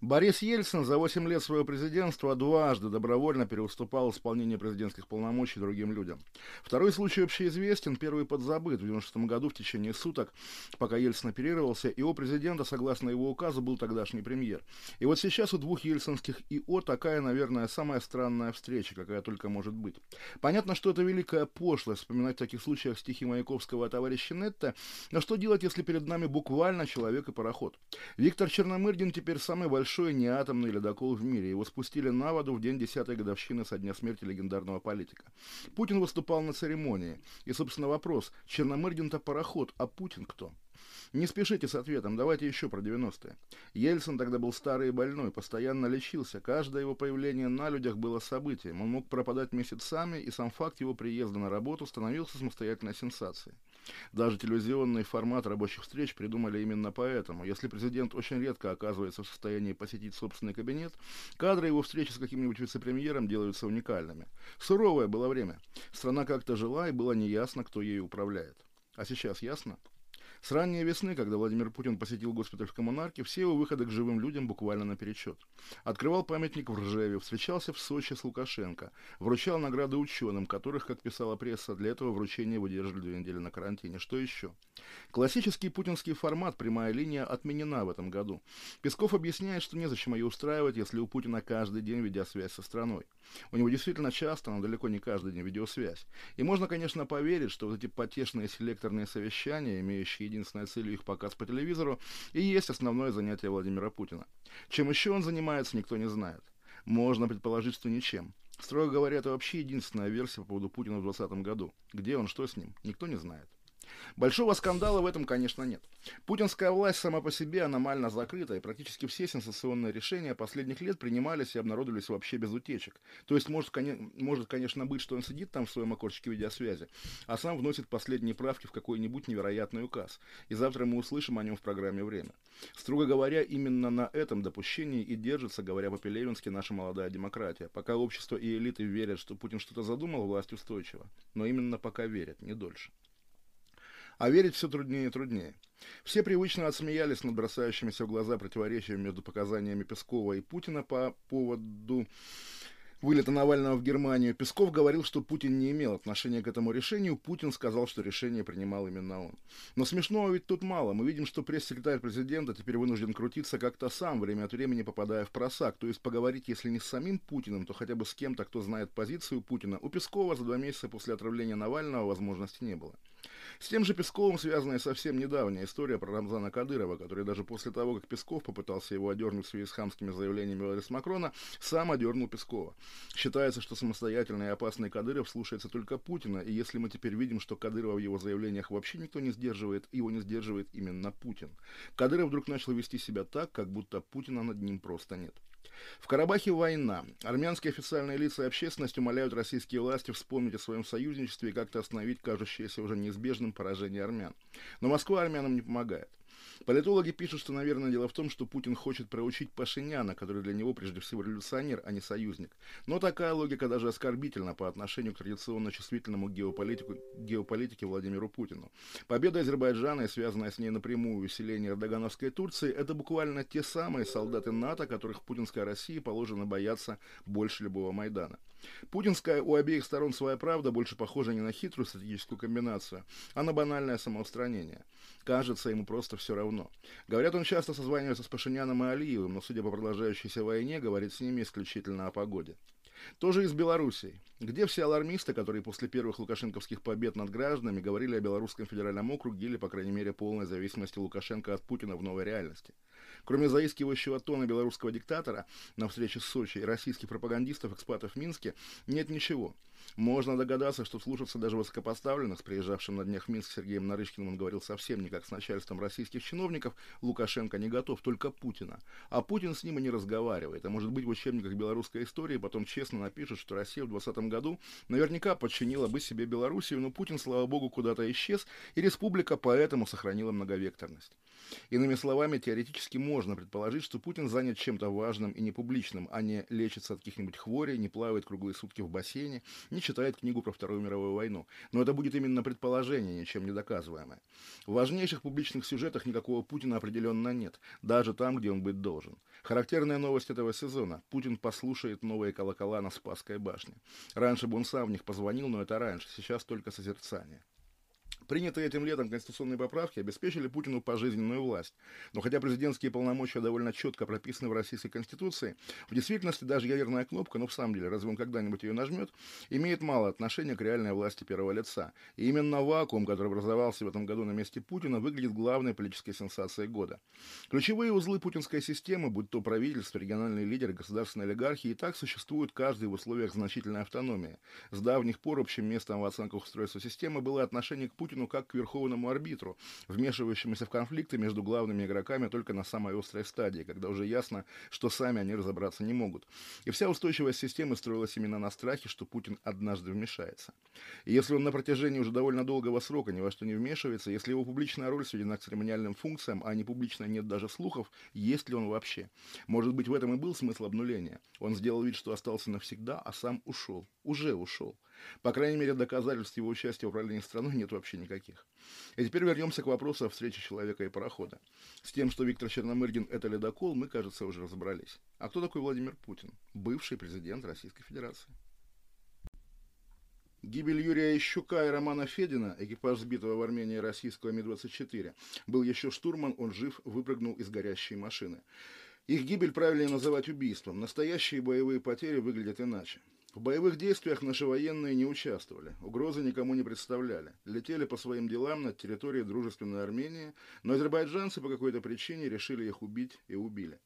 Борис Ельцин за 8 лет своего президентства дважды добровольно переуступал исполнение президентских полномочий другим людям. Второй случай общеизвестен, первый подзабыт. В 96 году в течение суток, пока Ельцин оперировался, ИО президента, согласно его указу, был тогдашний премьер. И вот сейчас у двух ельцинских ИО такая, наверное, самая странная встреча, какая только может быть. Понятно, что это великая пошлость вспоминать в таких случаях стихи Маяковского о товарище Нетта, но что делать, если перед нами буквально человек и пароход? Виктор Черномырдин теперь самый большой большой неатомный ледокол в мире. Его спустили на воду в день 10-й годовщины со дня смерти легендарного политика. Путин выступал на церемонии. И, собственно, вопрос, Черномырдин-то пароход, а Путин кто? Не спешите с ответом, давайте еще про 90-е. Ельцин тогда был старый и больной, постоянно лечился. Каждое его появление на людях было событием. Он мог пропадать месяцами, и сам факт его приезда на работу становился самостоятельной сенсацией. Даже телевизионный формат рабочих встреч придумали именно поэтому. Если президент очень редко оказывается в состоянии посетить собственный кабинет, кадры его встречи с каким-нибудь вице-премьером делаются уникальными. Суровое было время. Страна как-то жила, и было неясно, кто ею управляет. А сейчас ясно? С ранней весны, когда Владимир Путин посетил госпиталь в Коммунарке, все его выходы к живым людям буквально наперечет. Открывал памятник в Ржеве, встречался в Сочи с Лукашенко, вручал награды ученым, которых, как писала пресса, для этого вручения выдержали две недели на карантине. Что еще? Классический путинский формат «прямая линия» отменена в этом году. Песков объясняет, что незачем ее устраивать, если у Путина каждый день видеосвязь со страной. У него действительно часто, но далеко не каждый день видеосвязь. И можно, конечно, поверить, что вот эти потешные селекторные совещания, имеющие единственной целью их показ по телевизору, и есть основное занятие Владимира Путина. Чем еще он занимается, никто не знает. Можно предположить, что ничем. Строго говоря, это вообще единственная версия по поводу Путина в 2020 году. Где он, что с ним, никто не знает. Большого скандала в этом, конечно, нет. Путинская власть сама по себе аномально закрыта, и практически все сенсационные решения последних лет принимались и обнародовались вообще без утечек. То есть может, может, конечно, быть, что он сидит там в своем окошечке видеосвязи, а сам вносит последние правки в какой-нибудь невероятный указ. И завтра мы услышим о нем в программе «Время». Строго говоря, именно на этом допущении и держится, говоря по-пелевински, наша молодая демократия. Пока общество и элиты верят, что Путин что-то задумал, власть устойчива. Но именно пока верят, не дольше. А верить все труднее и труднее. Все привычно отсмеялись над бросающимися в глаза противоречиями между показаниями Пескова и Путина по поводу вылета Навального в Германию. Песков говорил, что Путин не имел отношения к этому решению. Путин сказал, что решение принимал именно он. Но смешного ведь тут мало. Мы видим, что пресс-секретарь президента теперь вынужден крутиться как-то сам, время от времени попадая в просак. То есть поговорить, если не с самим Путиным, то хотя бы с кем-то, кто знает позицию Путина. У Пескова за два месяца после отравления Навального возможности не было. С тем же Песковым связанная совсем недавняя история про Рамзана Кадырова, который даже после того, как Песков попытался его одернуть в связи с хамскими заявлениями адрес Макрона, сам одернул Пескова. Считается, что самостоятельный и опасный Кадыров слушается только Путина, и если мы теперь видим, что Кадырова в его заявлениях вообще никто не сдерживает, его не сдерживает именно Путин. Кадыров вдруг начал вести себя так, как будто Путина над ним просто нет. В Карабахе война. Армянские официальные лица и общественность умоляют российские власти вспомнить о своем союзничестве и как-то остановить кажущееся уже неизбежным поражение армян. Но Москва армянам не помогает. Политологи пишут, что, наверное, дело в том, что Путин хочет проучить Пашиняна, который для него прежде всего революционер, а не союзник. Но такая логика даже оскорбительна по отношению к традиционно чувствительному геополитику, геополитике Владимиру Путину. Победа Азербайджана и связанное с ней напрямую усиление Эрдогановской Турции – это буквально те самые солдаты НАТО, которых путинская Россия положено бояться больше любого Майдана. Путинская у обеих сторон своя правда больше похожа не на хитрую стратегическую комбинацию, а на банальное самоустранение. Кажется, ему просто все равно. Говорят, он часто созванивается с Пашиняном и Алиевым, но, судя по продолжающейся войне, говорит с ними исключительно о погоде. Тоже из Белоруссии. Где все алармисты, которые после первых лукашенковских побед над гражданами говорили о Белорусском федеральном округе или, по крайней мере, полной зависимости Лукашенко от Путина в новой реальности? Кроме заискивающего тона белорусского диктатора на встрече с Сочи и российских пропагандистов-экспатов в Минске нет ничего. Можно догадаться, что слушаться даже высокопоставленных, с приезжавшим на днях в Минск Сергеем Нарышкиным он говорил совсем не как с начальством российских чиновников, Лукашенко не готов, только Путина. А Путин с ним и не разговаривает. А может быть в учебниках белорусской истории потом честно напишут, что Россия в 2020 году наверняка подчинила бы себе Белоруссию, но Путин, слава богу, куда-то исчез, и республика поэтому сохранила многовекторность. Иными словами, теоретически можно предположить, что Путин занят чем-то важным и непубличным, а не лечится от каких-нибудь хворей, не плавает круглые сутки в бассейне, не читает книгу про Вторую мировую войну. Но это будет именно предположение, ничем не доказываемое. В важнейших публичных сюжетах никакого Путина определенно нет, даже там, где он быть должен. Характерная новость этого сезона. Путин послушает новые колокола на Спасской башне. Раньше бы он сам в них позвонил, но это раньше, сейчас только созерцание. Принятые этим летом конституционные поправки обеспечили Путину пожизненную власть. Но хотя президентские полномочия довольно четко прописаны в Российской Конституции, в действительности даже ядерная кнопка, ну в самом деле, разве он когда-нибудь ее нажмет, имеет мало отношения к реальной власти первого лица. И именно вакуум, который образовался в этом году на месте Путина, выглядит главной политической сенсацией года. Ключевые узлы путинской системы, будь то правительство, региональные лидеры, государственные олигархи, и так существуют каждый в условиях значительной автономии. С давних пор общим местом в оценках устройства системы было отношение к Путину Путину как к верховному арбитру, вмешивающемуся в конфликты между главными игроками только на самой острой стадии, когда уже ясно, что сами они разобраться не могут. И вся устойчивость системы строилась именно на страхе, что Путин однажды вмешается. И если он на протяжении уже довольно долгого срока ни во что не вмешивается, если его публичная роль сведена к церемониальным функциям, а не публично нет даже слухов, есть ли он вообще? Может быть, в этом и был смысл обнуления. Он сделал вид, что остался навсегда, а сам ушел. Уже ушел. По крайней мере, доказательств его участия в управлении страной нет вообще никаких. И теперь вернемся к вопросу о встрече человека и парохода. С тем, что Виктор Черномырдин – это ледокол, мы, кажется, уже разобрались. А кто такой Владимир Путин? Бывший президент Российской Федерации. Гибель Юрия Ищука и Романа Федина, экипаж сбитого в Армении российского Ми-24, был еще штурман, он жив, выпрыгнул из горящей машины. Их гибель правильнее называть убийством. Настоящие боевые потери выглядят иначе. В боевых действиях наши военные не участвовали, угрозы никому не представляли, летели по своим делам над территорией дружественной Армении, но азербайджанцы по какой-то причине решили их убить и убили.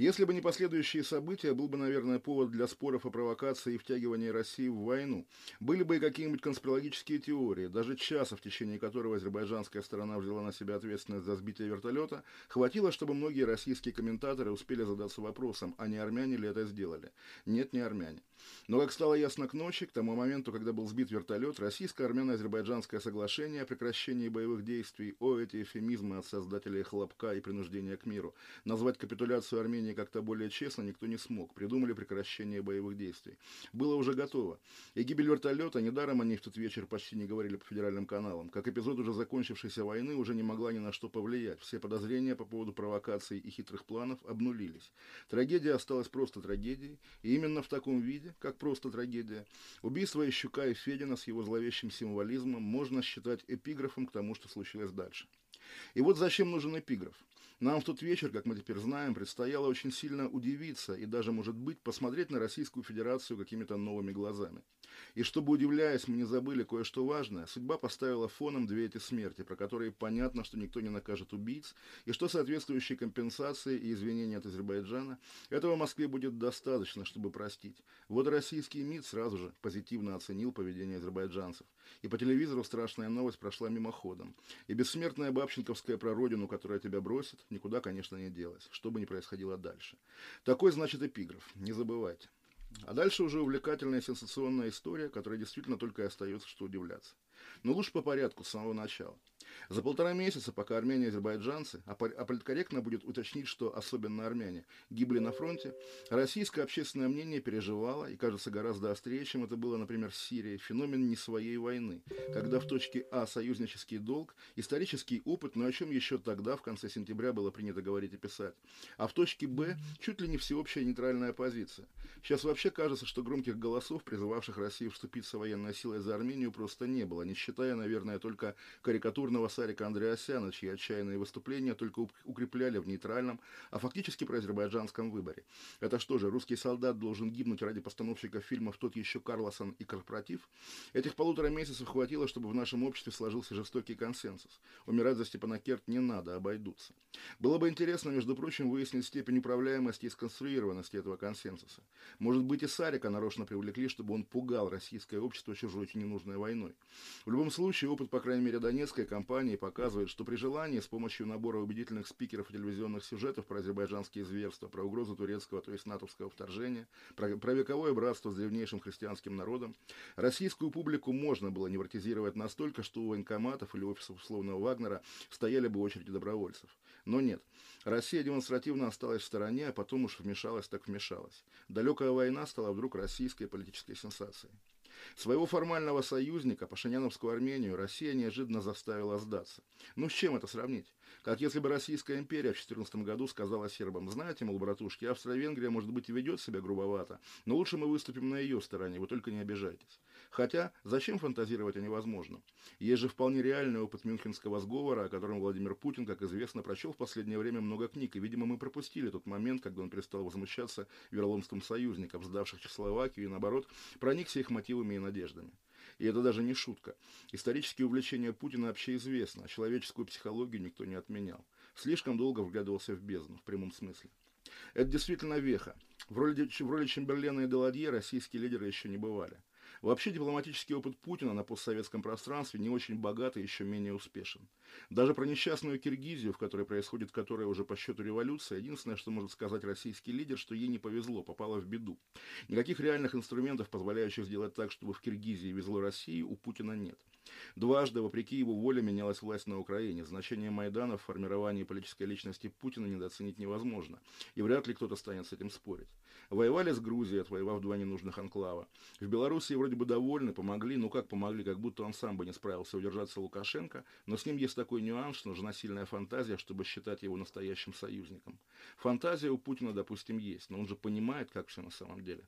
Если бы не последующие события, был бы, наверное, повод для споров о провокации и втягивании России в войну. Были бы и какие-нибудь конспирологические теории, даже часа, в течение которого азербайджанская сторона взяла на себя ответственность за сбитие вертолета, хватило, чтобы многие российские комментаторы успели задаться вопросом, а не армяне ли это сделали. Нет, не армяне. Но, как стало ясно к ночи, к тому моменту, когда был сбит вертолет, российско-армяно-азербайджанское соглашение о прекращении боевых действий, о эти эфемизмы от создателей хлопка и принуждения к миру, назвать капитуляцию Армении как-то более честно никто не смог. Придумали прекращение боевых действий. Было уже готово. И гибель вертолета, недаром они в тот вечер почти не говорили по федеральным каналам, как эпизод уже закончившейся войны уже не могла ни на что повлиять. Все подозрения по поводу провокаций и хитрых планов обнулились. Трагедия осталась просто трагедией, и именно в таком виде как просто трагедия. Убийство Ищука и Федина с его зловещим символизмом можно считать эпиграфом к тому, что случилось дальше. И вот зачем нужен эпиграф? Нам в тот вечер, как мы теперь знаем, предстояло очень сильно удивиться и даже, может быть, посмотреть на Российскую Федерацию какими-то новыми глазами. И чтобы, удивляясь, мы не забыли кое-что важное, судьба поставила фоном две эти смерти, про которые понятно, что никто не накажет убийц, и что соответствующие компенсации и извинения от Азербайджана, этого Москве будет достаточно, чтобы простить. Вот российский МИД сразу же позитивно оценил поведение азербайджанцев. И по телевизору страшная новость прошла мимоходом. И бессмертная бабченковская про родину, которая тебя бросит, никуда, конечно, не делась, что бы ни происходило дальше. Такой, значит, эпиграф. Не забывайте. А дальше уже увлекательная сенсационная история, которая действительно только и остается, что удивляться. Но лучше по порядку, с самого начала. За полтора месяца, пока армяне и азербайджанцы, а, а политкорректно будет уточнить, что особенно армяне, гибли на фронте, российское общественное мнение переживало, и кажется гораздо острее, чем это было, например, в Сирии, феномен не своей войны, когда в точке А союзнический долг, исторический опыт, но о чем еще тогда, в конце сентября, было принято говорить и писать, а в точке Б чуть ли не всеобщая нейтральная позиция. Сейчас вообще кажется, что громких голосов, призывавших Россию вступиться военной силой за Армению, просто не было, не считая, наверное, только карикатурного Сарика Андреасяна, чьи отчаянные выступления только укрепляли в нейтральном, а фактически проазербайджанском выборе. Это что же, русский солдат должен гибнуть ради постановщиков фильмов «Тот еще Карлосон» и «Корпоратив»? Этих полутора месяцев хватило, чтобы в нашем обществе сложился жестокий консенсус. Умирать за Степана Керт не надо, обойдутся. Было бы интересно, между прочим, выяснить степень управляемости и сконструированности этого консенсуса. Может быть, и Сарика нарочно привлекли, чтобы он пугал российское общество чужой ненужной войной. В любом случае, опыт, по крайней мере, Донецкой кампании показывает, что при желании с помощью набора убедительных спикеров и телевизионных сюжетов про азербайджанские зверства, про угрозу турецкого, то есть натовского вторжения, про, про вековое братство с древнейшим христианским народом, российскую публику можно было невротизировать настолько, что у военкоматов или офисов условного Вагнера стояли бы очереди добровольцев. Но нет. Россия демонстративно осталась в стороне, а потом уж вмешалась так вмешалась. Далекая война стала вдруг российской политической сенсацией. Своего формального союзника, Пашиняновскую Армению, Россия неожиданно заставила сдаться. Ну с чем это сравнить? Как если бы Российская империя в 14 году сказала сербам, знаете, мол, братушки, Австро-Венгрия, может быть, и ведет себя грубовато, но лучше мы выступим на ее стороне, вы только не обижайтесь. Хотя, зачем фантазировать о невозможном? Есть же вполне реальный опыт Мюнхенского сговора, о котором Владимир Путин, как известно, прочел в последнее время много книг, и, видимо, мы пропустили тот момент, когда он перестал возмущаться вероломством союзников, сдавших Чехословакию, и, наоборот, проникся их мотивами и надеждами. И это даже не шутка. Исторические увлечения Путина общеизвестны, а человеческую психологию никто не отменял. Слишком долго вглядывался в бездну, в прямом смысле. Это действительно веха. В роли, в роли Чемберлена и Деладье российские лидеры еще не бывали. Вообще дипломатический опыт Путина на постсоветском пространстве не очень богат и еще менее успешен. Даже про несчастную Киргизию, в которой происходит которая уже по счету революция, единственное, что может сказать российский лидер, что ей не повезло, попала в беду. Никаких реальных инструментов, позволяющих сделать так, чтобы в Киргизии везло России, у Путина нет. Дважды, вопреки его воле, менялась власть на Украине. Значение Майдана в формировании политической личности Путина недооценить невозможно. И вряд ли кто-то станет с этим спорить. Воевали с Грузией, отвоевав два ненужных анклава. В Белоруссии вроде бы довольны, помогли, ну как помогли, как будто он сам бы не справился удержаться Лукашенко, но с ним есть такой нюанс, что нужна сильная фантазия, чтобы считать его настоящим союзником. Фантазия у Путина, допустим, есть, но он же понимает, как все на самом деле.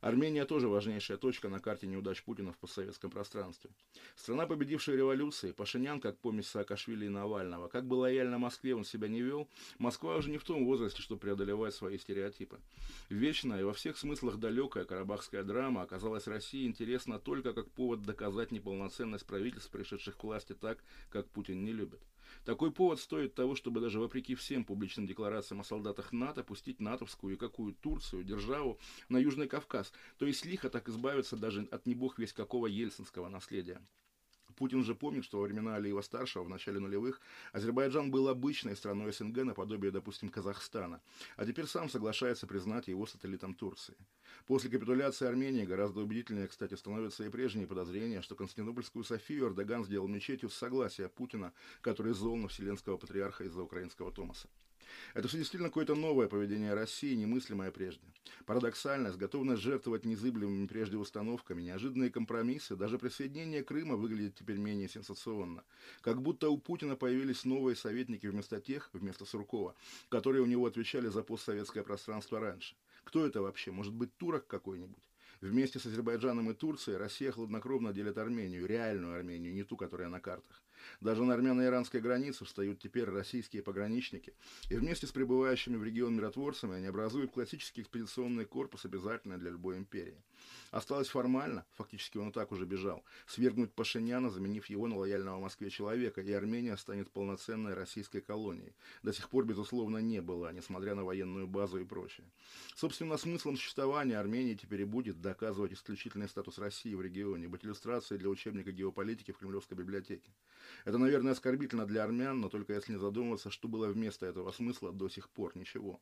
Армения тоже важнейшая точка на карте неудач Путина в постсоветском пространстве. Страна, победившая революции, Пашинян, как помесь Саакашвили и Навального, как бы лояльно Москве он себя не вел, Москва уже не в том возрасте, чтобы преодолевать свои стереотипы. Вечная и во всех смыслах далекая карабахская драма оказалась России интересна только как повод доказать неполноценность правительств, пришедших к власти так, как Путин не любит. Такой повод стоит того, чтобы даже вопреки всем публичным декларациям о солдатах НАТО пустить натовскую и какую Турцию, державу на Южный Кавказ, то есть лихо так избавиться даже от не бог весь какого ельцинского наследия. Путин же помнит, что во времена Алиева-старшего, в начале нулевых, Азербайджан был обычной страной СНГ наподобие, допустим, Казахстана, а теперь сам соглашается признать его сателлитом Турции. После капитуляции Армении гораздо убедительнее, кстати, становятся и прежние подозрения, что Константинопольскую Софию Эрдоган сделал мечетью с согласия Путина, который зол на вселенского патриарха из-за украинского Томаса. Это все действительно какое-то новое поведение России, немыслимое прежде. Парадоксальность, готовность жертвовать незыблемыми прежде установками, неожиданные компромиссы, даже присоединение Крыма выглядит теперь менее сенсационно. Как будто у Путина появились новые советники вместо тех, вместо Суркова, которые у него отвечали за постсоветское пространство раньше. Кто это вообще? Может быть, турок какой-нибудь? Вместе с Азербайджаном и Турцией Россия хладнокровно делит Армению, реальную Армению, не ту, которая на картах. Даже на армяно-иранской границе встают теперь российские пограничники, и вместе с прибывающими в регион миротворцами они образуют классический экспедиционный корпус, обязательный для любой империи. Осталось формально, фактически он и так уже бежал, свергнуть Пашиняна, заменив его на лояльного Москве человека, и Армения станет полноценной российской колонией. До сих пор, безусловно, не было, несмотря на военную базу и прочее. Собственно, смыслом существования Армении теперь и будет доказывать исключительный статус России в регионе, быть иллюстрацией для учебника геополитики в Кремлевской библиотеке. Это, наверное, оскорбительно для армян, но только если не задумываться, что было вместо этого смысла до сих пор. Ничего.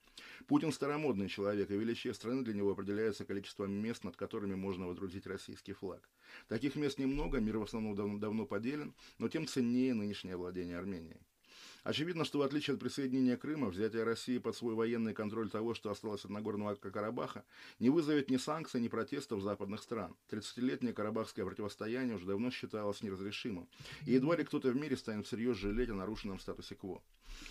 Путин старомодный человек, и величие страны для него определяется количеством мест, над которыми можно водрузить российский флаг. Таких мест немного, мир в основном давно, давно поделен, но тем ценнее нынешнее владение Арменией. Очевидно, что в отличие от присоединения Крыма, взятие России под свой военный контроль того, что осталось от Нагорного Карабаха, не вызовет ни санкций, ни протестов западных стран. 30-летнее карабахское противостояние уже давно считалось неразрешимым, и едва ли кто-то в мире станет всерьез жалеть о нарушенном статусе КВО.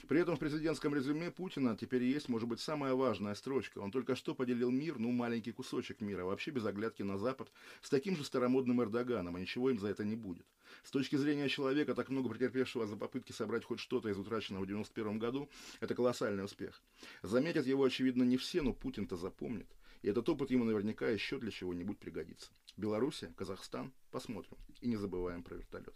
При этом в президентском резюме Путина теперь есть, может быть, самая важная строчка. Он только что поделил мир, ну, маленький кусочек мира, вообще без оглядки на Запад, с таким же старомодным Эрдоганом, и ничего им за это не будет. С точки зрения человека, так много претерпевшего за попытки собрать хоть что-то из утраченного в 91 году, это колоссальный успех. Заметят его, очевидно, не все, но Путин-то запомнит. И этот опыт ему наверняка еще для чего-нибудь пригодится. Белоруссия, Казахстан, посмотрим. И не забываем про вертолет.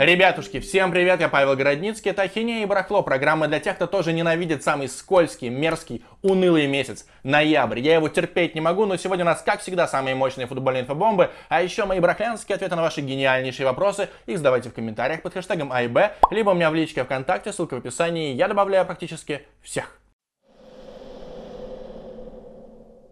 Ребятушки, всем привет, я Павел Городницкий, это Ахинея и Барахло, программа для тех, кто тоже ненавидит самый скользкий, мерзкий, унылый месяц, ноябрь. Я его терпеть не могу, но сегодня у нас, как всегда, самые мощные футбольные инфобомбы, а еще мои барахлянские ответы на ваши гениальнейшие вопросы, их задавайте в комментариях под хэштегом АИБ, либо у меня в личке ВКонтакте, ссылка в описании, я добавляю практически всех.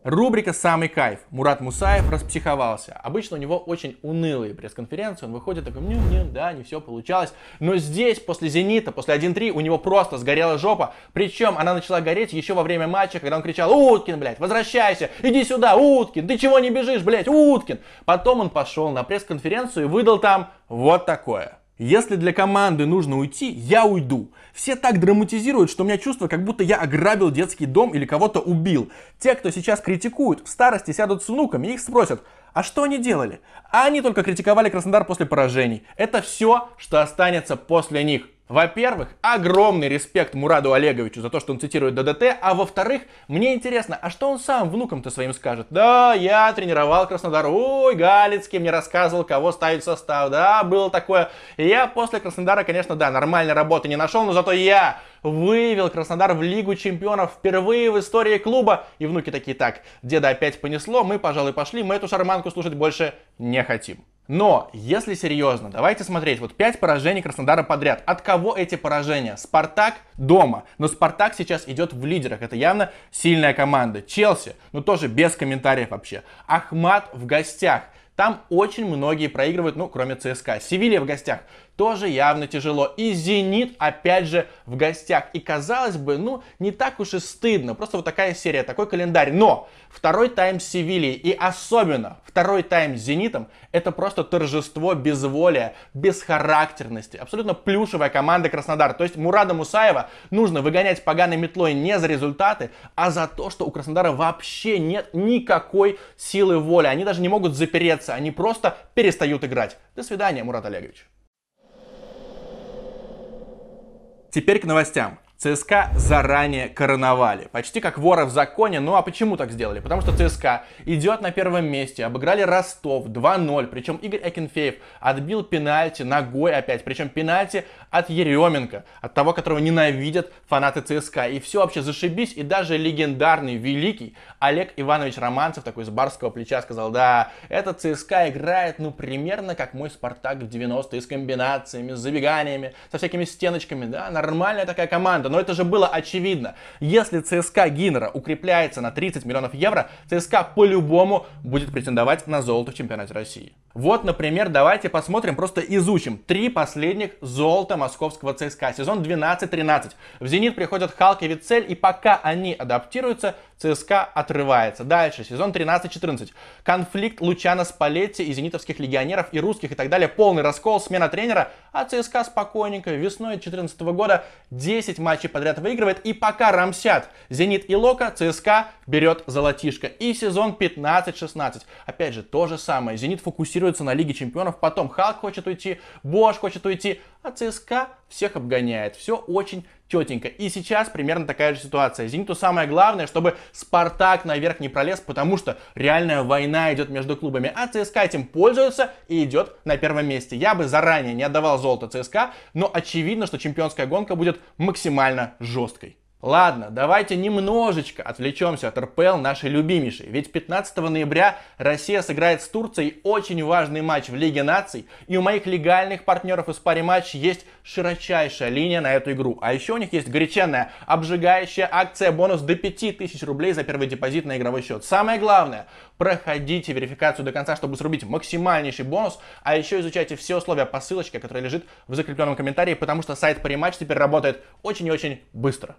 Рубрика «Самый кайф». Мурат Мусаев распсиховался. Обычно у него очень унылые пресс-конференции. Он выходит такой, ну, не, да, не все получалось. Но здесь, после «Зенита», после 1-3, у него просто сгорела жопа. Причем она начала гореть еще во время матча, когда он кричал, Уткин, блядь, возвращайся, иди сюда, Уткин, ты чего не бежишь, блядь, Уткин. Потом он пошел на пресс-конференцию и выдал там вот такое. Если для команды нужно уйти, я уйду. Все так драматизируют, что у меня чувство, как будто я ограбил детский дом или кого-то убил. Те, кто сейчас критикуют, в старости сядут с внуками и их спросят, а что они делали? А они только критиковали Краснодар после поражений. Это все, что останется после них. Во-первых, огромный респект Мураду Олеговичу за то, что он цитирует ДДТ, а во-вторых, мне интересно, а что он сам внукам-то своим скажет? Да, я тренировал Краснодар, ой, Галицкий мне рассказывал, кого ставить в состав, да, было такое. я после Краснодара, конечно, да, нормальной работы не нашел, но зато я вывел Краснодар в Лигу Чемпионов впервые в истории клуба. И внуки такие, так, деда опять понесло, мы, пожалуй, пошли, мы эту шарманку слушать больше не хотим. Но, если серьезно, давайте смотреть. Вот 5 поражений Краснодара подряд. От кого эти поражения? Спартак дома. Но Спартак сейчас идет в лидерах. Это явно сильная команда. Челси, ну тоже без комментариев вообще. Ахмат в гостях. Там очень многие проигрывают, ну, кроме ЦСКА. Севилья в гостях тоже явно тяжело. И Зенит опять же в гостях. И казалось бы, ну, не так уж и стыдно. Просто вот такая серия, такой календарь. Но второй тайм с Севильей и особенно второй тайм с Зенитом это просто торжество безволия, бесхарактерности. Абсолютно плюшевая команда Краснодар. То есть Мурада Мусаева нужно выгонять поганой метлой не за результаты, а за то, что у Краснодара вообще нет никакой силы воли. Они даже не могут запереться, они просто перестают играть. До свидания, Мурат Олегович. Теперь к новостям. ЦСКА заранее короновали. Почти как воры в законе. Ну а почему так сделали? Потому что ЦСКА идет на первом месте. Обыграли Ростов 2-0. Причем Игорь Акинфеев отбил пенальти ногой опять. Причем пенальти от Еременко. От того, которого ненавидят фанаты ЦСКА. И все вообще зашибись. И даже легендарный, великий Олег Иванович Романцев, такой с барского плеча, сказал, да, этот ЦСКА играет, ну, примерно как мой Спартак в 90-е. С комбинациями, с забеганиями, со всякими стеночками. Да, нормальная такая команда года, но это же было очевидно. Если ЦСКА Гиннера укрепляется на 30 миллионов евро, ЦСКА по-любому будет претендовать на золото в чемпионате России. Вот, например, давайте посмотрим, просто изучим три последних золота московского ЦСКА. Сезон 12-13. В «Зенит» приходят Халк и Вицель, и пока они адаптируются, ЦСКА отрывается. Дальше, сезон 13-14. Конфликт Лучана Спалетти и зенитовских легионеров и русских и так далее. Полный раскол, смена тренера, а ЦСКА спокойненько весной 2014 года 10 матчей подряд выигрывает. И пока рамсят Зенит и Лока, ЦСКА берет золотишко. И сезон 15-16. Опять же, то же самое. Зенит фокусируется на Лиге Чемпионов, потом Халк хочет уйти, Бош хочет уйти, а ЦСКА всех обгоняет. Все очень тетенько. И сейчас примерно такая же ситуация. Зениту самое главное, чтобы Спартак наверх не пролез, потому что реальная война идет между клубами. А ЦСКА этим пользуется и идет на первом месте. Я бы заранее не отдавал золото ЦСКА, но очевидно, что чемпионская гонка будет максимально жесткой. Ладно, давайте немножечко отвлечемся от РПЛ нашей любимейшей. Ведь 15 ноября Россия сыграет с Турцией очень важный матч в Лиге наций. И у моих легальных партнеров из паре матч есть широчайшая линия на эту игру. А еще у них есть горяченная, обжигающая акция бонус до 5000 рублей за первый депозит на игровой счет. Самое главное, проходите верификацию до конца, чтобы срубить максимальнейший бонус. А еще изучайте все условия по ссылочке, которая лежит в закрепленном комментарии, потому что сайт Париматч теперь работает очень и очень быстро.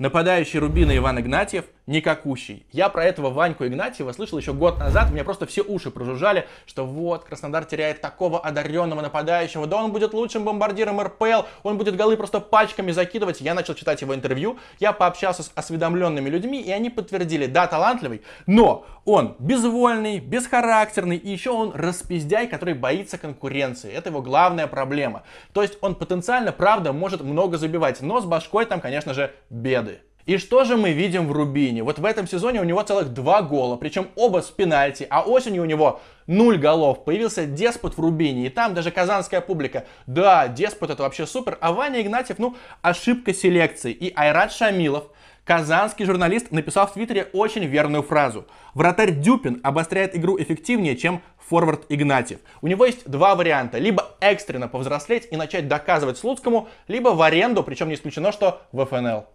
Нападающий Рубина Иван Игнатьев никакущий. Я про этого Ваньку Игнатьева слышал еще год назад, мне просто все уши прожужжали, что вот, Краснодар теряет такого одаренного нападающего, да он будет лучшим бомбардиром РПЛ, он будет голы просто пачками закидывать. Я начал читать его интервью, я пообщался с осведомленными людьми, и они подтвердили, да, талантливый, но он безвольный, бесхарактерный, и еще он распиздяй, который боится конкуренции. Это его главная проблема. То есть он потенциально, правда, может много забивать, но с башкой там, конечно же, беды. И что же мы видим в Рубине? Вот в этом сезоне у него целых два гола, причем оба с пенальти, а осенью у него нуль голов. Появился Деспот в Рубине, и там даже казанская публика. Да, Деспот это вообще супер, а Ваня Игнатьев, ну, ошибка селекции. И Айрат Шамилов, казанский журналист, написал в Твиттере очень верную фразу. Вратарь Дюпин обостряет игру эффективнее, чем форвард Игнатьев. У него есть два варианта. Либо экстренно повзрослеть и начать доказывать Слуцкому, либо в аренду, причем не исключено, что в ФНЛ.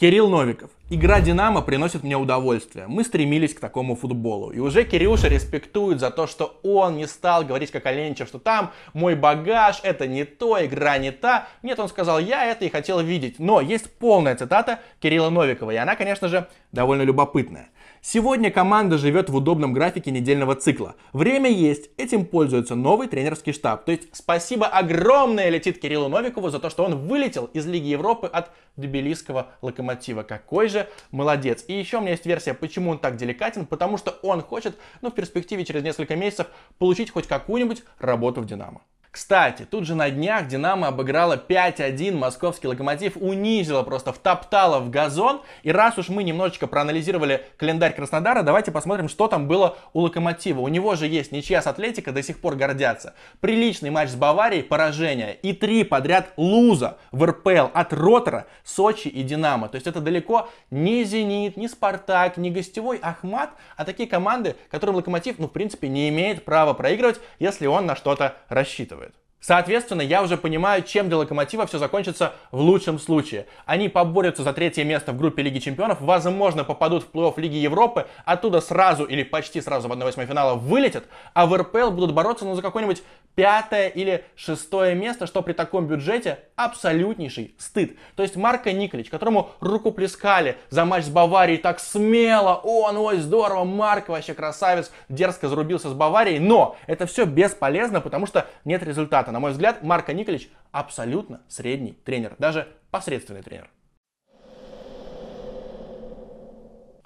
Кирилл Новиков. Игра «Динамо» приносит мне удовольствие. Мы стремились к такому футболу. И уже Кирюша респектует за то, что он не стал говорить как Оленичев, что там мой багаж, это не то, игра не та. Нет, он сказал, я это и хотел видеть. Но есть полная цитата Кирилла Новикова, и она, конечно же, довольно любопытная. Сегодня команда живет в удобном графике недельного цикла. Время есть, этим пользуется новый тренерский штаб. То есть спасибо огромное летит Кириллу Новикову за то, что он вылетел из Лиги Европы от тбилисского локомотива. Какой же молодец. И еще у меня есть версия, почему он так деликатен. Потому что он хочет, ну, в перспективе через несколько месяцев получить хоть какую-нибудь работу в Динамо. Кстати, тут же на днях Динамо обыграла 5-1, московский локомотив унизила, просто втоптала в газон. И раз уж мы немножечко проанализировали календарь Краснодара, давайте посмотрим, что там было у локомотива. У него же есть ничья с Атлетика, до сих пор гордятся. Приличный матч с Баварией, поражение. И три подряд луза в РПЛ от Ротора, Сочи и Динамо. То есть это далеко не Зенит, не Спартак, не гостевой Ахмат, а такие команды, которым локомотив, ну, в принципе, не имеет права проигрывать, если он на что-то рассчитывает. Соответственно, я уже понимаю, чем для Локомотива все закончится в лучшем случае. Они поборются за третье место в группе Лиги Чемпионов, возможно, попадут в плей-офф Лиги Европы, оттуда сразу или почти сразу в 1-8 финала вылетят, а в РПЛ будут бороться ну, за какое-нибудь пятое или шестое место, что при таком бюджете абсолютнейший стыд. То есть Марко Николич, которому руку плескали за матч с Баварией так смело, он, ой, здорово, Марк вообще красавец, дерзко зарубился с Баварией, но это все бесполезно, потому что нет результата результата. На мой взгляд, Марко Николич абсолютно средний тренер, даже посредственный тренер.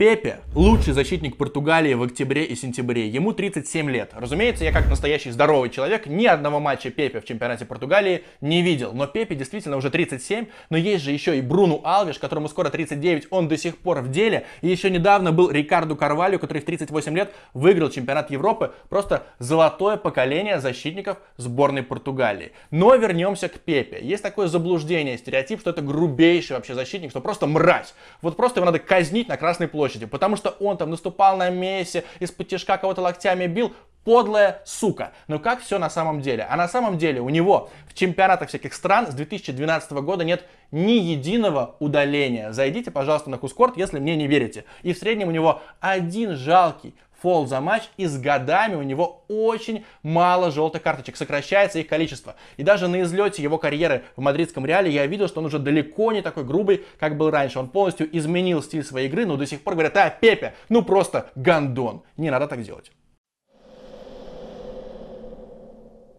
Пепе – лучший защитник Португалии в октябре и сентябре. Ему 37 лет. Разумеется, я как настоящий здоровый человек ни одного матча Пепе в чемпионате Португалии не видел. Но Пепе действительно уже 37. Но есть же еще и Бруну Алвиш, которому скоро 39. Он до сих пор в деле. И еще недавно был Рикарду Карвалью, который в 38 лет выиграл чемпионат Европы. Просто золотое поколение защитников сборной Португалии. Но вернемся к Пепе. Есть такое заблуждение, стереотип, что это грубейший вообще защитник, что просто мразь. Вот просто его надо казнить на Красной площади площади, потому что он там наступал на Месси, из-под тяжка кого-то локтями бил, подлая сука. Но как все на самом деле? А на самом деле у него в чемпионатах всяких стран с 2012 года нет ни единого удаления. Зайдите, пожалуйста, на Кускорт, если мне не верите. И в среднем у него один жалкий фол за матч, и с годами у него очень мало желтых карточек, сокращается их количество. И даже на излете его карьеры в мадридском Реале я видел, что он уже далеко не такой грубый, как был раньше. Он полностью изменил стиль своей игры, но до сих пор говорят, а, Пепе, ну просто гандон. Не надо так делать.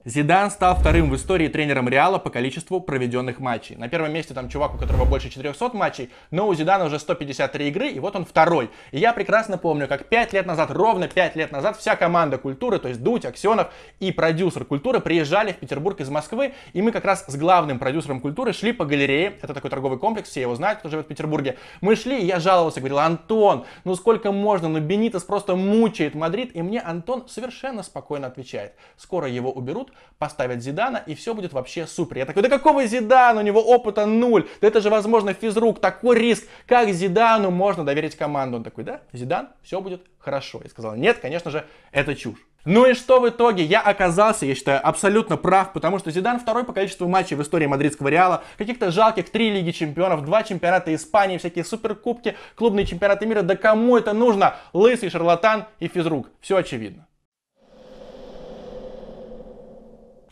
Зидан стал вторым в истории тренером Реала по количеству проведенных матчей. На первом месте там чувак, у которого больше 400 матчей, но у Зидана уже 153 игры, и вот он второй. И я прекрасно помню, как 5 лет назад, ровно 5 лет назад, вся команда культуры, то есть Дудь, Аксенов и продюсер культуры приезжали в Петербург из Москвы, и мы как раз с главным продюсером культуры шли по галерее, это такой торговый комплекс, все его знают, кто живет в Петербурге. Мы шли, и я жаловался, говорил, Антон, ну сколько можно, ну Бенитес просто мучает Мадрид, и мне Антон совершенно спокойно отвечает, скоро его уберут, поставят Зидана, и все будет вообще супер. Я такой, да какого Зидана? У него опыта нуль. Да это же, возможно, физрук. Такой риск. Как Зидану можно доверить команду? Он такой, да, Зидан, все будет хорошо. Я сказал, нет, конечно же, это чушь. Ну и что в итоге? Я оказался, я считаю, абсолютно прав, потому что Зидан второй по количеству матчей в истории мадридского Реала, каких-то жалких три Лиги Чемпионов, два чемпионата Испании, всякие суперкубки, клубные чемпионаты мира. Да кому это нужно? Лысый шарлатан и физрук. Все очевидно.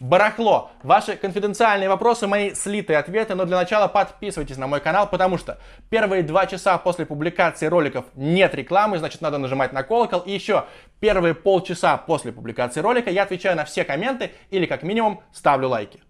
Барахло. Ваши конфиденциальные вопросы, мои слитые ответы, но для начала подписывайтесь на мой канал, потому что первые два часа после публикации роликов нет рекламы, значит надо нажимать на колокол. И еще первые полчаса после публикации ролика я отвечаю на все комменты или как минимум ставлю лайки.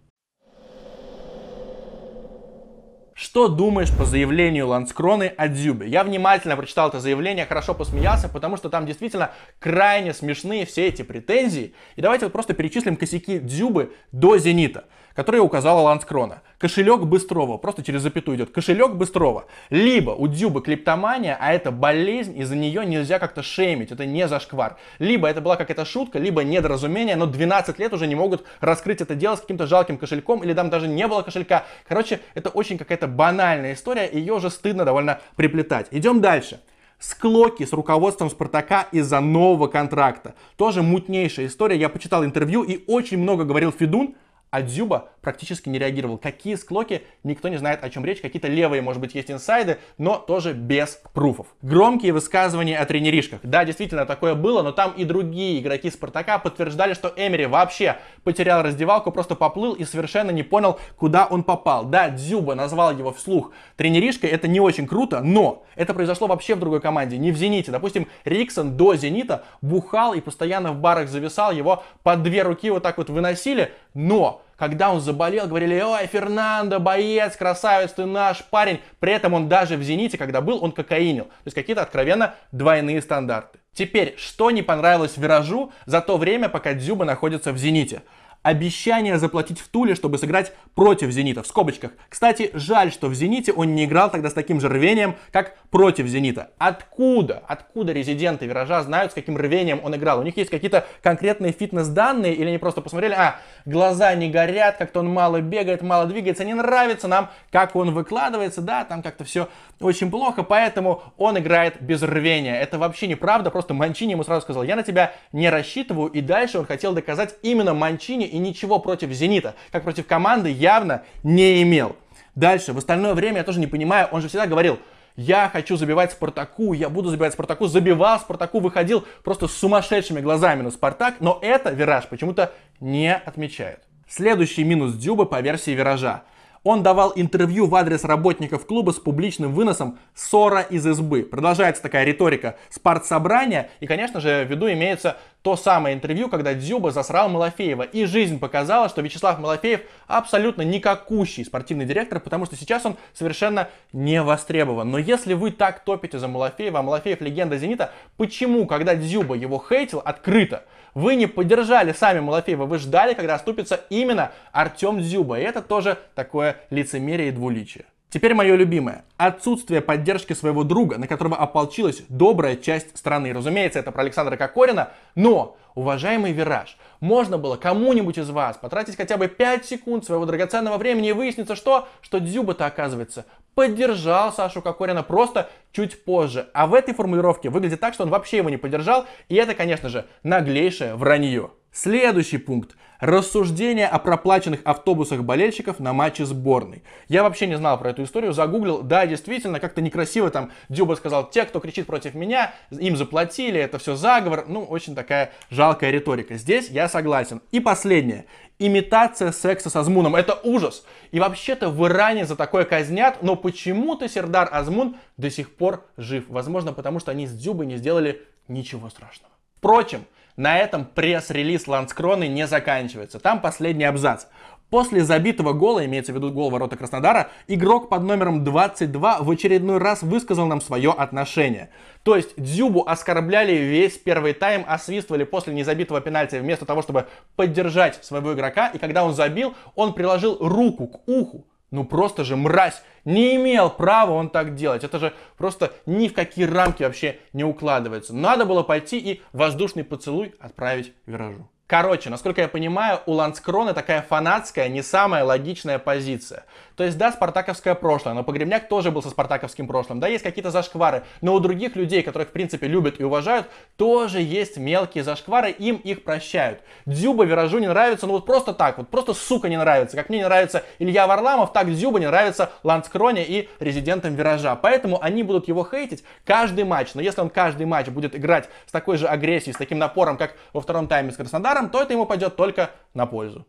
Что думаешь по заявлению Ланскроны о Дзюбе? Я внимательно прочитал это заявление, хорошо посмеялся, потому что там действительно крайне смешные все эти претензии. И давайте вот просто перечислим косяки Дзюбы до Зенита которые указала Ланскрона. Кошелек Быстрова, просто через запятую идет. Кошелек Быстрова. Либо у Дзюбы клиптомания, а это болезнь, из-за нее нельзя как-то шеймить, это не зашквар. Либо это была какая-то шутка, либо недоразумение, но 12 лет уже не могут раскрыть это дело с каким-то жалким кошельком, или там даже не было кошелька. Короче, это очень какая-то банальная история, ее уже стыдно довольно приплетать. Идем дальше. Склоки с руководством Спартака из-за нового контракта. Тоже мутнейшая история. Я почитал интервью и очень много говорил Федун а Дзюба практически не реагировал. Какие склоки, никто не знает, о чем речь. Какие-то левые, может быть, есть инсайды, но тоже без пруфов. Громкие высказывания о тренеришках. Да, действительно, такое было, но там и другие игроки Спартака подтверждали, что Эмери вообще потерял раздевалку, просто поплыл и совершенно не понял, куда он попал. Да, Дзюба назвал его вслух тренеришкой, это не очень круто, но это произошло вообще в другой команде, не в Зените. Допустим, Риксон до Зенита бухал и постоянно в барах зависал, его под две руки вот так вот выносили, но когда он заболел, говорили, ой, Фернандо, боец, красавец, ты наш парень. При этом он даже в «Зените», когда был, он кокаинил. То есть какие-то откровенно двойные стандарты. Теперь, что не понравилось «Виражу» за то время, пока Дзюба находится в «Зените»? Обещание заплатить в Туле, чтобы сыграть против Зенита, в скобочках. Кстати, жаль, что в Зените он не играл тогда с таким же рвением, как против Зенита. Откуда? Откуда резиденты Виража знают, с каким рвением он играл? У них есть какие-то конкретные фитнес-данные или они просто посмотрели, а, глаза не горят, как-то он мало бегает, мало двигается, не нравится нам, как он выкладывается, да, там как-то все очень плохо, поэтому он играет без рвения. Это вообще неправда, просто Манчини ему сразу сказал, я на тебя не рассчитываю, и дальше он хотел доказать именно Манчини и ничего против Зенита, как против команды, явно не имел. Дальше, в остальное время я тоже не понимаю, он же всегда говорил, я хочу забивать Спартаку, я буду забивать Спартаку, забивал Спартаку, выходил просто с сумасшедшими глазами на Спартак, но это Вираж почему-то не отмечает. Следующий минус Дюба по версии Виража. Он давал интервью в адрес работников клуба с публичным выносом ссора из избы. Продолжается такая риторика спартсобрания. И, конечно же, в виду имеется то самое интервью, когда Дзюба засрал Малафеева. И жизнь показала, что Вячеслав Малафеев абсолютно никакущий спортивный директор, потому что сейчас он совершенно не востребован. Но если вы так топите за Малафеева, а Малафеев легенда Зенита, почему, когда Дзюба его хейтил открыто, вы не поддержали сами Малафеева, вы ждали, когда оступится именно Артем Дзюба. И это тоже такое лицемерие и двуличие. Теперь мое любимое. Отсутствие поддержки своего друга, на которого ополчилась добрая часть страны. Разумеется, это про Александра Кокорина, но, уважаемый Вираж, можно было кому-нибудь из вас потратить хотя бы 5 секунд своего драгоценного времени и выяснится что? Что Дзюба-то, оказывается, поддержал Сашу Кокорина просто чуть позже. А в этой формулировке выглядит так, что он вообще его не поддержал, и это, конечно же, наглейшее вранье. Следующий пункт. Рассуждение о проплаченных автобусах болельщиков на матче сборной. Я вообще не знал про эту историю, загуглил. Да, действительно, как-то некрасиво там Дюба сказал, те, кто кричит против меня, им заплатили, это все заговор. Ну, очень такая жалкая риторика. Здесь я согласен. И последнее. Имитация секса с Азмуном. Это ужас. И вообще-то в Иране за такое казнят, но почему-то Сердар Азмун до сих пор жив. Возможно, потому что они с Дюбой не сделали ничего страшного. Впрочем, на этом пресс-релиз Ланскроны не заканчивается. Там последний абзац. После забитого гола, имеется в виду гол ворота Краснодара, игрок под номером 22 в очередной раз высказал нам свое отношение. То есть Дзюбу оскорбляли весь первый тайм, освистывали после незабитого пенальти вместо того, чтобы поддержать своего игрока. И когда он забил, он приложил руку к уху ну просто же мразь, не имел права он так делать. Это же просто ни в какие рамки вообще не укладывается. Надо было пойти и воздушный поцелуй отправить виражу. Короче, насколько я понимаю, у Ланскрона такая фанатская, не самая логичная позиция. То есть, да, спартаковское прошлое, но Погребняк тоже был со спартаковским прошлым. Да, есть какие-то зашквары, но у других людей, которых, в принципе, любят и уважают, тоже есть мелкие зашквары, им их прощают. Дзюба Виражу не нравится, ну вот просто так, вот просто сука не нравится. Как мне не нравится Илья Варламов, так Дзюба не нравится Ланскроне и резидентам Виража. Поэтому они будут его хейтить каждый матч. Но если он каждый матч будет играть с такой же агрессией, с таким напором, как во втором тайме с Краснодаром, то это ему пойдет только на пользу.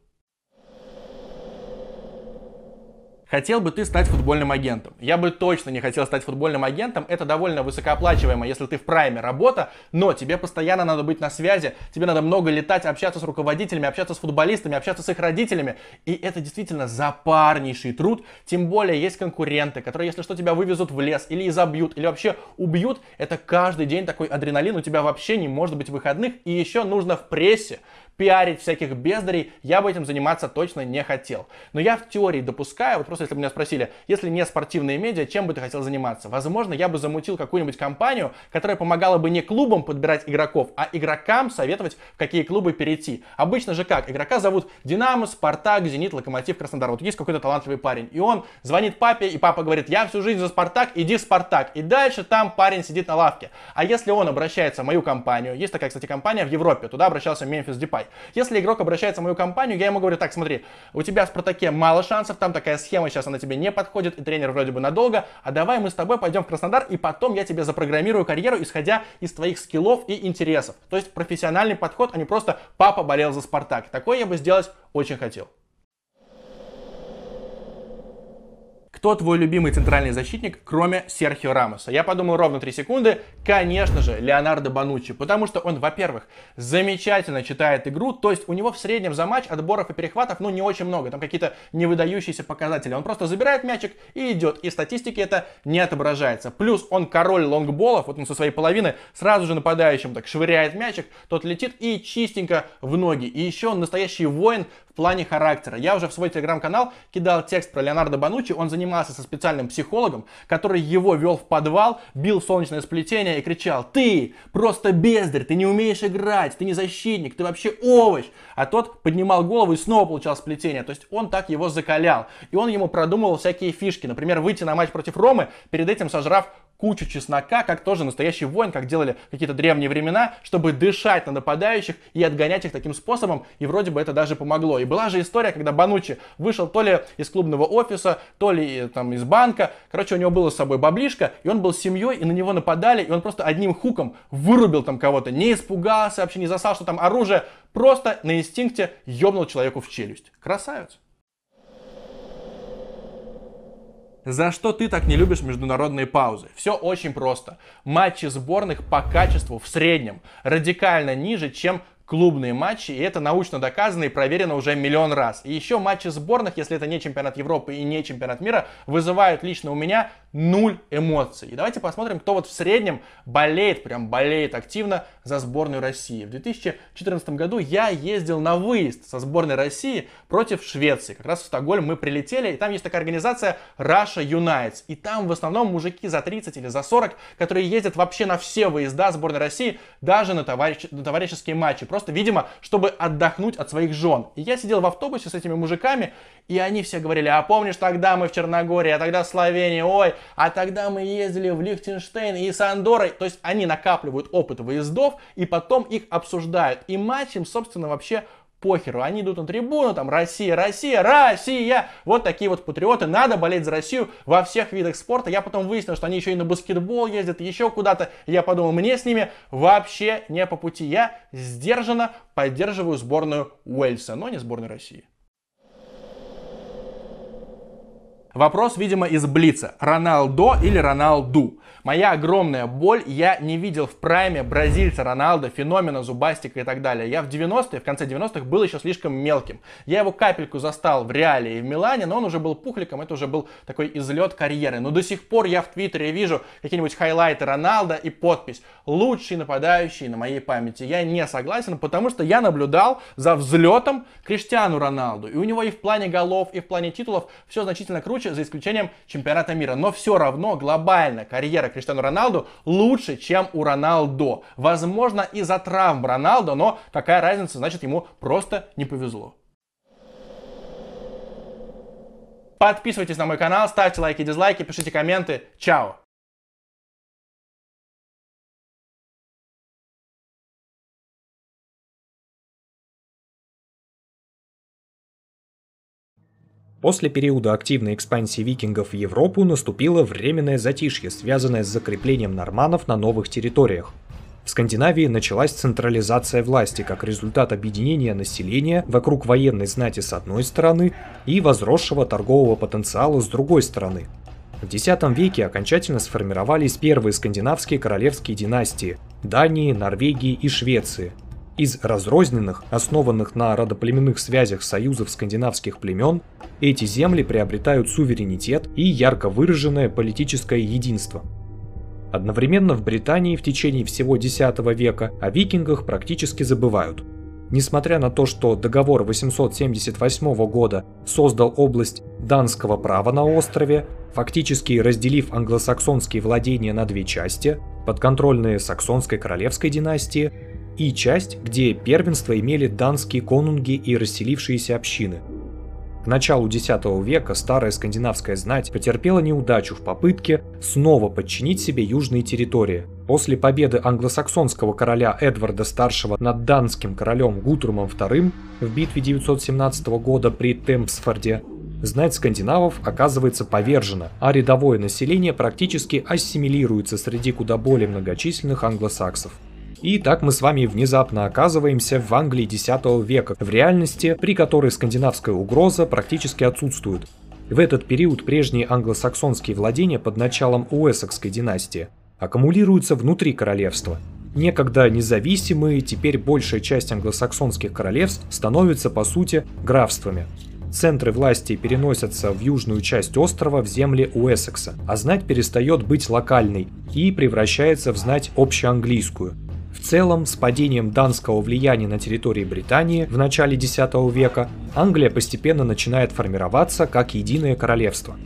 Хотел бы ты стать футбольным агентом? Я бы точно не хотел стать футбольным агентом. Это довольно высокооплачиваемо, если ты в прайме работа, но тебе постоянно надо быть на связи, тебе надо много летать, общаться с руководителями, общаться с футболистами, общаться с их родителями. И это действительно запарнейший труд. Тем более есть конкуренты, которые, если что, тебя вывезут в лес или изобьют, или вообще убьют. Это каждый день такой адреналин, у тебя вообще не может быть выходных. И еще нужно в прессе пиарить всяких бездарей, я бы этим заниматься точно не хотел. Но я в теории допускаю, вот просто если бы меня спросили, если не спортивные медиа, чем бы ты хотел заниматься? Возможно, я бы замутил какую-нибудь компанию, которая помогала бы не клубам подбирать игроков, а игрокам советовать, в какие клубы перейти. Обычно же как? Игрока зовут Динамо, Спартак, Зенит, Локомотив, Краснодар. Вот есть какой-то талантливый парень, и он звонит папе, и папа говорит, я всю жизнь за Спартак, иди в Спартак. И дальше там парень сидит на лавке. А если он обращается в мою компанию, есть такая, кстати, компания в Европе, туда обращался Мемфис Депай, давай. Если игрок обращается в мою компанию, я ему говорю, так, смотри, у тебя в Спартаке мало шансов, там такая схема, сейчас она тебе не подходит, и тренер вроде бы надолго, а давай мы с тобой пойдем в Краснодар, и потом я тебе запрограммирую карьеру, исходя из твоих скиллов и интересов. То есть профессиональный подход, а не просто папа болел за Спартак. Такое я бы сделать очень хотел. Кто твой любимый центральный защитник, кроме Серхио Рамоса? Я подумал ровно 3 секунды. Конечно же, Леонардо Бануччи. Потому что он, во-первых, замечательно читает игру. То есть у него в среднем за матч отборов и перехватов, ну, не очень много. Там какие-то невыдающиеся показатели. Он просто забирает мячик и идет. И статистики это не отображается. Плюс он король лонгболов. Вот он со своей половины сразу же нападающим так швыряет мячик. Тот летит и чистенько в ноги. И еще он настоящий воин в плане характера. Я уже в свой телеграм-канал кидал текст про Леонардо Бануччи. Он занимался со специальным психологом, который его вел в подвал, бил солнечное сплетение и кричал, ты просто бездарь, ты не умеешь играть, ты не защитник, ты вообще овощ. А тот поднимал голову и снова получал сплетение. То есть он так его закалял. И он ему продумывал всякие фишки. Например, выйти на матч против Ромы, перед этим сожрав кучу чеснока, как тоже настоящий воин, как делали какие-то древние времена, чтобы дышать на нападающих и отгонять их таким способом, и вроде бы это даже помогло. И была же история, когда Банучи вышел то ли из клубного офиса, то ли э, там из банка, короче, у него было с собой баблишка, и он был с семьей, и на него нападали, и он просто одним хуком вырубил там кого-то, не испугался, вообще не засал, что там оружие, просто на инстинкте ёбнул человеку в челюсть. Красавец. За что ты так не любишь международные паузы? Все очень просто. Матчи сборных по качеству в среднем радикально ниже, чем клубные матчи, и это научно доказано и проверено уже миллион раз. И еще матчи сборных, если это не чемпионат Европы и не чемпионат мира, вызывают лично у меня нуль эмоций. И давайте посмотрим, кто вот в среднем болеет, прям болеет активно за сборную России. В 2014 году я ездил на выезд со сборной России против Швеции. Как раз в Стокгольм мы прилетели, и там есть такая организация Russia Unites. И там в основном мужики за 30 или за 40, которые ездят вообще на все выезда сборной России, даже на, товарищ... на товарищеские матчи. Просто, видимо, чтобы отдохнуть от своих жен. И я сидел в автобусе с этими мужиками, и они все говорили, а помнишь, тогда мы в Черногории, а тогда в Словении, ой, а тогда мы ездили в Лихтенштейн и с Андорой. То есть они накапливают опыт выездов и потом их обсуждают. И матч им, собственно, вообще похеру. Они идут на трибуну, там, Россия, Россия, Россия. Вот такие вот патриоты. Надо болеть за Россию во всех видах спорта. Я потом выяснил, что они еще и на баскетбол ездят, еще куда-то. Я подумал, мне с ними вообще не по пути. Я сдержанно поддерживаю сборную Уэльса, но не сборную России. Вопрос, видимо, из Блица. Роналдо или Роналду? Моя огромная боль, я не видел в прайме бразильца Роналда, феномена, зубастика и так далее. Я в 90-е, в конце 90-х был еще слишком мелким. Я его капельку застал в Реале и в Милане, но он уже был пухликом, это уже был такой излет карьеры. Но до сих пор я в Твиттере вижу какие-нибудь хайлайты Роналда и подпись «Лучший нападающий на моей памяти». Я не согласен, потому что я наблюдал за взлетом Криштиану Роналду. И у него и в плане голов, и в плане титулов все значительно круче, за исключением чемпионата мира. Но все равно глобально карьера Криштиану Роналду лучше, чем у Роналдо. Возможно, из-за травм Роналдо, но какая разница, значит, ему просто не повезло. Подписывайтесь на мой канал, ставьте лайки, дизлайки, пишите комменты. Чао! После периода активной экспансии викингов в Европу наступило временное затишье, связанное с закреплением норманов на новых территориях. В Скандинавии началась централизация власти как результат объединения населения вокруг военной знати с одной стороны и возросшего торгового потенциала с другой стороны. В X веке окончательно сформировались первые скандинавские королевские династии – Дании, Норвегии и Швеции, из разрозненных, основанных на родоплеменных связях союзов скандинавских племен, эти земли приобретают суверенитет и ярко выраженное политическое единство. Одновременно в Британии в течение всего X века о викингах практически забывают. Несмотря на то, что договор 878 года создал область данского права на острове, фактически разделив англосаксонские владения на две части, подконтрольные саксонской королевской династии и часть, где первенство имели данские конунги и расселившиеся общины. К началу X века старая скандинавская знать потерпела неудачу в попытке снова подчинить себе южные территории. После победы англосаксонского короля Эдварда Старшего над данским королем Гутрумом II в битве 917 года при Темпсфорде, знать скандинавов оказывается повержена, а рядовое население практически ассимилируется среди куда более многочисленных англосаксов. И так мы с вами внезапно оказываемся в Англии X века, в реальности, при которой скандинавская угроза практически отсутствует. В этот период прежние англосаксонские владения под началом Уэссекской династии аккумулируются внутри королевства. Некогда независимые, теперь большая часть англосаксонских королевств становятся по сути графствами. Центры власти переносятся в южную часть острова в земли Уэссекса, а знать перестает быть локальной и превращается в знать общеанглийскую – в целом, с падением данского влияния на территории Британии в начале X века, Англия постепенно начинает формироваться как единое королевство.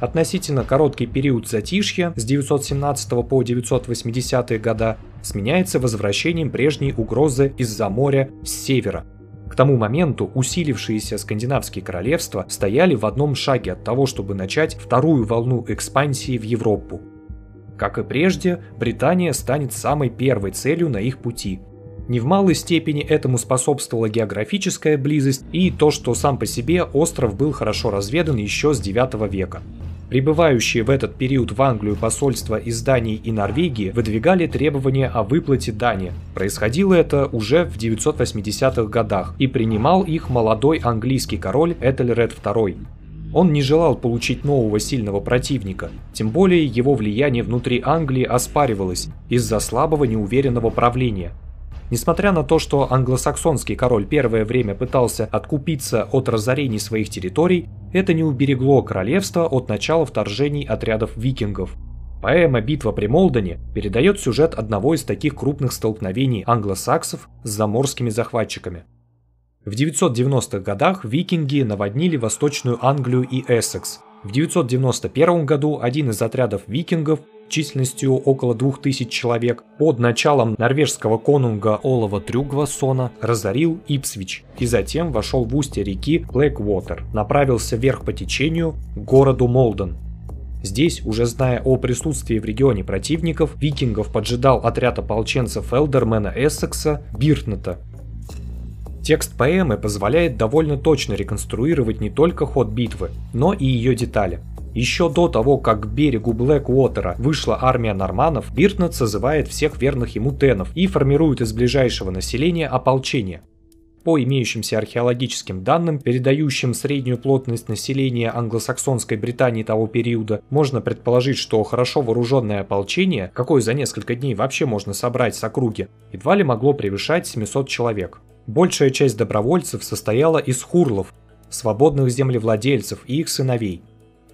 Относительно короткий период затишья с 917 по 980 года сменяется возвращением прежней угрозы из-за моря с севера. К тому моменту усилившиеся скандинавские королевства стояли в одном шаге от того, чтобы начать вторую волну экспансии в Европу. Как и прежде, Британия станет самой первой целью на их пути. Не в малой степени этому способствовала географическая близость и то, что сам по себе остров был хорошо разведан еще с 9 века. Прибывающие в этот период в Англию посольства из Дании и Норвегии выдвигали требования о выплате дани. Происходило это уже в 980-х годах, и принимал их молодой английский король Этельред II. Он не желал получить нового сильного противника, тем более его влияние внутри Англии оспаривалось из-за слабого неуверенного правления. Несмотря на то, что англосаксонский король первое время пытался откупиться от разорений своих территорий, это не уберегло королевство от начала вторжений отрядов викингов. Поэма «Битва при Молдоне» передает сюжет одного из таких крупных столкновений англосаксов с заморскими захватчиками. В 990-х годах викинги наводнили Восточную Англию и Эссекс. В 991 году один из отрядов викингов численностью около 2000 человек под началом норвежского конунга Олова Трюгвасона разорил Ипсвич и затем вошел в устье реки Блэквотер, направился вверх по течению к городу Молден. Здесь, уже зная о присутствии в регионе противников, викингов поджидал отряд ополченцев Элдермена Эссекса Биртнета, Текст поэмы позволяет довольно точно реконструировать не только ход битвы, но и ее детали. Еще до того, как к берегу Блэквотера вышла армия норманов, Биртнет созывает всех верных ему тенов и формирует из ближайшего населения ополчение. По имеющимся археологическим данным, передающим среднюю плотность населения англосаксонской Британии того периода, можно предположить, что хорошо вооруженное ополчение, какое за несколько дней вообще можно собрать с округи, едва ли могло превышать 700 человек. Большая часть добровольцев состояла из хурлов, свободных землевладельцев и их сыновей.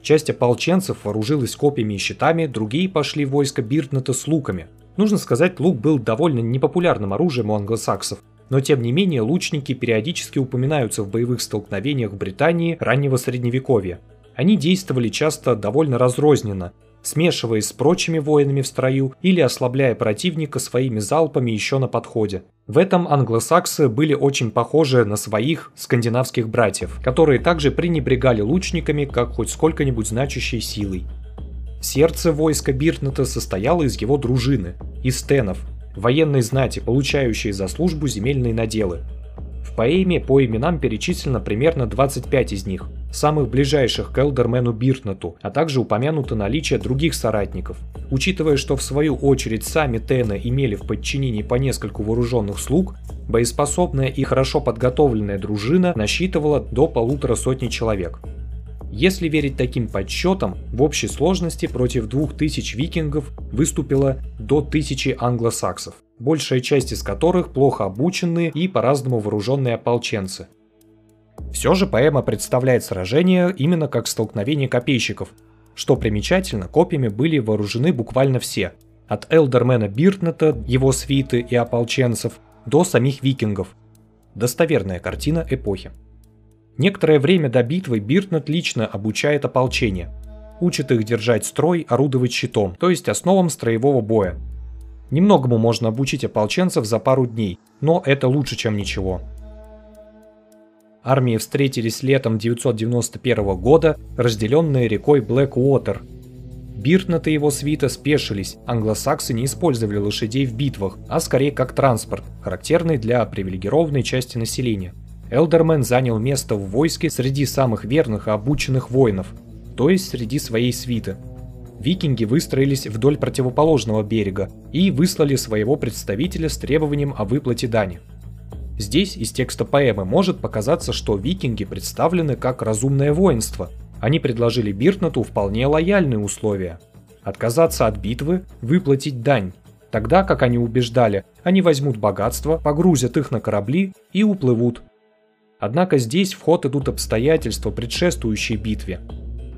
Часть ополченцев вооружилась копьями и щитами, другие пошли в войско Биртнета с луками. Нужно сказать, лук был довольно непопулярным оружием у англосаксов, но тем не менее лучники периодически упоминаются в боевых столкновениях в Британии раннего средневековья. Они действовали часто довольно разрозненно, смешиваясь с прочими воинами в строю или ослабляя противника своими залпами еще на подходе. В этом англосаксы были очень похожи на своих скандинавских братьев, которые также пренебрегали лучниками как хоть сколько-нибудь значащей силой. Сердце войска Биртнета состояло из его дружины, из тенов, военной знати, получающей за службу земельные наделы, в поэме по именам перечислено примерно 25 из них, самых ближайших к Элдермену Биртнету, а также упомянуто наличие других соратников. Учитывая, что в свою очередь сами Тены имели в подчинении по нескольку вооруженных слуг, боеспособная и хорошо подготовленная дружина насчитывала до полутора сотни человек. Если верить таким подсчетам, в общей сложности против 2000 викингов выступило до 1000 англосаксов большая часть из которых плохо обученные и по-разному вооруженные ополченцы. Все же поэма представляет сражение именно как столкновение копейщиков. Что примечательно, копьями были вооружены буквально все, от Элдермена Биртнета, его свиты и ополченцев, до самих викингов. Достоверная картина эпохи. Некоторое время до битвы Биртнет лично обучает ополчение. Учит их держать строй, орудовать щитом, то есть основам строевого боя, Немногому можно обучить ополченцев за пару дней, но это лучше, чем ничего. Армии встретились летом 991 года, разделенные рекой Блэк-Уотер. Биртнет и его свита спешились, англосаксы не использовали лошадей в битвах, а скорее как транспорт, характерный для привилегированной части населения. Элдермен занял место в войске среди самых верных и обученных воинов, то есть среди своей свиты. Викинги выстроились вдоль противоположного берега и выслали своего представителя с требованием о выплате дани. Здесь из текста поэмы может показаться, что викинги представлены как разумное воинство. Они предложили Биртнату вполне лояльные условия. Отказаться от битвы, выплатить дань. Тогда, как они убеждали, они возьмут богатство, погрузят их на корабли и уплывут. Однако здесь в ход идут обстоятельства, предшествующие битве.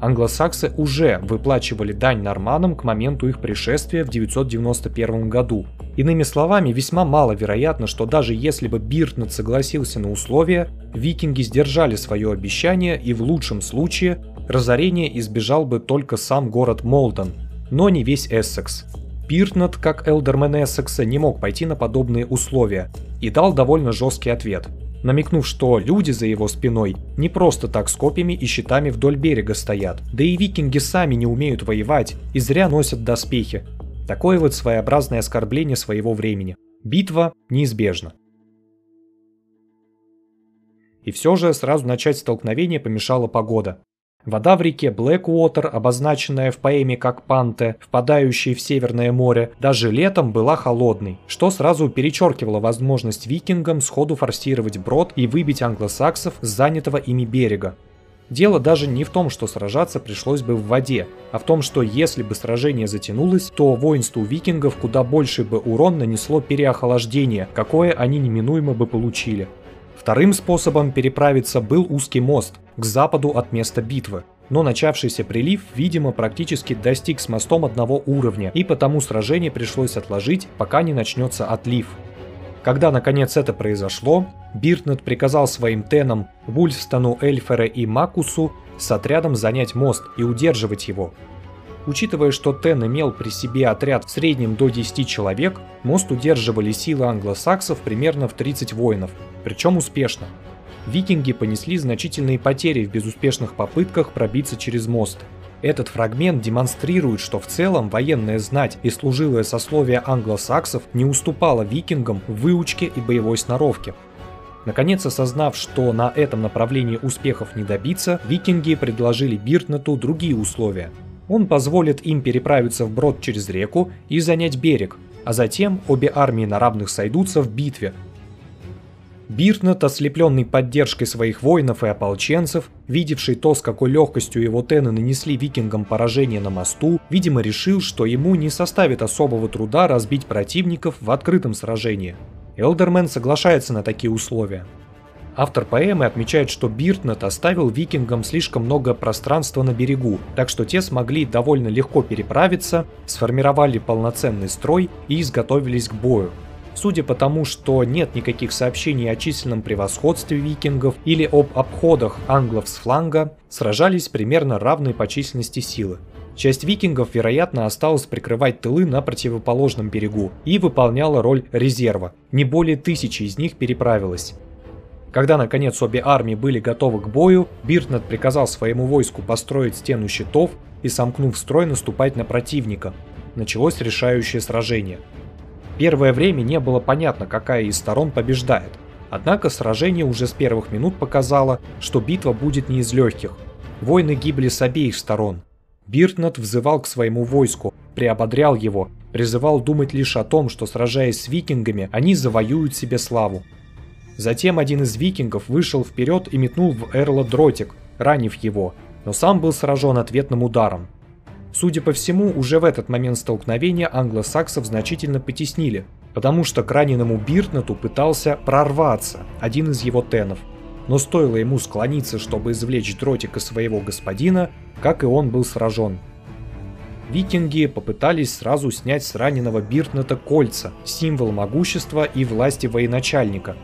Англосаксы уже выплачивали дань норманам к моменту их пришествия в 991 году, Иными словами, весьма маловероятно, что даже если бы Биртнет согласился на условия, викинги сдержали свое обещание и в лучшем случае разорение избежал бы только сам город Молден, но не весь Эссекс. Биртнет, как элдермен Эссекса, не мог пойти на подобные условия и дал довольно жесткий ответ, намекнув, что люди за его спиной не просто так с копьями и щитами вдоль берега стоят, да и викинги сами не умеют воевать и зря носят доспехи, Такое вот своеобразное оскорбление своего времени. Битва неизбежна. И все же сразу начать столкновение помешала погода. Вода в реке Блэквотер, обозначенная в поэме как Панте, впадающей в Северное море, даже летом была холодной, что сразу перечеркивало возможность викингам сходу форсировать брод и выбить англосаксов с занятого ими берега. Дело даже не в том, что сражаться пришлось бы в воде, а в том, что если бы сражение затянулось, то воинству викингов куда больше бы урон нанесло переохлаждение, какое они неминуемо бы получили. Вторым способом переправиться был узкий мост к западу от места битвы, но начавшийся прилив, видимо, практически достиг с мостом одного уровня, и потому сражение пришлось отложить, пока не начнется отлив. Когда наконец это произошло, Биртнет приказал своим тенам Вульфстону, Эльфере и Макусу с отрядом занять мост и удерживать его. Учитывая, что Тен имел при себе отряд в среднем до 10 человек, мост удерживали силы англосаксов примерно в 30 воинов, причем успешно. Викинги понесли значительные потери в безуспешных попытках пробиться через мост – этот фрагмент демонстрирует, что в целом военная знать и служилое сословие англосаксов не уступало викингам в выучке и боевой сноровке. Наконец, осознав, что на этом направлении успехов не добиться, викинги предложили Биртнету другие условия. Он позволит им переправиться вброд через реку и занять берег, а затем обе армии на равных сойдутся в битве, Биртнет, ослепленный поддержкой своих воинов и ополченцев, видевший то, с какой легкостью его тены нанесли викингам поражение на мосту, видимо решил, что ему не составит особого труда разбить противников в открытом сражении. Элдермен соглашается на такие условия. Автор поэмы отмечает, что Биртнет оставил викингам слишком много пространства на берегу, так что те смогли довольно легко переправиться, сформировали полноценный строй и изготовились к бою. Судя по тому, что нет никаких сообщений о численном превосходстве викингов или об обходах англов с фланга, сражались примерно равной по численности силы. Часть викингов, вероятно, осталась прикрывать тылы на противоположном берегу и выполняла роль резерва. Не более тысячи из них переправилось. Когда наконец обе армии были готовы к бою, Биртнет приказал своему войску построить стену щитов и, сомкнув строй, наступать на противника. Началось решающее сражение – Первое время не было понятно, какая из сторон побеждает. Однако сражение уже с первых минут показало, что битва будет не из легких. Войны гибли с обеих сторон. Биртнет взывал к своему войску, приободрял его, призывал думать лишь о том, что сражаясь с викингами, они завоюют себе славу. Затем один из викингов вышел вперед и метнул в Эрла дротик, ранив его, но сам был сражен ответным ударом. Судя по всему, уже в этот момент столкновения англосаксов значительно потеснили, потому что к раненому Биртнету пытался прорваться один из его тенов. Но стоило ему склониться, чтобы извлечь дротик из своего господина, как и он был сражен. Викинги попытались сразу снять с раненого Биртнета кольца, символ могущества и власти военачальника.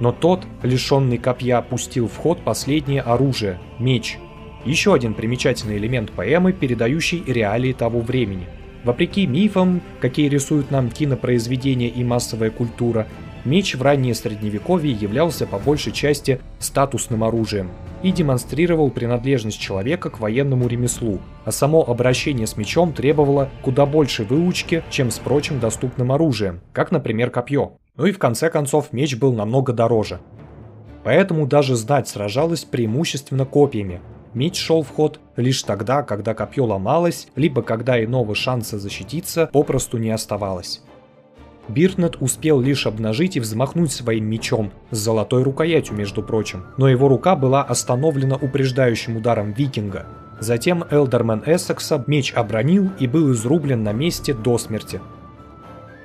Но тот, лишенный копья, пустил в ход последнее оружие – меч – еще один примечательный элемент поэмы, передающий реалии того времени. Вопреки мифам, какие рисуют нам кинопроизведения и массовая культура, Меч в раннее средневековье являлся по большей части статусным оружием и демонстрировал принадлежность человека к военному ремеслу, а само обращение с мечом требовало куда больше выучки, чем с прочим доступным оружием, как, например, копье. Ну и в конце концов меч был намного дороже. Поэтому даже знать сражалась преимущественно копьями. Меч шел в ход лишь тогда, когда копье ломалось, либо когда иного шанса защититься попросту не оставалось. Биртнет успел лишь обнажить и взмахнуть своим мечом, с золотой рукоятью, между прочим, но его рука была остановлена упреждающим ударом викинга. Затем Элдермен Эссекса меч обронил и был изрублен на месте до смерти.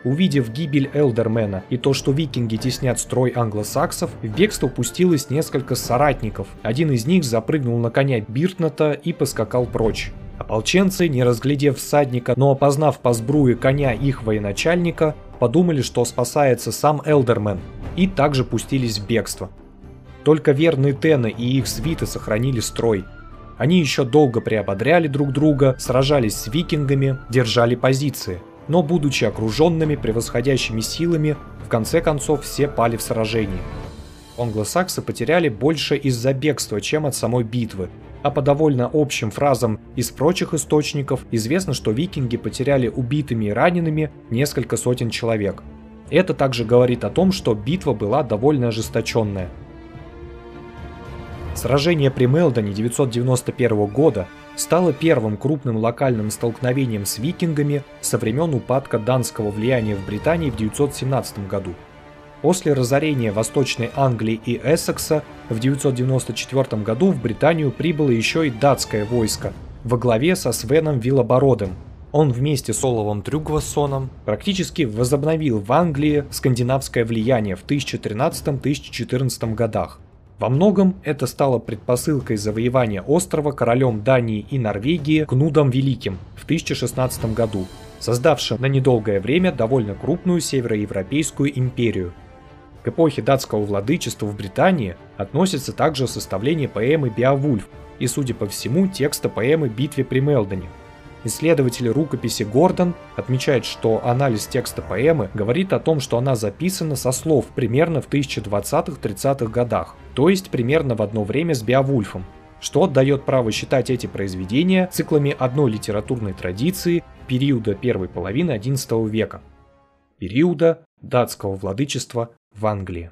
Увидев гибель Элдермена и то, что викинги теснят строй англосаксов, в бегство пустилось несколько соратников. Один из них запрыгнул на коня Биртната и поскакал прочь. Ополченцы, не разглядев всадника, но опознав по сбруе коня их военачальника, подумали, что спасается сам Элдермен, и также пустились в бегство. Только верные Тены и их свиты сохранили строй. Они еще долго приободряли друг друга, сражались с викингами, держали позиции, но будучи окруженными превосходящими силами, в конце концов все пали в сражении. Англосаксы потеряли больше из-за бегства, чем от самой битвы, а по довольно общим фразам из прочих источников известно, что викинги потеряли убитыми и ранеными несколько сотен человек. Это также говорит о том, что битва была довольно ожесточенная. Сражение при Мелдоне 991 года стало первым крупным локальным столкновением с викингами со времен упадка данского влияния в Британии в 917 году. После разорения Восточной Англии и Эссекса в 994 году в Британию прибыло еще и датское войско во главе со Свеном Вилобородым. Он вместе с Оловом Трюгвассоном практически возобновил в Англии скандинавское влияние в 1013-1014 годах. Во многом это стало предпосылкой завоевания острова королем Дании и Норвегии Кнудом Великим в 1016 году, создавшим на недолгое время довольно крупную североевропейскую империю, к эпохе датского владычества в Британии относится также составление поэмы «Беовульф» и, судя по всему, текста поэмы «Битве при Мелдоне». Исследователь рукописи Гордон отмечает, что анализ текста поэмы говорит о том, что она записана со слов примерно в 1020-30-х годах, то есть примерно в одно время с Беовульфом, что дает право считать эти произведения циклами одной литературной традиции периода первой половины XI века, периода датского владычества в Англии.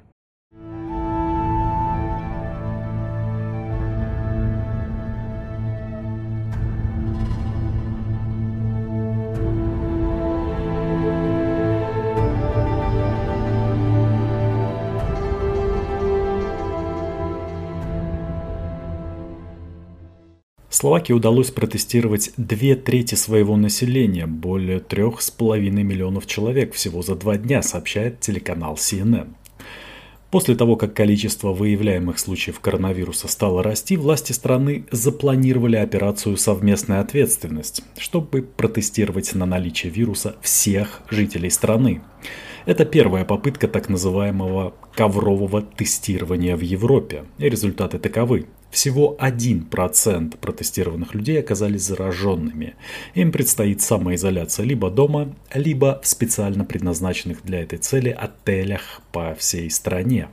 Словакии удалось протестировать две трети своего населения, более трех с половиной миллионов человек всего за два дня, сообщает телеканал CNN. После того, как количество выявляемых случаев коронавируса стало расти, власти страны запланировали операцию «Совместная ответственность», чтобы протестировать на наличие вируса всех жителей страны. Это первая попытка так называемого коврового тестирования в Европе. И результаты таковы. Всего 1% протестированных людей оказались зараженными. Им предстоит самоизоляция либо дома, либо в специально предназначенных для этой цели отелях по всей стране.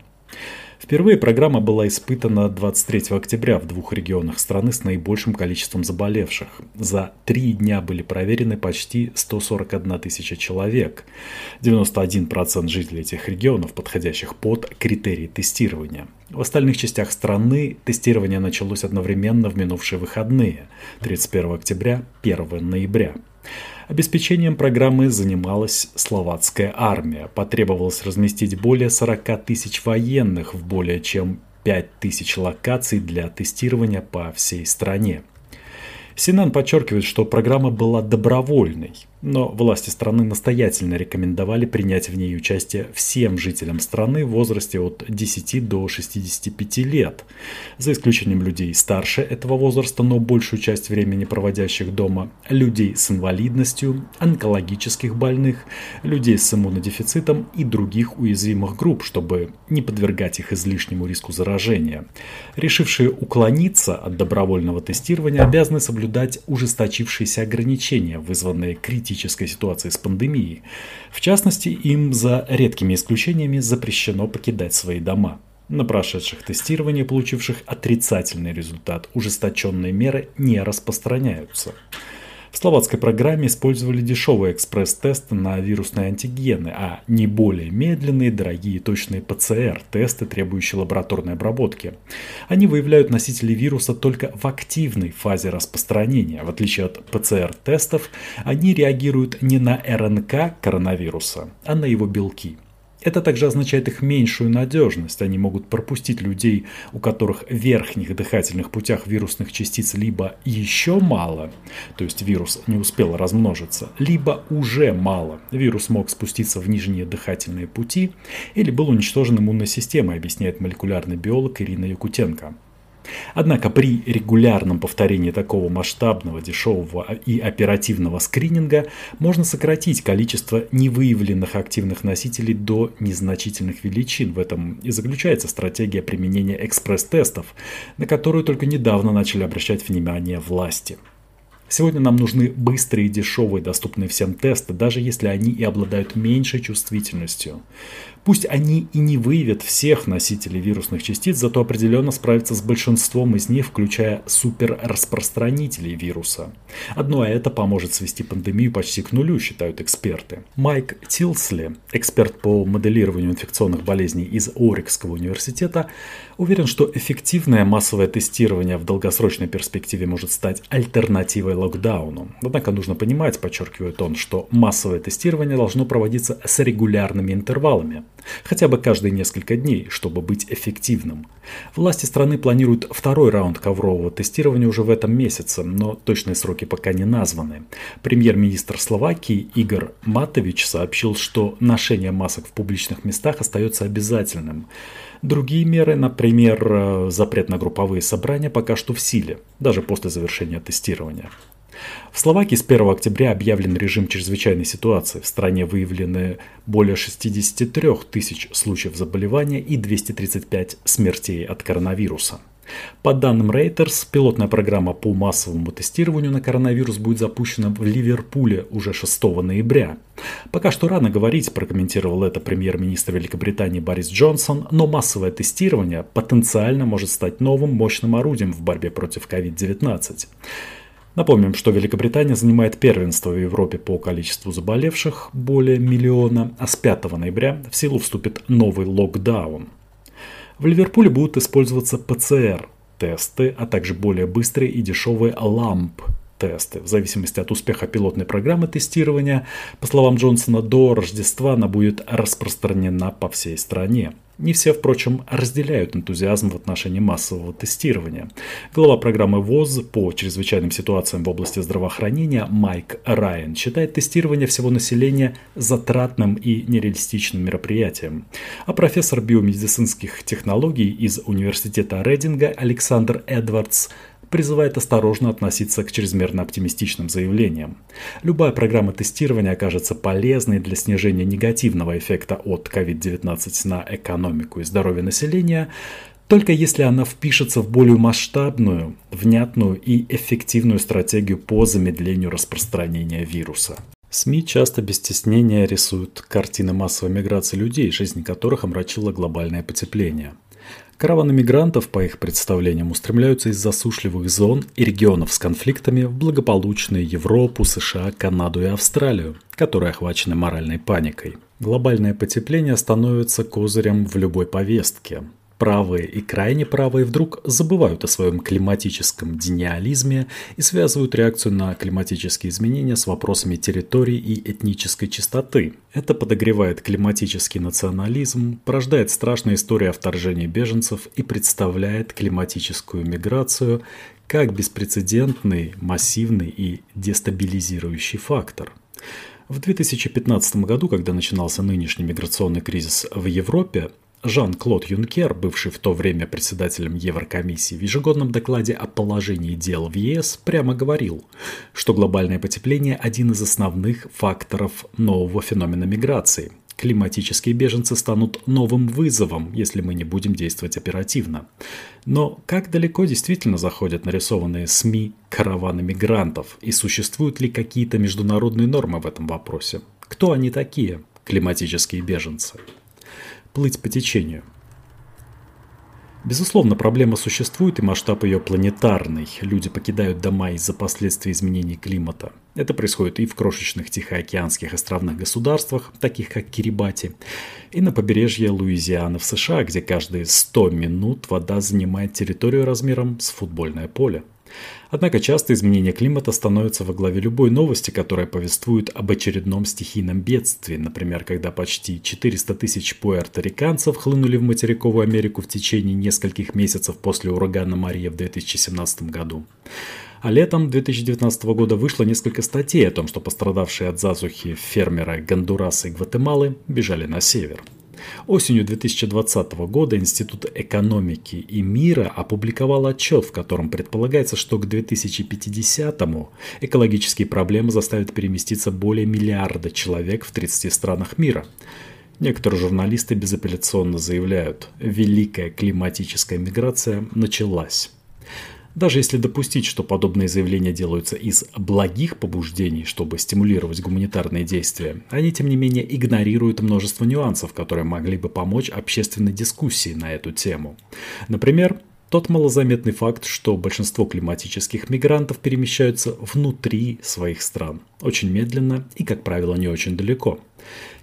Впервые программа была испытана 23 октября в двух регионах страны с наибольшим количеством заболевших. За три дня были проверены почти 141 тысяча человек. 91% жителей этих регионов, подходящих под критерии тестирования. В остальных частях страны тестирование началось одновременно в минувшие выходные 31 октября 1 ноября. Обеспечением программы занималась словацкая армия. Потребовалось разместить более 40 тысяч военных в более чем 5 тысяч локаций для тестирования по всей стране. Синан подчеркивает, что программа была добровольной, но власти страны настоятельно рекомендовали принять в ней участие всем жителям страны в возрасте от 10 до 65 лет, за исключением людей старше этого возраста, но большую часть времени проводящих дома, людей с инвалидностью, онкологических больных, людей с иммунодефицитом и других уязвимых групп, чтобы не подвергать их излишнему риску заражения. Решившие уклониться от добровольного тестирования обязаны соблюдать ужесточившиеся ограничения, вызванные критикой критической ситуации с пандемией. В частности, им за редкими исключениями запрещено покидать свои дома. На прошедших тестирование, получивших отрицательный результат, ужесточенные меры не распространяются. В словацкой программе использовали дешевые экспресс-тесты на вирусные антигены, а не более медленные, дорогие точные ПЦР-тесты, требующие лабораторной обработки. Они выявляют носителей вируса только в активной фазе распространения. В отличие от ПЦР-тестов, они реагируют не на РНК коронавируса, а на его белки. Это также означает их меньшую надежность. Они могут пропустить людей, у которых в верхних дыхательных путях вирусных частиц либо еще мало, то есть вирус не успел размножиться, либо уже мало. Вирус мог спуститься в нижние дыхательные пути или был уничтожен иммунной системой, объясняет молекулярный биолог Ирина Якутенко. Однако при регулярном повторении такого масштабного, дешевого и оперативного скрининга можно сократить количество невыявленных активных носителей до незначительных величин. В этом и заключается стратегия применения экспресс-тестов, на которую только недавно начали обращать внимание власти. Сегодня нам нужны быстрые, дешевые, доступные всем тесты, даже если они и обладают меньшей чувствительностью. Пусть они и не выявят всех носителей вирусных частиц, зато определенно справятся с большинством из них, включая суперраспространителей вируса. Одно это поможет свести пандемию почти к нулю, считают эксперты. Майк Тилсли, эксперт по моделированию инфекционных болезней из Орикского университета, уверен, что эффективное массовое тестирование в долгосрочной перспективе может стать альтернативой локдауну. Однако нужно понимать, подчеркивает он, что массовое тестирование должно проводиться с регулярными интервалами хотя бы каждые несколько дней, чтобы быть эффективным. Власти страны планируют второй раунд коврового тестирования уже в этом месяце, но точные сроки пока не названы. Премьер-министр Словакии Игорь Матович сообщил, что ношение масок в публичных местах остается обязательным. Другие меры, например, э, запрет на групповые собрания, пока что в силе, даже после завершения тестирования. В Словакии с 1 октября объявлен режим чрезвычайной ситуации. В стране выявлены более 63 тысяч случаев заболевания и 235 смертей от коронавируса. По данным Reuters, пилотная программа по массовому тестированию на коронавирус будет запущена в Ливерпуле уже 6 ноября. Пока что рано говорить, прокомментировал это премьер-министр Великобритании Борис Джонсон, но массовое тестирование потенциально может стать новым мощным орудием в борьбе против COVID-19. Напомним, что Великобритания занимает первенство в Европе по количеству заболевших, более миллиона, а с 5 ноября в силу вступит новый локдаун. В Ливерпуле будут использоваться ПЦР-тесты, а также более быстрые и дешевые ламп тесты. В зависимости от успеха пилотной программы тестирования, по словам Джонсона, до Рождества она будет распространена по всей стране. Не все, впрочем, разделяют энтузиазм в отношении массового тестирования. Глава программы ВОЗ по чрезвычайным ситуациям в области здравоохранения Майк Райан считает тестирование всего населения затратным и нереалистичным мероприятием. А профессор биомедицинских технологий из университета Рейдинга Александр Эдвардс призывает осторожно относиться к чрезмерно оптимистичным заявлениям. Любая программа тестирования окажется полезной для снижения негативного эффекта от COVID-19 на экономику и здоровье населения, только если она впишется в более масштабную, внятную и эффективную стратегию по замедлению распространения вируса. СМИ часто без стеснения рисуют картины массовой миграции людей, жизнь которых омрачило глобальное потепление – Караваны мигрантов, по их представлениям, устремляются из засушливых зон и регионов с конфликтами в благополучную Европу, США, Канаду и Австралию, которые охвачены моральной паникой. Глобальное потепление становится козырем в любой повестке. Правые и крайне правые вдруг забывают о своем климатическом дениализме и связывают реакцию на климатические изменения с вопросами территории и этнической чистоты. Это подогревает климатический национализм, порождает страшные истории о вторжении беженцев и представляет климатическую миграцию как беспрецедентный, массивный и дестабилизирующий фактор. В 2015 году, когда начинался нынешний миграционный кризис в Европе, Жан-Клод Юнкер, бывший в то время председателем Еврокомиссии, в ежегодном докладе о положении дел в ЕС прямо говорил, что глобальное потепление – один из основных факторов нового феномена миграции. Климатические беженцы станут новым вызовом, если мы не будем действовать оперативно. Но как далеко действительно заходят нарисованные СМИ караваны мигрантов и существуют ли какие-то международные нормы в этом вопросе? Кто они такие, климатические беженцы? Плыть по течению – Безусловно, проблема существует и масштаб ее планетарный. Люди покидают дома из-за последствий изменений климата. Это происходит и в крошечных тихоокеанских островных государствах, таких как Кирибати, и на побережье Луизианы в США, где каждые 100 минут вода занимает территорию размером с футбольное поле. Однако часто изменение климата становится во главе любой новости, которая повествует об очередном стихийном бедствии. Например, когда почти 400 тысяч пуэрториканцев хлынули в материковую Америку в течение нескольких месяцев после урагана Мария в 2017 году. А летом 2019 года вышло несколько статей о том, что пострадавшие от засухи фермеры Гондураса и Гватемалы бежали на север. Осенью 2020 года Институт экономики и мира опубликовал отчет, в котором предполагается, что к 2050-му экологические проблемы заставят переместиться более миллиарда человек в 30 странах мира. Некоторые журналисты безапелляционно заявляют, великая климатическая миграция началась. Даже если допустить, что подобные заявления делаются из благих побуждений, чтобы стимулировать гуманитарные действия, они тем не менее игнорируют множество нюансов, которые могли бы помочь общественной дискуссии на эту тему. Например, тот малозаметный факт, что большинство климатических мигрантов перемещаются внутри своих стран, очень медленно и, как правило, не очень далеко.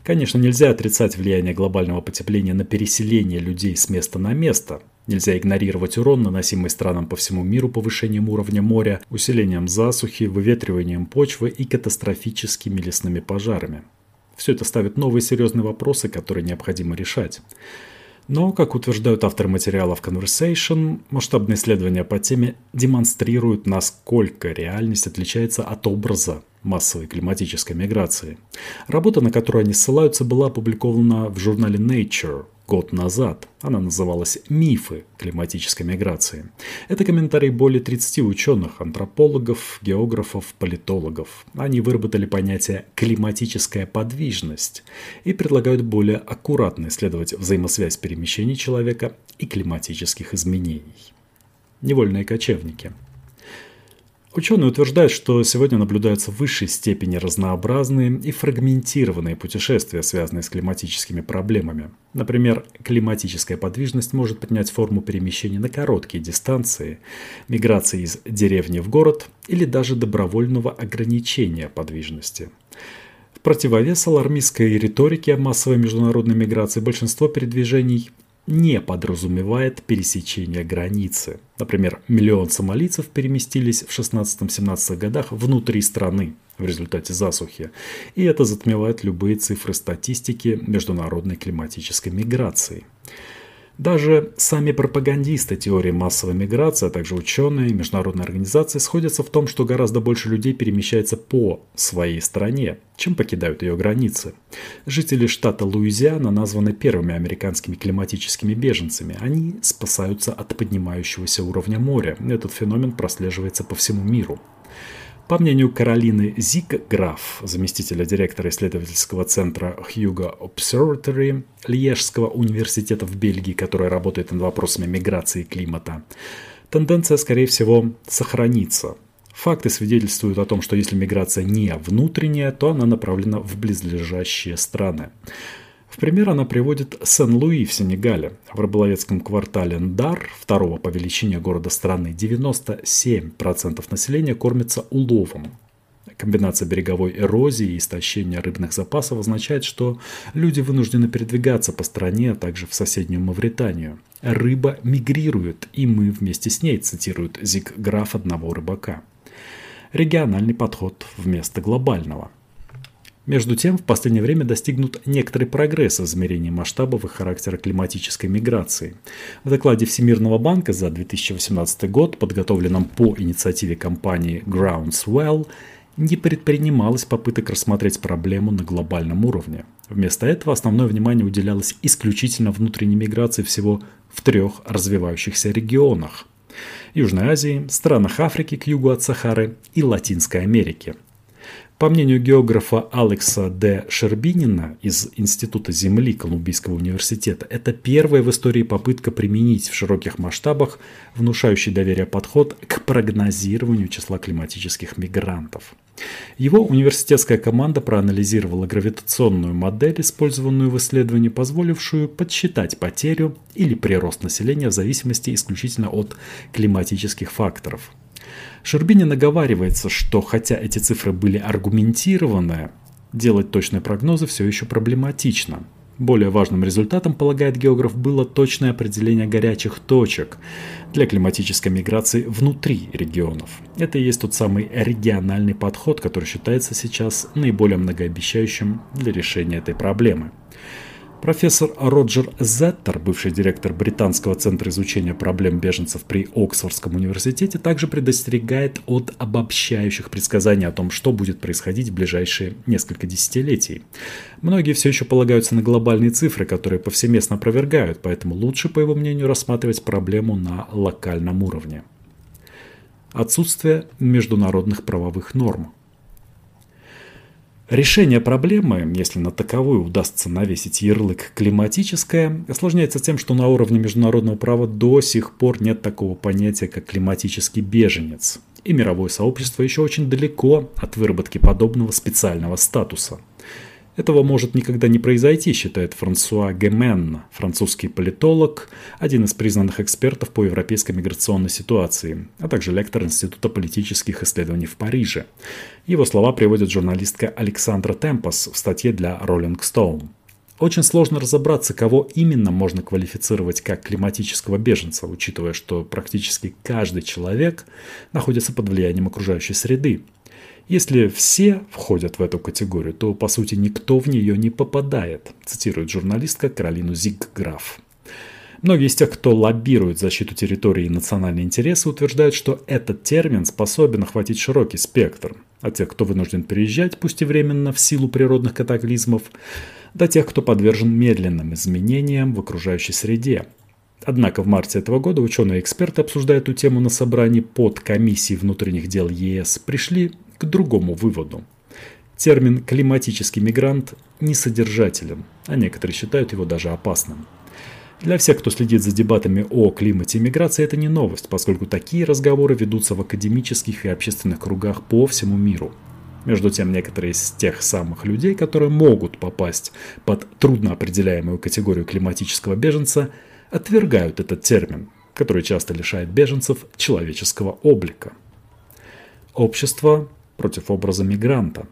Конечно, нельзя отрицать влияние глобального потепления на переселение людей с места на место, Нельзя игнорировать урон, наносимый странам по всему миру повышением уровня моря, усилением засухи, выветриванием почвы и катастрофическими лесными пожарами. Все это ставит новые серьезные вопросы, которые необходимо решать. Но, как утверждают авторы материалов Conversation, масштабные исследования по теме демонстрируют, насколько реальность отличается от образа массовой климатической миграции. Работа, на которую они ссылаются, была опубликована в журнале Nature год назад. Она называлась «Мифы климатической миграции». Это комментарий более 30 ученых, антропологов, географов, политологов. Они выработали понятие «климатическая подвижность» и предлагают более аккуратно исследовать взаимосвязь перемещений человека и климатических изменений. Невольные кочевники – Ученые утверждают, что сегодня наблюдаются в высшей степени разнообразные и фрагментированные путешествия, связанные с климатическими проблемами. Например, климатическая подвижность может принять форму перемещения на короткие дистанции, миграции из деревни в город или даже добровольного ограничения подвижности. В противовес алармистской риторике о массовой международной миграции большинство передвижений не подразумевает пересечение границы. Например, миллион сомалийцев переместились в 16-17 годах внутри страны в результате засухи, и это затмевает любые цифры статистики международной климатической миграции. Даже сами пропагандисты теории массовой миграции, а также ученые и международные организации сходятся в том, что гораздо больше людей перемещается по своей стране, чем покидают ее границы. Жители штата Луизиана названы первыми американскими климатическими беженцами. Они спасаются от поднимающегося уровня моря. Этот феномен прослеживается по всему миру. По мнению Каролины Зигграф, заместителя директора исследовательского центра Hugo Observatory Льежского университета в Бельгии, который работает над вопросами миграции и климата, тенденция, скорее всего, сохранится. Факты свидетельствуют о том, что если миграция не внутренняя, то она направлена в близлежащие страны. В пример она приводит Сен-Луи в Сенегале. В рыболовецком квартале Ндар, второго по величине города страны, 97% населения кормится уловом. Комбинация береговой эрозии и истощения рыбных запасов означает, что люди вынуждены передвигаться по стране, а также в соседнюю Мавританию. Рыба мигрирует, и мы вместе с ней, цитирует Зиг Граф одного рыбака. Региональный подход вместо глобального – между тем, в последнее время достигнут некоторый прогресс в измерении масштабов и характера климатической миграции. В докладе Всемирного банка за 2018 год, подготовленном по инициативе компании Groundswell, не предпринималось попыток рассмотреть проблему на глобальном уровне. Вместо этого основное внимание уделялось исключительно внутренней миграции всего в трех развивающихся регионах – Южной Азии, странах Африки к югу от Сахары и Латинской Америки – По мнению географа Алекса Д. Шербинина из Института Земли Колумбийского университета, это первая в истории попытка применить в широких масштабах внушающий доверие подход к прогнозированию числа климатических мигрантов. Его университетская команда проанализировала гравитационную модель, использованную в исследовании, позволившую подсчитать потерю или прирост населения в зависимости исключительно от климатических факторов – Шербини наговаривается, что хотя эти цифры были аргументированы, делать точные прогнозы все еще проблематично. Более важным результатом, полагает географ, было точное определение горячих точек для климатической миграции внутри регионов. Это и есть тот самый региональный подход, который считается сейчас наиболее многообещающим для решения этой проблемы. Профессор Роджер Зеттер, бывший директор Британского центра изучения проблем беженцев при Оксфордском университете, также предостерегает от обобщающих предсказаний о том, что будет происходить в ближайшие несколько десятилетий. Многие все еще полагаются на глобальные цифры, которые повсеместно опровергают, поэтому лучше, по его мнению, рассматривать проблему на локальном уровне. Отсутствие международных правовых норм – Решение проблемы, если на таковую удастся навесить ярлык «климатическое», осложняется тем, что на уровне международного права до сих пор нет такого понятия, как климатический беженец. И мировое сообщество еще очень далеко от выработки подобного специального статуса – этого может никогда не произойти, считает Франсуа Гемен, французский политолог, один из признанных экспертов по европейской миграционной ситуации, а также лектор Института политических исследований в Париже. Его слова приводит журналистка Александра Темпос в статье для Rolling Stone. Очень сложно разобраться, кого именно можно квалифицировать как климатического беженца, учитывая, что практически каждый человек находится под влиянием окружающей среды, если все входят в эту категорию, то по сути никто в нее не попадает, цитирует журналистка Каролину Зигграф. Многие из тех, кто лоббирует защиту территории и национальные интересы, утверждают, что этот термин способен охватить широкий спектр. От тех, кто вынужден переезжать, пусть и временно, в силу природных катаклизмов, до тех, кто подвержен медленным изменениям в окружающей среде. Однако в марте этого года ученые-эксперты, обсуждая эту тему на собрании под комиссией внутренних дел ЕС, пришли к другому выводу. Термин «климатический мигрант» несодержателен, а некоторые считают его даже опасным. Для всех, кто следит за дебатами о климате и миграции, это не новость, поскольку такие разговоры ведутся в академических и общественных кругах по всему миру. Между тем, некоторые из тех самых людей, которые могут попасть под трудно определяемую категорию климатического беженца, отвергают этот термин, который часто лишает беженцев человеческого облика. Общество против образа мигранта.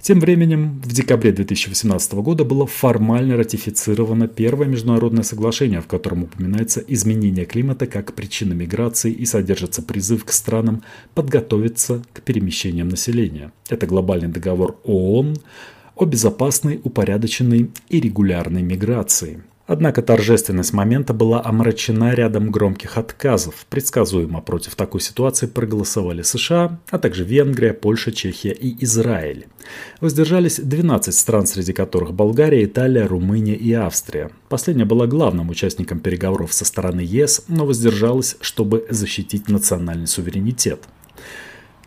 Тем временем, в декабре 2018 года было формально ратифицировано первое международное соглашение, в котором упоминается изменение климата как причина миграции и содержится призыв к странам подготовиться к перемещениям населения. Это глобальный договор ООН о безопасной, упорядоченной и регулярной миграции – Однако торжественность момента была омрачена рядом громких отказов. Предсказуемо против такой ситуации проголосовали США, а также Венгрия, Польша, Чехия и Израиль. Воздержались 12 стран, среди которых Болгария, Италия, Румыния и Австрия. Последняя была главным участником переговоров со стороны ЕС, но воздержалась, чтобы защитить национальный суверенитет.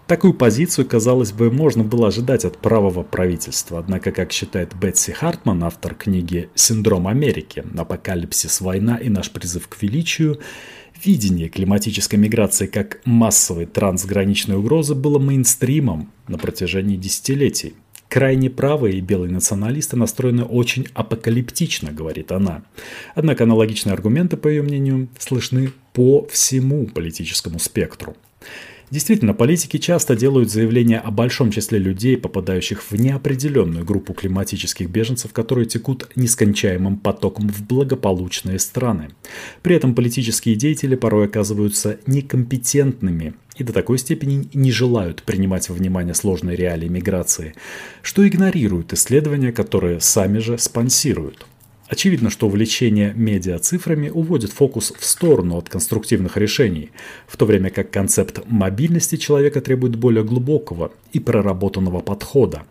Такую позицию, казалось бы, можно было ожидать от правого правительства. Однако, как считает Бетси Хартман, автор книги «Синдром Америки. Апокалипсис, война и наш призыв к величию», видение климатической миграции как массовой трансграничной угрозы было мейнстримом на протяжении десятилетий. Крайне правые и белые националисты настроены очень апокалиптично, говорит она. Однако аналогичные аргументы, по ее мнению, слышны по всему политическому спектру. Действительно, политики часто делают заявления о большом числе людей, попадающих в неопределенную группу климатических беженцев, которые текут нескончаемым потоком в благополучные страны. При этом политические деятели порой оказываются некомпетентными и до такой степени не желают принимать во внимание сложные реалии миграции, что игнорируют исследования, которые сами же спонсируют. Очевидно, что увлечение медиа цифрами уводит фокус в сторону от конструктивных решений, в то время как концепт мобильности человека требует более глубокого и проработанного подхода.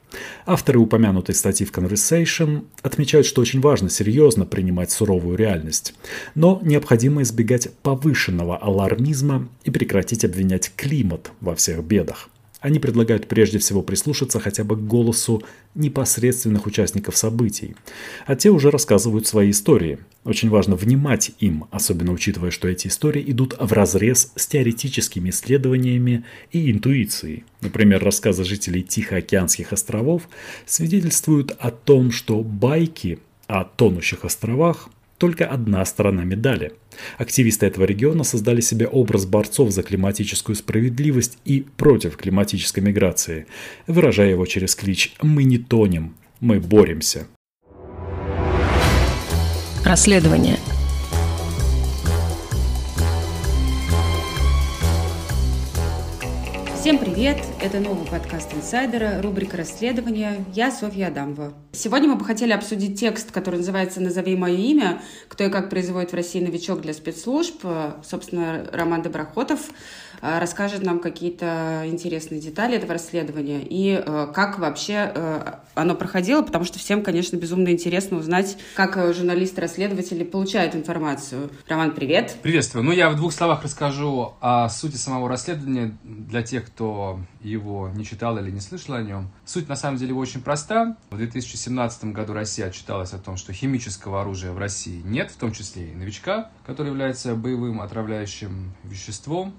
Авторы упомянутой статьи в Conversation отмечают, что очень важно серьезно принимать суровую реальность, но необходимо избегать повышенного алармизма и прекратить обвинять климат во всех бедах. Они предлагают прежде всего прислушаться хотя бы к голосу непосредственных участников событий, а те уже рассказывают свои истории. Очень важно внимать им, особенно учитывая, что эти истории идут в разрез с теоретическими исследованиями и интуицией. Например, рассказы жителей Тихоокеанских островов свидетельствуют о том, что байки о тонущих островах только одна сторона медали. Активисты этого региона создали себе образ борцов за климатическую справедливость и против климатической миграции, выражая его через клич «Мы не тонем, мы боремся». Расследование – Всем привет! Это новый подкаст «Инсайдера», рубрика расследования. Я Софья Адамова. Сегодня мы бы хотели обсудить текст, который называется «Назови мое имя. Кто и как производит в России новичок для спецслужб». Собственно, Роман Доброхотов расскажет нам какие-то интересные детали этого расследования и э, как вообще э, оно проходило, потому что всем, конечно, безумно интересно узнать, как журналисты-расследователи получают информацию. Роман, привет. Приветствую. Ну, я в двух словах расскажу о сути самого расследования для тех, кто его не читал или не слышал о нем. Суть, на самом деле, очень проста. В 2017 году Россия отчиталась о том, что химического оружия в России нет, в том числе и новичка, который является боевым отравляющим веществом,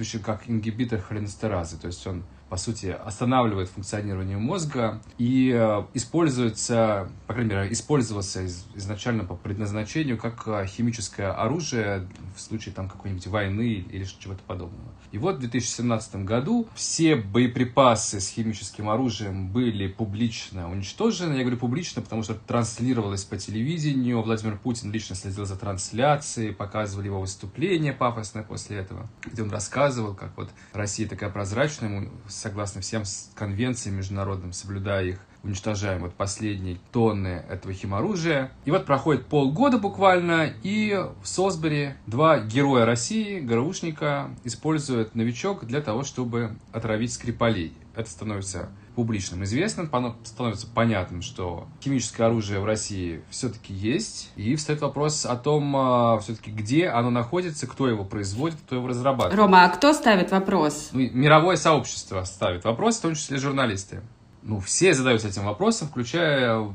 действующим как ингибитор холинестеразы. То есть он по сути, останавливает функционирование мозга и э, используется, по крайней мере, использовался изначально по предназначению как э, химическое оружие в случае там какой-нибудь войны или чего-то подобного. И вот в 2017 году все боеприпасы с химическим оружием были публично уничтожены. Я говорю публично, потому что транслировалось по телевидению. Владимир Путин лично следил за трансляцией, показывали его выступление пафосное после этого, где он рассказывал, как вот Россия такая прозрачная, ему согласно всем конвенциям международным, соблюдая их, уничтожаем вот последние тонны этого химоружия. И вот проходит полгода буквально, и в Сосбери два героя России, ГРУшника, используют новичок для того, чтобы отравить Скрипалей. Это становится публичным известным, становится понятным, что химическое оружие в России все-таки есть, и встает вопрос о том, а, все-таки где оно находится, кто его производит, кто его разрабатывает. Рома, а кто ставит вопрос? Ну, мировое сообщество ставит вопрос, в том числе журналисты ну, все задаются этим вопросом, включая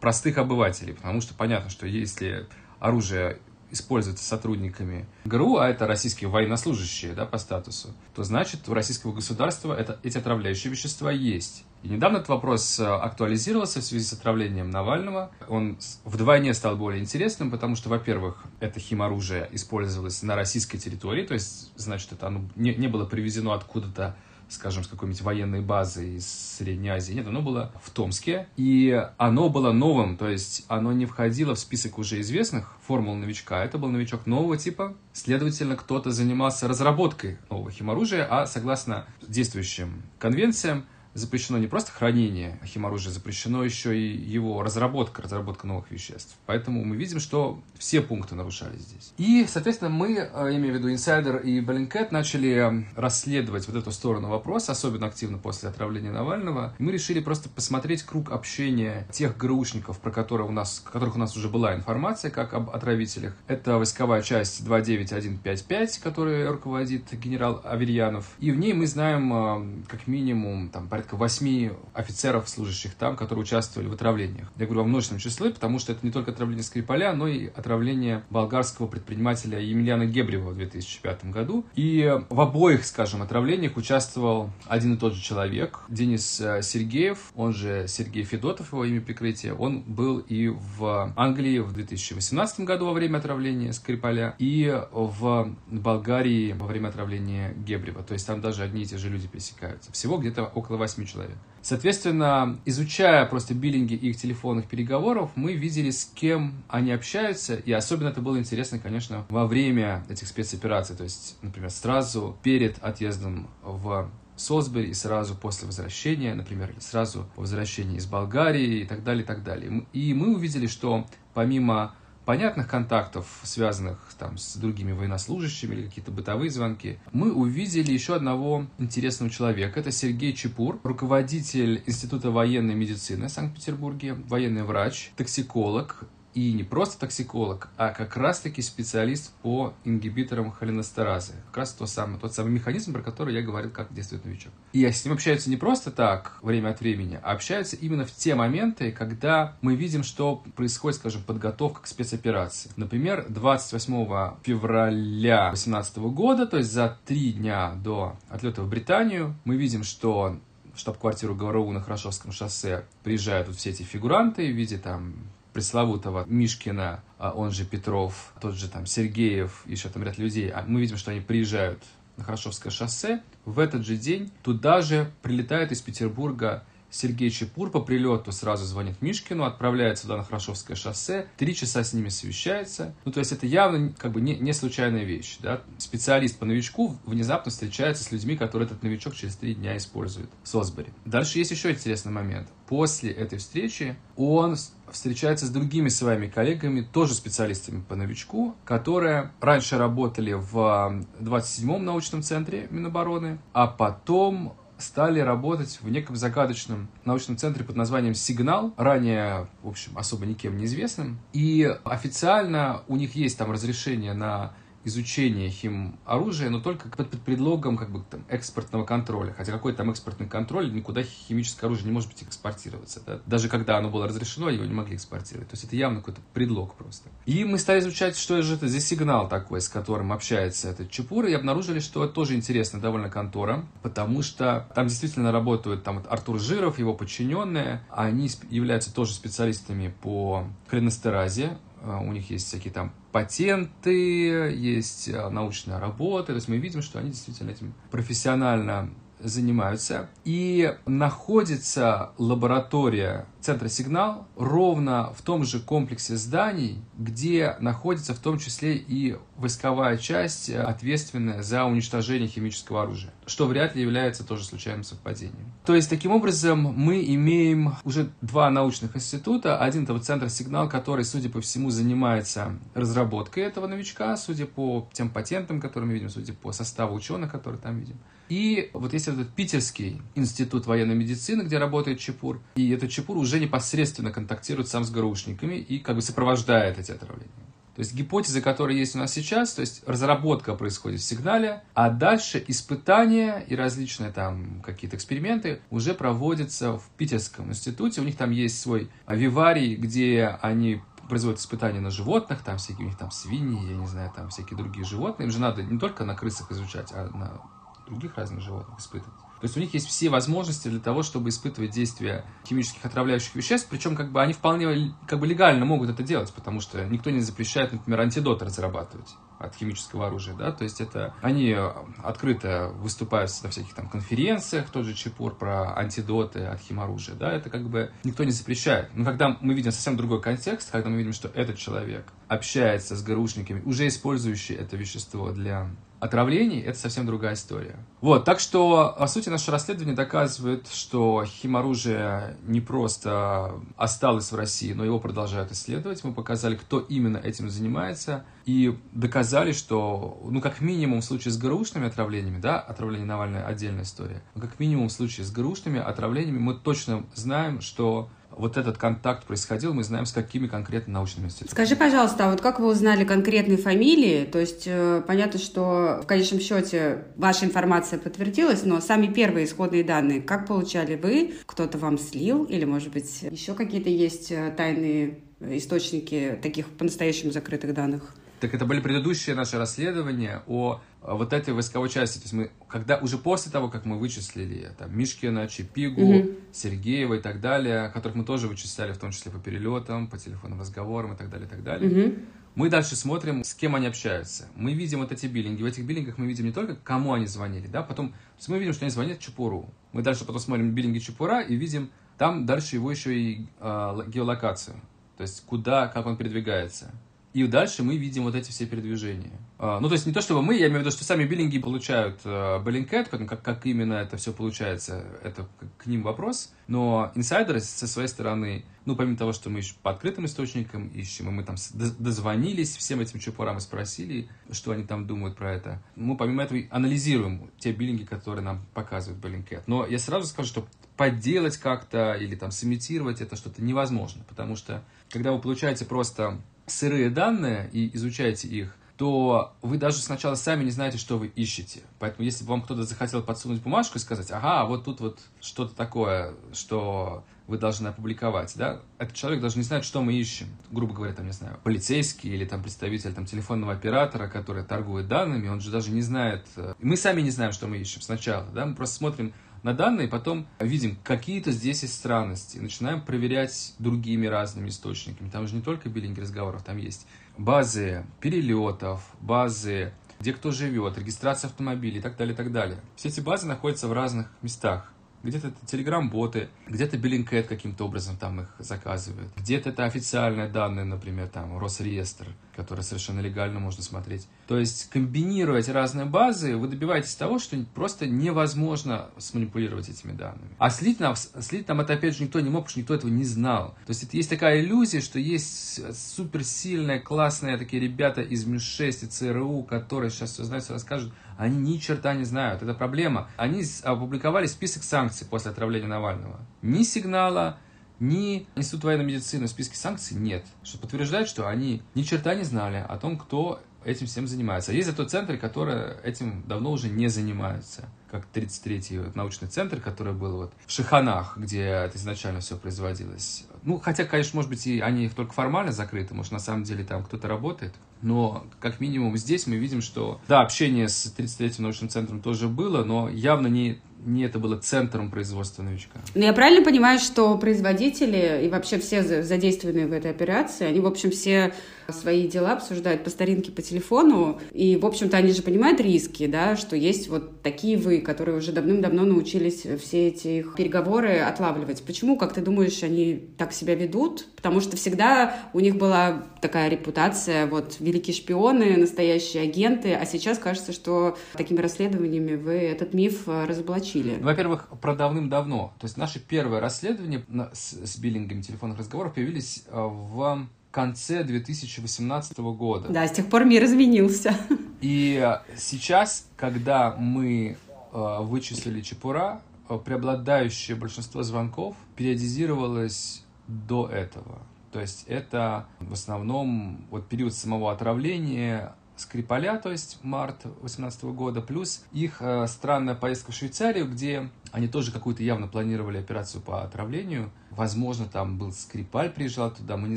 простых обывателей, потому что понятно, что если оружие используется сотрудниками ГРУ, а это российские военнослужащие да, по статусу, то значит у российского государства это, эти отравляющие вещества есть. И недавно этот вопрос э, актуализировался в связи с отравлением Навального. Он вдвойне стал более интересным, потому что, во-первых, это химоружие использовалось на российской территории, то есть, значит, это оно не, не было привезено откуда-то скажем, с какой-нибудь военной базы из Средней Азии. Нет, оно было в Томске, и оно было новым, то есть оно не входило в список уже известных формул новичка. Это был новичок нового типа. Следовательно, кто-то занимался разработкой нового химоружия, а согласно действующим конвенциям, запрещено не просто хранение химоружия, запрещено еще и его разработка, разработка новых веществ. Поэтому мы видим, что все пункты нарушались здесь. И, соответственно, мы, э, имею в виду инсайдер и Bellingcat, начали расследовать вот эту сторону вопроса, особенно активно после отравления Навального. И мы решили просто посмотреть круг общения тех ГРУшников, про которых у нас, которых у нас уже была информация, как об отравителях. Это войсковая часть 29155, которой руководит генерал Аверьянов. И в ней мы знаем э, как минимум там, порядка восьми офицеров, служащих там, которые участвовали в отравлениях. Я говорю во множественном числе, потому что это не только отравление Скрипаля, но и отравление болгарского предпринимателя Емельяна Гебрева в 2005 году. И в обоих, скажем, отравлениях участвовал один и тот же человек, Денис э, Сергеев, он же Сергей Федотов, его имя прикрытия. Он был и в Англии в 2018 году во время отравления Скрипаля, и в Болгарии во время отравления Гебрева. То есть там даже одни и те же люди пересекаются. Всего где-то около 8 8 человек. Соответственно, изучая просто биллинги их телефонных переговоров, мы видели, с кем они общаются, и особенно это было интересно, конечно, во время этих спецопераций, то есть, например, сразу перед отъездом в Солсбери и сразу после возвращения, например, сразу по возвращении из Болгарии и так далее, и так далее. И мы увидели, что помимо понятных контактов, связанных там с другими военнослужащими или какие-то бытовые звонки, мы увидели еще одного интересного человека. Это Сергей Чепур, руководитель Института военной медицины в Санкт-Петербурге, военный врач, токсиколог, и не просто токсиколог, а как раз-таки специалист по ингибиторам холинестеразы. Как раз тот самый, тот самый механизм, про который я говорил, как действует новичок. И с ним общаются не просто так, время от времени, а общаются именно в те моменты, когда мы видим, что происходит, скажем, подготовка к спецоперации. Например, 28 февраля 2018 года, то есть за три дня до отлета в Британию, мы видим, что штаб-квартиру ГРУ на Хорошевском шоссе приезжают вот все эти фигуранты в виде там пресловутого Мишкина, а он же Петров, тот же там Сергеев, еще там ряд людей, а мы видим, что они приезжают на Хорошевское шоссе. В этот же день туда же прилетает из Петербурга Сергей Чепур по прилету сразу звонит Мишкину, отправляется туда на Хорошевское шоссе, три часа с ними совещается. Ну, то есть это явно как бы не, не случайная вещь. Да? Специалист по новичку внезапно встречается с людьми, которые этот новичок через три дня использует в Сосборе. Дальше есть еще интересный момент. После этой встречи он встречается с другими своими коллегами, тоже специалистами по новичку, которые раньше работали в 27-м научном центре Минобороны, а потом стали работать в неком загадочном научном центре под названием «Сигнал», ранее, в общем, особо никем неизвестным. И официально у них есть там разрешение на изучение хим оружия, но только под, под предлогом как бы там экспортного контроля. Хотя какой там экспортный контроль, никуда химическое оружие не может быть экспортироваться. Да? Даже когда оно было разрешено, его не могли экспортировать. То есть это явно какой-то предлог просто. И мы стали изучать, что же это за сигнал такой, с которым общается этот Чепур, и обнаружили, что это тоже интересная довольно контора, потому что там действительно работают там вот Артур Жиров, его подчиненные, они являются тоже специалистами по хреностеразе, а, у них есть всякие там патенты, есть а, научная работа, то есть мы видим, что они действительно этим профессионально занимаются. И находится лаборатория центра «Сигнал» ровно в том же комплексе зданий, где находится в том числе и войсковая часть, ответственная за уничтожение химического оружия, что вряд ли является тоже случайным совпадением. То есть, таким образом, мы имеем уже два научных института. Один это вот центр «Сигнал», который, судя по всему, занимается разработкой этого новичка, судя по тем патентам, которые мы видим, судя по составу ученых, которые там видим. И вот есть этот Питерский институт военной медицины, где работает Чепур, и этот Чепур уже непосредственно контактирует сам с ГРУшниками и как бы сопровождает эти отравления. То есть гипотеза, которая есть у нас сейчас, то есть разработка происходит в сигнале, а дальше испытания и различные там какие-то эксперименты уже проводятся в Питерском институте. У них там есть свой виварий, где они производят испытания на животных, там всякие у них там свиньи, я не знаю, там всякие другие животные. Им же надо не только на крысах изучать, а на других разных животных испытывать. То есть у них есть все возможности для того, чтобы испытывать действия химических отравляющих веществ, причем как бы они вполне как бы легально могут это делать, потому что никто не запрещает, например, антидоты разрабатывать от химического оружия, да, то есть это они открыто выступают на всяких там конференциях, тот же Чепур про антидоты от химоружия, да, это как бы никто не запрещает. Но когда мы видим совсем другой контекст, когда мы видим, что этот человек общается с ГРУшниками, уже использующий это вещество для отравлений, это совсем другая история. Вот, так что, по сути, наше расследование доказывает, что химоружие не просто осталось в России, но его продолжают исследовать. Мы показали, кто именно этим занимается, и доказали, что, ну, как минимум в случае с ГРУшными отравлениями, да, отравление Навального отдельная история, но как минимум в случае с ГРУшными отравлениями мы точно знаем, что вот этот контакт происходил, мы знаем, с какими конкретно научными институтами. Скажи, пожалуйста, а вот как вы узнали конкретные фамилии? То есть э, понятно, что в конечном счете ваша информация подтвердилась, но сами первые исходные данные, как получали вы? Кто-то вам слил? Или, может быть, еще какие-то есть э, тайные источники таких по-настоящему закрытых данных? Так это были предыдущие наши расследования о вот этой войсковой части. То есть мы, когда уже после того, как мы вычислили там, Мишкина, Чепигу, угу. Сергеева и так далее, которых мы тоже вычисляли, в том числе по перелетам, по телефонным разговорам и так далее, и так далее, угу. мы дальше смотрим, с кем они общаются. Мы видим вот эти биллинги. В этих биллингах мы видим не только, кому они звонили, да, потом то есть мы видим, что они звонят Чепуру. Мы дальше потом смотрим биллинги Чепура и видим там дальше его еще и э, геолокацию. То есть куда, как он передвигается. И дальше мы видим вот эти все передвижения. А, ну, то есть не то, чтобы мы, я имею в виду, что сами биллинги получают э, Bellingcat, как, как именно это все получается, это к, ним вопрос. Но инсайдеры со своей стороны, ну, помимо того, что мы еще по открытым источникам ищем, и мы там дозвонились всем этим чупорам и спросили, что они там думают про это, мы помимо этого анализируем те биллинги, которые нам показывают Bellingcat. Но я сразу скажу, что подделать как-то или там сымитировать это что-то невозможно, потому что когда вы получаете просто сырые данные и изучаете их, то вы даже сначала сами не знаете, что вы ищете. Поэтому если бы вам кто-то захотел подсунуть бумажку и сказать, ага, вот тут вот что-то такое, что вы должны опубликовать, да, этот человек даже не знает, что мы ищем. Грубо говоря, там, не знаю, полицейский или там представитель там, телефонного оператора, который торгует данными, он же даже не знает. Э, мы сами не знаем, что мы ищем сначала, да, мы просто смотрим на данные, потом видим, какие-то здесь есть странности, начинаем проверять другими разными источниками. Там же не только биллинги разговоров, там есть базы перелетов, базы, где кто живет, регистрация автомобилей и так далее, и так далее. Все эти базы находятся в разных местах. Где-то это телеграм-боты, где-то Billingcat каким-то образом там их заказывает. Где-то это официальные данные, например, там Росреестр, который совершенно легально можно смотреть. То есть, комбинируя эти разные базы, вы добиваетесь того, что просто невозможно сманипулировать этими данными. А слить нам, слить нам это, опять же, никто не мог, потому что никто этого не знал. То есть, это есть такая иллюзия, что есть суперсильные, классные такие ребята из МИ-6 и ЦРУ, которые сейчас все знают, все расскажут, они ни черта не знают. Это проблема. Они опубликовали список санкций после отравления Навального. Ни сигнала, ни Институт военной медицины в списке санкций нет. Что подтверждает, что они ни черта не знали о том, кто этим всем занимается. Есть зато центры, которые этим давно уже не занимаются. Как 33-й научный центр, который был вот в Шиханах, где это изначально все производилось. Ну, хотя, конечно, может быть, и они только формально закрыты, может, на самом деле там кто-то работает. Но, как минимум, здесь мы видим, что, да, общение с 33-м научным центром тоже было, но явно не не это было центром производства новичка. Но ну, я правильно понимаю, что производители и вообще все задействованные в этой операции, они, в общем, все свои дела обсуждают по старинке по телефону, и, в общем-то, они же понимают риски, да, что есть вот такие вы, которые уже давным-давно научились все эти их переговоры отлавливать. Почему, как ты думаешь, они так себя ведут? Потому что всегда у них была такая репутация, вот, великие шпионы, настоящие агенты, а сейчас кажется, что такими расследованиями вы этот миф разоблачили. Во-первых, про давным-давно. То есть наши первые расследования с, с биллингами телефонных разговоров появились а, в конце 2018 года. Да, с тех пор мир изменился. И э, сейчас, когда мы э, вычислили Чепура, э, преобладающее большинство звонков периодизировалось до этого. То есть это в основном вот период самого отравления Скрипаля, то есть март 2018 года, плюс их странная поездка в Швейцарию, где они тоже какую-то явно планировали операцию по отравлению. Возможно, там был Скрипаль, приезжал туда, мы не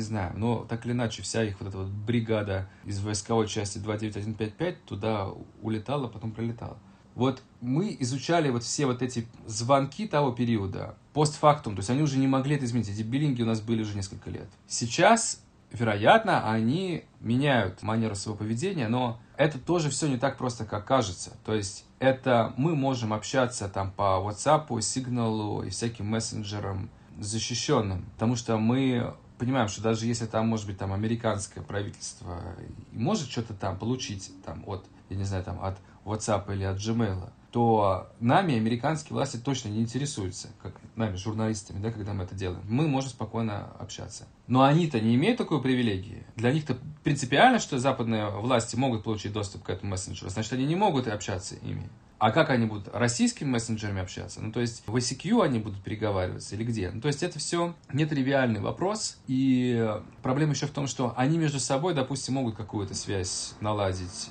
знаем. Но так или иначе, вся их вот эта вот бригада из войсковой части 29155 туда улетала, потом прилетала. Вот мы изучали вот все вот эти звонки того периода постфактум, то есть они уже не могли это изменить. Эти биллинги у нас были уже несколько лет. Сейчас вероятно, они меняют манеру своего поведения, но это тоже все не так просто, как кажется. То есть это мы можем общаться там по WhatsApp, Signal и всяким мессенджерам защищенным, потому что мы понимаем, что даже если там, может быть, там американское правительство может что-то там получить там от, я не знаю, там от WhatsApp или от Gmail, то нами американские власти точно не интересуются, как нами, журналистами, да, когда мы это делаем. Мы можем спокойно общаться. Но они-то не имеют такой привилегии. Для них-то принципиально, что западные власти могут получить доступ к этому мессенджеру. Значит, они не могут общаться ими. А как они будут российскими мессенджерами общаться? Ну, то есть в ICQ они будут переговариваться или где? Ну, то есть это все нетривиальный вопрос. И проблема еще в том, что они между собой, допустим, могут какую-то связь наладить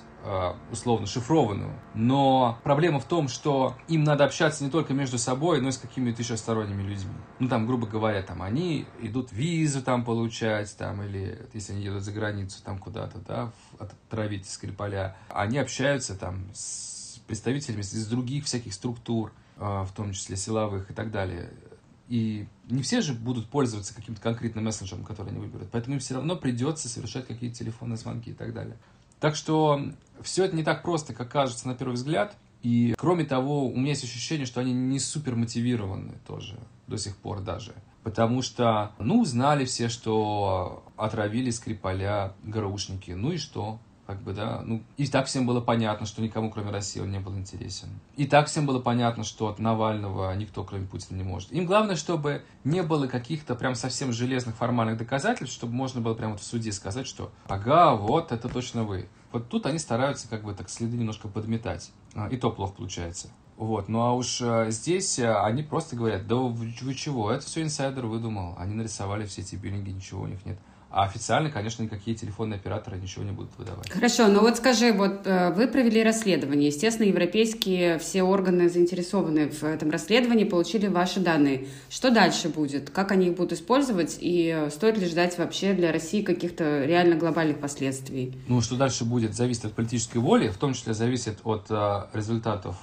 условно шифрованную. Но проблема в том, что им надо общаться не только между собой, но и с какими-то еще сторонними людьми. Ну, там, грубо говоря, там, они идут визу там получать, там, или если они едут за границу там куда-то, да, отравить Скрипаля, они общаются там с представителями из других всяких структур, э, в том числе силовых и так далее. И не все же будут пользоваться каким-то конкретным мессенджером, который они выберут. Поэтому им все равно придется совершать какие-то телефонные звонки и так далее. Так что все это не так просто, как кажется на первый взгляд. И кроме того, у меня есть ощущение, что они не супер мотивированы тоже до сих пор даже. Потому что, ну, знали все, что отравили Скрипаля ГРУшники. Ну и что? Как бы, да, ну, и так всем было понятно, что никому, кроме России, он не был интересен. И так всем было понятно, что от Навального никто, кроме Путина, не может. Им главное, чтобы не было каких-то прям совсем железных формальных доказательств, чтобы можно было прямо вот в суде сказать, что ага, вот, это точно вы. Вот тут они стараются как бы так следы немножко подметать. А, и то плохо получается. Вот, ну а уж э, здесь э, они просто говорят, да вы, вы чего, это все инсайдер выдумал, они нарисовали все эти биллинги, ничего у них нет. А официально, конечно, никакие телефонные операторы ничего не будут выдавать. Хорошо, но вот скажи, вот э, вы провели расследование. Естественно, европейские все органы заинтересованы в этом расследовании, получили ваши данные. Что дальше будет? Как они их будут использовать? И стоит ли ждать вообще для России каких-то реально глобальных последствий? Ну, что дальше будет, зависит от политической воли, в том числе зависит от э, результатов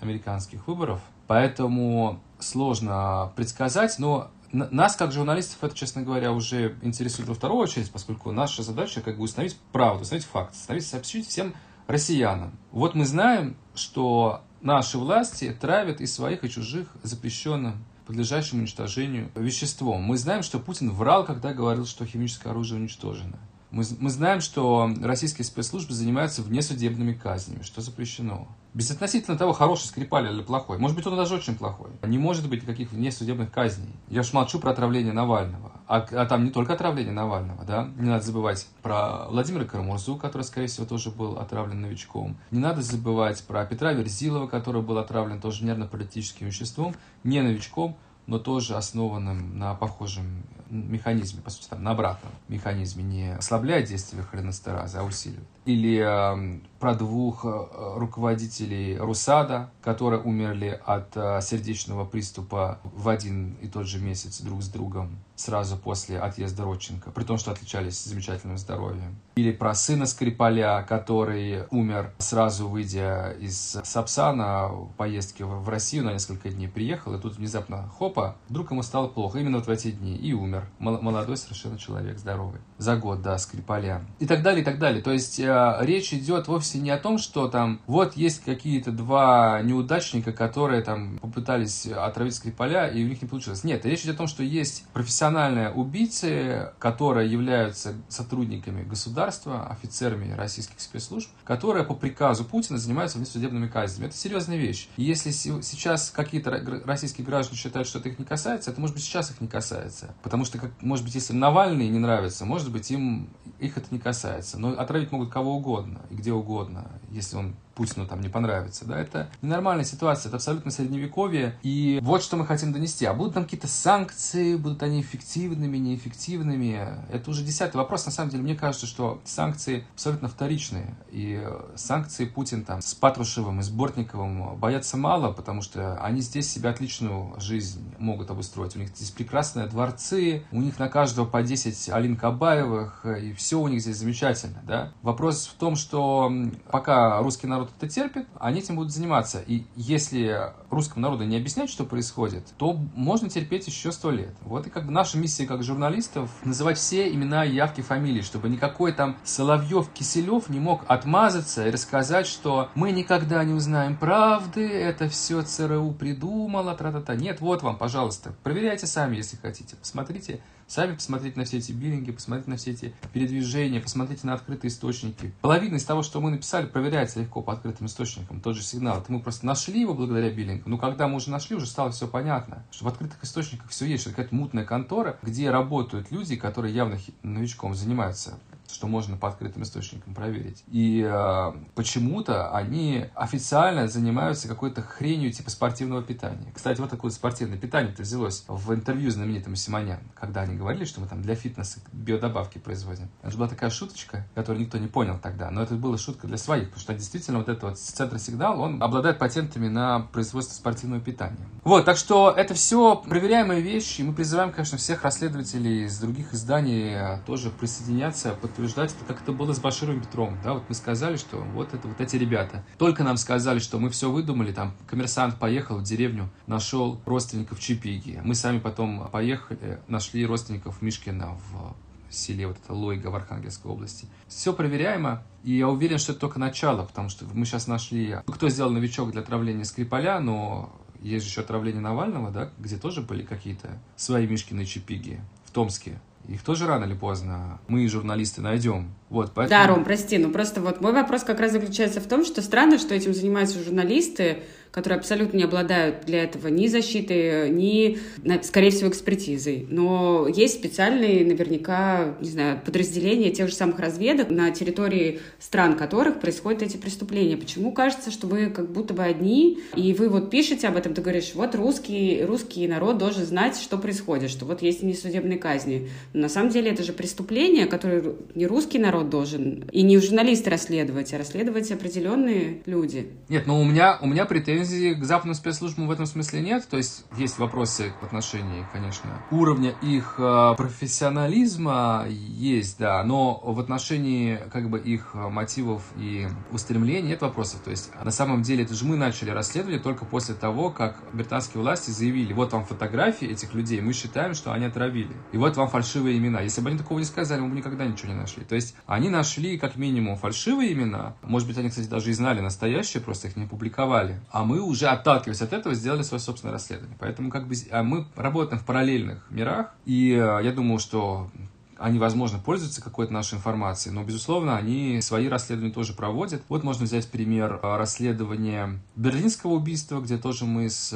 американских выборов. Поэтому сложно предсказать, но нас, как журналистов, это, честно говоря, уже интересует во вторую очередь, поскольку наша задача как бы установить правду, установить факт, установить, сообщить всем россиянам. Вот мы знаем, что наши власти травят и своих, и чужих запрещенным подлежащим уничтожению веществом. Мы знаем, что Путин врал, когда говорил, что химическое оружие уничтожено. Мы, мы знаем, что российские спецслужбы занимаются внесудебными казнями, что запрещено. Безотносительно того, хороший Скрипаль или плохой. Может быть, он даже очень плохой. Не может быть никаких внесудебных казней. Я уж молчу про отравление Навального. А, а там не только отравление Навального, да? Не надо забывать про Владимира Карамурзу, который, скорее всего, тоже был отравлен новичком. Не надо забывать про Петра Верзилова, который был отравлен тоже нервно-паралитическим веществом, не новичком, но тоже основанным на похожем механизме, по сути, там, на обратном механизме, не ослабляет действие холинестераза, а усиливает. Или э, про двух э, руководителей Русада, которые умерли от э, сердечного приступа в один и тот же месяц друг с другом сразу после отъезда Родченко, при том, что отличались замечательным здоровьем. Или про сына Скрипаля, который умер сразу выйдя из Сапсана в поездке в Россию на несколько дней, приехал, и тут внезапно, хопа, вдруг ему стало плохо именно вот в эти дни, и умер. Молодой совершенно человек, здоровый. За год, да, Скрипаля. И так далее, и так далее. То есть э, речь идет вовсе не о том, что там вот есть какие-то два неудачника, которые там попытались отравить Скрипаля, и у них не получилось. Нет, речь идет о том, что есть профессиональные убийцы, которые являются сотрудниками государства, офицерами российских спецслужб, которые по приказу Путина занимаются внесудебными казнями. Это серьезная вещь. Если сейчас какие-то российские граждане считают, что это их не касается, это может быть сейчас их не касается. Потому что, как, может быть, если Навальный не нравится, может быть, им их это не касается. Но отравить могут кого угодно и где угодно, если он Путину там не понравится, да, это ненормальная ситуация, это абсолютно средневековье, и вот что мы хотим донести. А будут там какие-то санкции, будут они эффективными, неэффективными, это уже десятый вопрос, на самом деле, мне кажется, что санкции абсолютно вторичные, и санкции Путин там с Патрушевым и с Бортниковым боятся мало, потому что они здесь себе отличную жизнь могут обустроить, у них здесь прекрасные дворцы, у них на каждого по 10 Алин Кабаевых, и все у них здесь замечательно, да. Вопрос в том, что пока русский народ это терпит, они этим будут заниматься. И если русскому народу не объяснять, что происходит, то можно терпеть еще сто лет. Вот и как бы наша миссия как журналистов называть все имена, явки, фамилии, чтобы никакой там Соловьев, Киселев не мог отмазаться и рассказать, что мы никогда не узнаем правды, это все ЦРУ придумало, тра-та-та. Нет, вот вам, пожалуйста, проверяйте сами, если хотите. Посмотрите Сами посмотрите на все эти биллинги, посмотрите на все эти передвижения, посмотрите на открытые источники. Половина из того, что мы написали, проверяется легко по открытым источникам. Тот же сигнал. Это мы просто нашли его благодаря биллингу. Но когда мы уже нашли, уже стало все понятно. Что в открытых источниках все есть. Что какая-то мутная контора, где работают люди, которые явно новичком занимаются что можно по открытым источникам проверить. И э, почему-то они официально занимаются какой-то хренью типа спортивного питания. Кстати, вот такое спортивное питание-то взялось в интервью знаменитому Симонян, когда они говорили, что мы там для фитнеса биодобавки производим. Это была такая шуточка, которую никто не понял тогда, но это была шутка для своих, потому что действительно вот этот вот центр сигнал, он обладает патентами на производство спортивного питания. Вот, так что это все проверяемые вещи, и мы призываем, конечно, всех расследователей из других изданий э, тоже присоединяться, под утверждать, это как это было с Баширом Петровым. Да? Вот мы сказали, что вот это вот эти ребята. Только нам сказали, что мы все выдумали, там коммерсант поехал в деревню, нашел родственников Чипиги. Мы сами потом поехали, нашли родственников Мишкина в селе вот это Лойга в Архангельской области. Все проверяемо, и я уверен, что это только начало, потому что мы сейчас нашли, кто сделал новичок для отравления Скрипаля, но есть же еще отравление Навального, да, где тоже были какие-то свои Мишкины чипиги в Томске. Их тоже рано или поздно мы, журналисты, найдем. Вот, поэтому... Да, Ром, прости, ну просто вот мой вопрос как раз заключается в том, что странно, что этим занимаются журналисты, которые абсолютно не обладают для этого ни защитой, ни, скорее всего, экспертизой. Но есть специальные, наверняка, не знаю, подразделения тех же самых разведок на территории стран которых происходят эти преступления. Почему кажется, что вы как будто бы одни, и вы вот пишете об этом, ты говоришь, вот русский, русский народ должен знать, что происходит, что вот есть несудебные казни. Но на самом деле это же преступление, которое не русский народ должен, и не журналисты расследовать, а расследовать определенные люди. Нет, но у меня, у меня претензий к западным спецслужбам в этом смысле нет. То есть есть вопросы в отношении, конечно, уровня их э, профессионализма есть, да, но в отношении как бы их мотивов и устремлений нет вопросов. То есть на самом деле это же мы начали расследование только после того, как британские власти заявили, вот вам фотографии этих людей, мы считаем, что они отравили. И вот вам фальшивые имена. Если бы они такого не сказали, мы бы никогда ничего не нашли. То есть они нашли как минимум фальшивые имена. Может быть, они, кстати, даже и знали настоящие, просто их не публиковали. А мы уже, отталкиваясь от этого, сделали свое собственное расследование. Поэтому как бы а мы работаем в параллельных мирах, и э, я думаю, что они, возможно, пользуются какой-то нашей информацией, но, безусловно, они свои расследования тоже проводят. Вот можно взять пример э, расследования берлинского убийства, где тоже мы с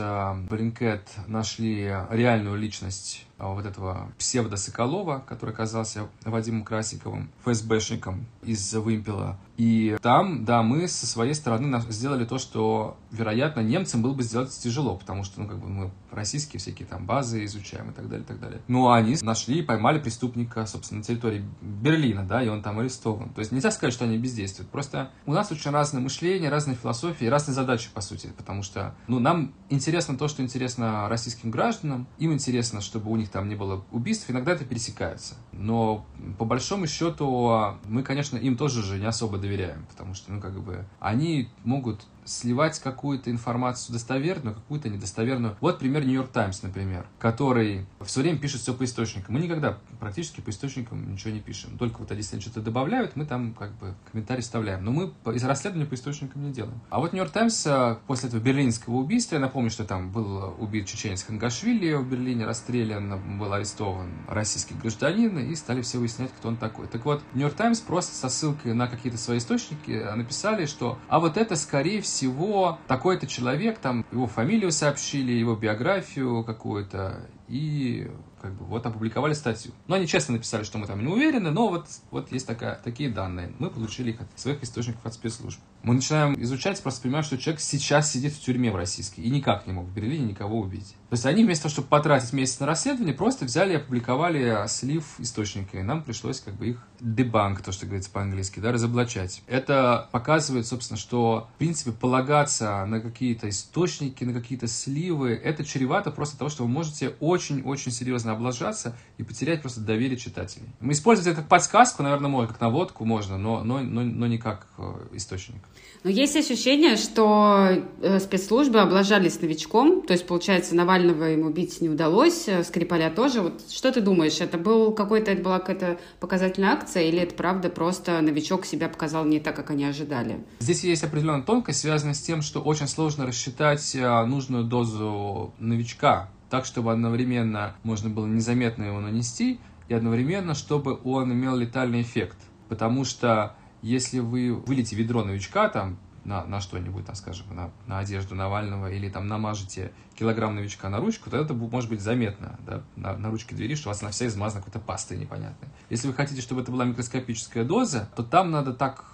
Блинкет э, нашли реальную личность вот этого псевдо-Соколова, который оказался Вадимом Красиковым, ФСБшником из Вымпела. И там, да, мы со своей стороны сделали то, что, вероятно, немцам было бы сделать тяжело, потому что, ну, как бы мы российские всякие там базы изучаем и так далее, и так далее. Но они нашли и поймали преступника, собственно, на территории Берлина, да, и он там арестован. То есть нельзя сказать, что они бездействуют. Просто у нас очень разное мышление, разные философии, разные задачи, по сути, потому что, ну, нам интересно то, что интересно российским гражданам, им интересно, чтобы у них там не было убийств, иногда это пересекается. Но по большому счету мы, конечно, им тоже же не особо доверяем, потому что, ну, как бы, они могут сливать какую-то информацию достоверную, какую-то недостоверную. Вот пример Нью-Йорк Таймс, например, который все время пишет все по источникам. Мы никогда практически по источникам ничего не пишем. Только вот если они что-то добавляют, мы там как бы комментарий вставляем. Но мы из расследования по источникам не делаем. А вот Нью-Йорк Таймс э, после этого берлинского убийства, я напомню, что там был убит чеченец Хангашвили в Берлине, расстрелян, был арестован российский гражданин, и стали все выяснять, кто он такой. Так вот, Нью-Йорк Таймс просто со ссылкой на какие-то свои источники написали, что а вот это, скорее всего такой-то человек, там его фамилию сообщили, его биографию какую-то, и как бы вот опубликовали статью. Но они честно написали, что мы там не уверены, но вот, вот есть такая, такие данные. Мы получили их от своих источников от спецслужб. Мы начинаем изучать, просто понимаем, что человек сейчас сидит в тюрьме в российской и никак не мог в Берлине никого убить. То есть они вместо того, чтобы потратить месяц на расследование, просто взяли и опубликовали слив источника, и нам пришлось как бы их дебанк, то, что говорится по-английски, да, разоблачать. Это показывает, собственно, что, в принципе, полагаться на какие-то источники, на какие-то сливы, это чревато просто того, что вы можете очень-очень серьезно облажаться и потерять просто доверие читателей. Мы использовать это как подсказку, наверное, можно, как наводку можно, но, но, но, но не как э, источник. Но есть ощущение, что э, спецслужбы облажались новичком, то есть, получается, Навального ему убить не удалось, э, Скрипаля тоже. Вот что ты думаешь, это был какой-то, это была какая-то показательная акция, или это правда просто новичок себя показал не так, как они ожидали? Здесь есть определенная тонкость, связанная с тем, что очень сложно рассчитать э, нужную дозу новичка, так, чтобы одновременно можно было незаметно его нанести, и одновременно, чтобы он имел летальный эффект. Потому что если вы вылите ведро новичка там на, на что-нибудь, там, скажем, на, на одежду Навального или там намажете килограмм новичка на ручку, то это может быть заметно да, на, на ручке двери, что у вас она вся измазана какой-то пастой непонятной. Если вы хотите, чтобы это была микроскопическая доза, то там надо так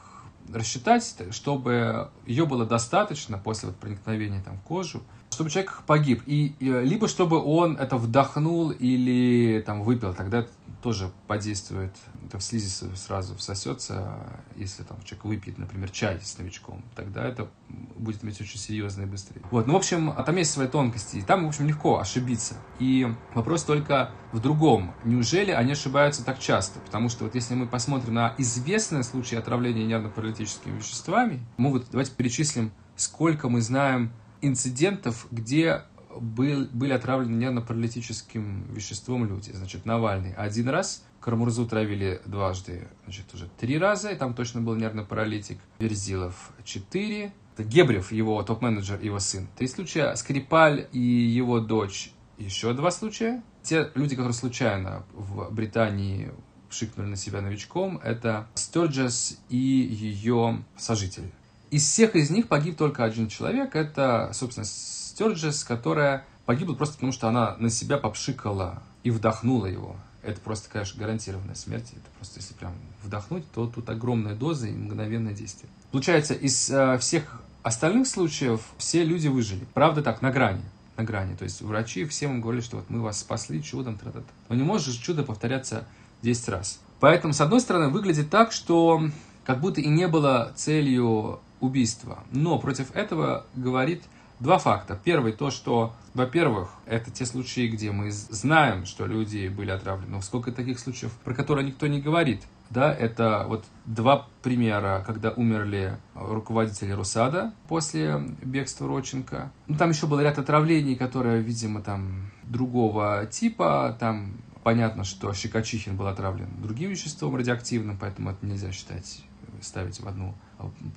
рассчитать, чтобы ее было достаточно после вот проникновения там, в кожу, чтобы человек погиб. И, и либо чтобы он это вдохнул или там выпил, тогда тоже подействует, это в слизи сразу всосется, если там человек выпьет, например, чай с новичком, тогда это будет иметь очень серьезно и быстрее. Вот, ну, в общем, там есть свои тонкости, и там, в общем, легко ошибиться. И вопрос только в другом. Неужели они ошибаются так часто? Потому что вот если мы посмотрим на известные случаи отравления нервно-паралитическими веществами, мы вот давайте перечислим, сколько мы знаем инцидентов, где был, были отравлены нервно-паралитическим веществом люди. Значит, Навальный один раз, Кармурзу травили дважды, значит, уже три раза, и там точно был нервный паралитик. Верзилов четыре. Гебрев, его топ-менеджер, его сын. Три случая. Скрипаль и его дочь еще два случая. Те люди, которые случайно в Британии шикнули на себя новичком, это Стерджес и ее сожитель. Из всех из них погиб только один человек, это, собственно, Стерджес, которая погибла просто потому, что она на себя попшикала и вдохнула его. Это просто, конечно, гарантированная смерть. Это просто, если прям вдохнуть, то тут огромная доза и мгновенное действие. Получается, из э, всех остальных случаев все люди выжили. Правда так, на грани. На грани. То есть врачи всем говорили, что вот мы вас спасли чудом. Тра -та -та. Но не может же чудо повторяться 10 раз. Поэтому, с одной стороны, выглядит так, что как будто и не было целью убийства. Но против этого говорит два факта. Первый то, что, во-первых, это те случаи, где мы знаем, что люди были отравлены. Но сколько таких случаев, про которые никто не говорит. Да, это вот два примера, когда умерли руководители Русада после бегства Роченко. Ну, там еще был ряд отравлений, которые, видимо, там другого типа. Там понятно, что Щекочихин был отравлен другим веществом радиоактивным, поэтому это нельзя считать ставить в одну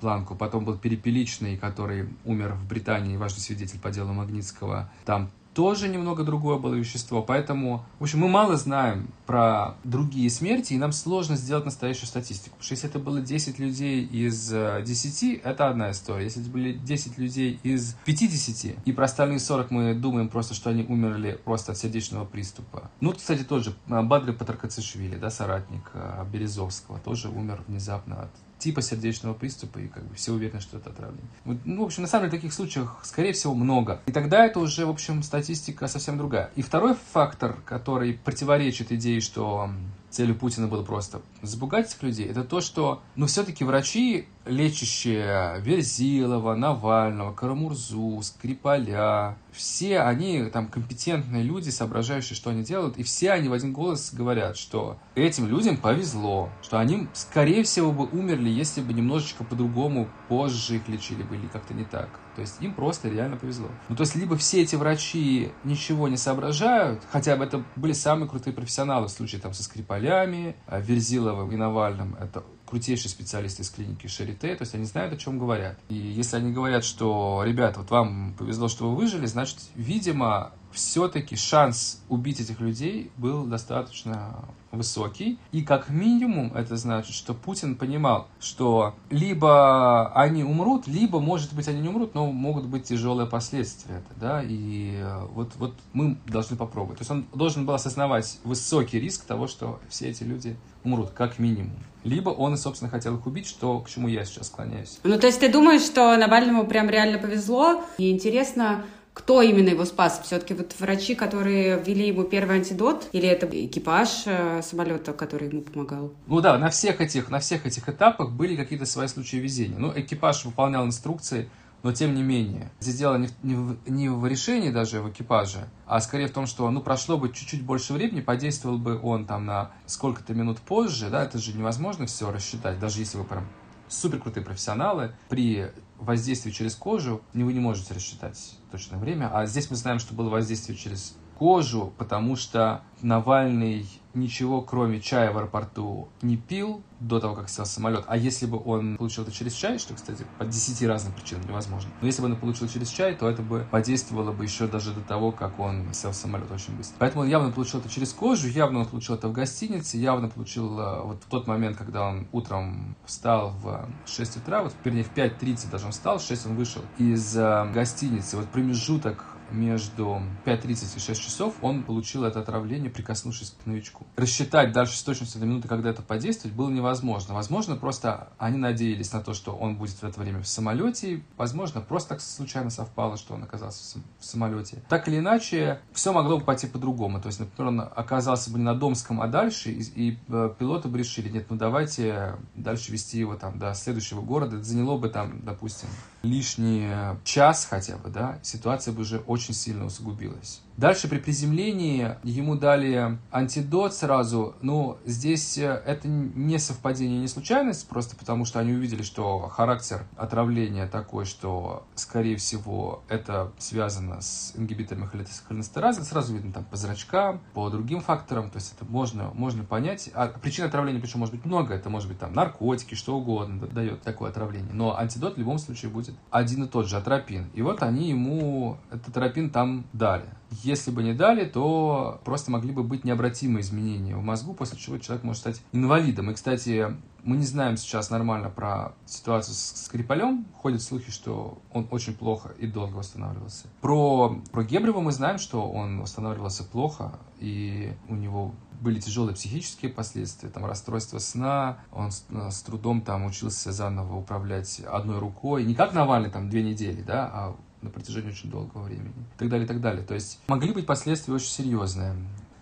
планку. Потом был Перепеличный, который умер в Британии, важный свидетель по делу Магнитского. Там тоже немного другое было вещество. Поэтому, в общем, мы мало знаем про другие смерти, и нам сложно сделать настоящую статистику. Потому что если это было 10 людей из 10, э, это одна история. Если это были 10 людей из 50, и про остальные 40 мы думаем просто, что они умерли просто от сердечного приступа. Ну, кстати, тоже э, Бадри Патракацишвили, да, соратник э, Березовского, тоже умер внезапно от типа сердечного приступа, и как бы все уверены, что это отравление. Ну, в общем, на самом деле, таких случаев, скорее всего, много. И тогда это уже, в общем, статистика совсем другая. И второй фактор, который противоречит идее, что целью Путина было просто запугать этих людей, это то, что, ну, все-таки врачи, лечащие Верзилова, Навального, Карамурзу, Скрипаля, все они там компетентные люди, соображающие, что они делают, и все они в один голос говорят, что этим людям повезло, что они, скорее всего, бы умерли, если бы немножечко по-другому позже их лечили бы или как-то не так. То есть им просто реально повезло. Ну, то есть либо все эти врачи ничего не соображают, хотя бы это были самые крутые профессионалы в случае там со Скрипалями, а, Верзиловым и Навальным. Это крутейшие специалисты из клиники Шарите, то есть они знают, о чем говорят. И если они говорят, что, ребята, вот вам повезло, что вы выжили, значит, видимо, все-таки шанс убить этих людей был достаточно высокий. И как минимум это значит, что Путин понимал, что либо они умрут, либо, может быть, они не умрут, но могут быть тяжелые последствия. Да? И э, вот, вот мы должны попробовать. То есть он должен был осознавать высокий риск того, что все эти люди умрут, как минимум. Либо он, собственно, хотел их убить, что к чему я сейчас склоняюсь. Ну, то есть ты думаешь, что Навальному прям реально повезло? И интересно, кто именно его спас? Все-таки вот врачи, которые ввели ему первый антидот, или это экипаж э, самолета, который ему помогал? Ну да, на всех этих, на всех этих этапах были какие-то свои случаи везения. Ну, экипаж выполнял инструкции, но тем не менее, здесь дело не в, не, в, не в решении даже в экипаже, а скорее в том, что ну прошло бы чуть-чуть больше времени, подействовал бы он там на сколько-то минут позже, да, это же невозможно все рассчитать, даже если вы прям супер крутые профессионалы, при воздействии через кожу вы не можете рассчитать точное время. А здесь мы знаем, что было воздействие через кожу, потому что Навальный ничего, кроме чая в аэропорту, не пил до того, как сел самолет. А если бы он получил это через чай, что, кстати, по 10 разным причинам невозможно. Но если бы он получил через чай, то это бы подействовало бы еще даже до того, как он сел в самолет очень быстро. Поэтому он явно получил это через кожу, явно он получил это в гостинице, явно получил э, вот в тот момент, когда он утром встал в 6 утра, вот, вернее, в 5.30 даже он встал, в 6 он вышел из э, гостиницы. Вот промежуток между 5.30 и 6 часов он получил это отравление, прикоснувшись к новичку. Рассчитать дальше с точностью до минуты, когда это подействует, было невозможно. Возможно, просто они надеялись на то, что он будет в это время в самолете. Возможно, просто так случайно совпало, что он оказался в самолете. Так или иначе, все могло бы пойти по-другому. То есть, например, он оказался бы не на Домском, а дальше, и, и э, пилоты бы решили, нет, ну давайте дальше вести его там до следующего города. Это заняло бы там, допустим, лишний час хотя бы, да, ситуация бы уже очень сильно усугубилась. Дальше при приземлении ему дали антидот сразу. Ну, здесь э, это не совпадение, не случайность, просто потому что они увидели, что характер отравления такой, что, скорее всего, это связано с ингибиторами холинестеразы. Сразу видно там по зрачкам, по другим факторам, то есть это можно, можно понять. А причин отравления, причем, может быть много, это может быть там наркотики, что угодно дает такое отравление. Но антидот в любом случае будет один и тот же, атропин. И вот они ему этот атропин там дали. Если бы не дали, то просто могли бы быть необратимые изменения в мозгу, после чего человек может стать инвалидом. И, кстати, мы не знаем сейчас нормально про ситуацию с Скрипалем. Ходят слухи, что он очень плохо и долго восстанавливался. Про, про Гебрева мы знаем, что он восстанавливался плохо, и у него были тяжелые психические последствия, там расстройство сна, он с, с трудом там учился заново управлять одной рукой, не как Навальный там две недели, да, а на протяжении очень долгого времени. И так далее, и так далее. То есть могли быть последствия очень серьезные.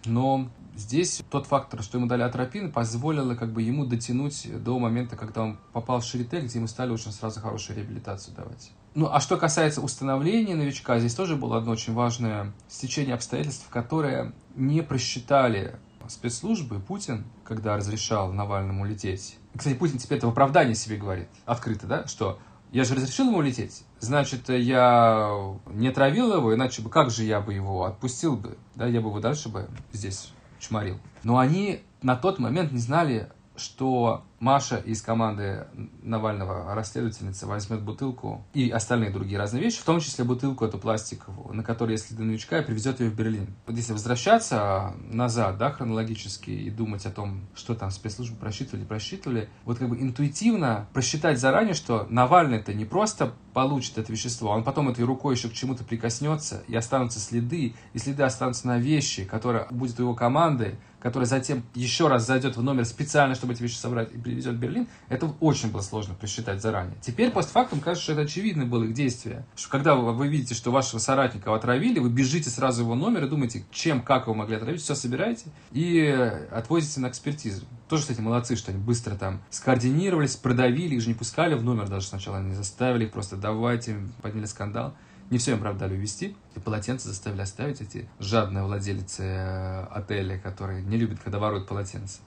Но здесь тот фактор, что ему дали атропин, позволило как бы ему дотянуть до момента, когда он попал в Шарите, где ему стали очень сразу хорошую реабилитацию давать. Ну, а что касается установления новичка, здесь тоже было одно очень важное стечение обстоятельств, которые не просчитали спецслужбы Путин, когда разрешал Навальному лететь. Кстати, Путин теперь это в оправдании себе говорит, открыто, да, что я же разрешил ему улететь. Значит, я не травил его, иначе бы как же я бы его отпустил бы? Да, я бы его дальше бы здесь чморил. Но они на тот момент не знали, что Маша из команды Навального, расследовательница, возьмет бутылку и остальные другие разные вещи, в том числе бутылку эту пластиковую, на которой есть следы новичка, и привезет ее в Берлин. Вот если возвращаться назад, да, хронологически, и думать о том, что там спецслужбы просчитывали, просчитывали, вот как бы интуитивно просчитать заранее, что Навальный это не просто получит это вещество, он потом этой рукой еще к чему-то прикоснется, и останутся следы, и следы останутся на вещи, которые будет у его команды, которая затем еще раз зайдет в номер специально, чтобы эти вещи собрать и привезет в Берлин, это очень было сложно просчитать заранее. Теперь постфактум кажется, что это очевидно было их действие. Что когда вы, видите, что вашего соратника отравили, вы бежите сразу в его номер и думаете, чем, как его могли отравить, все собираете и отвозите на экспертизу. Тоже, кстати, молодцы, что они быстро там скоординировались, продавили, их же не пускали в номер даже сначала, они заставили их просто давайте, подняли скандал. Не все им, правда, дали увезти. И полотенца заставили оставить эти жадные владельцы э, отеля, которые не любят, когда воруют полотенца.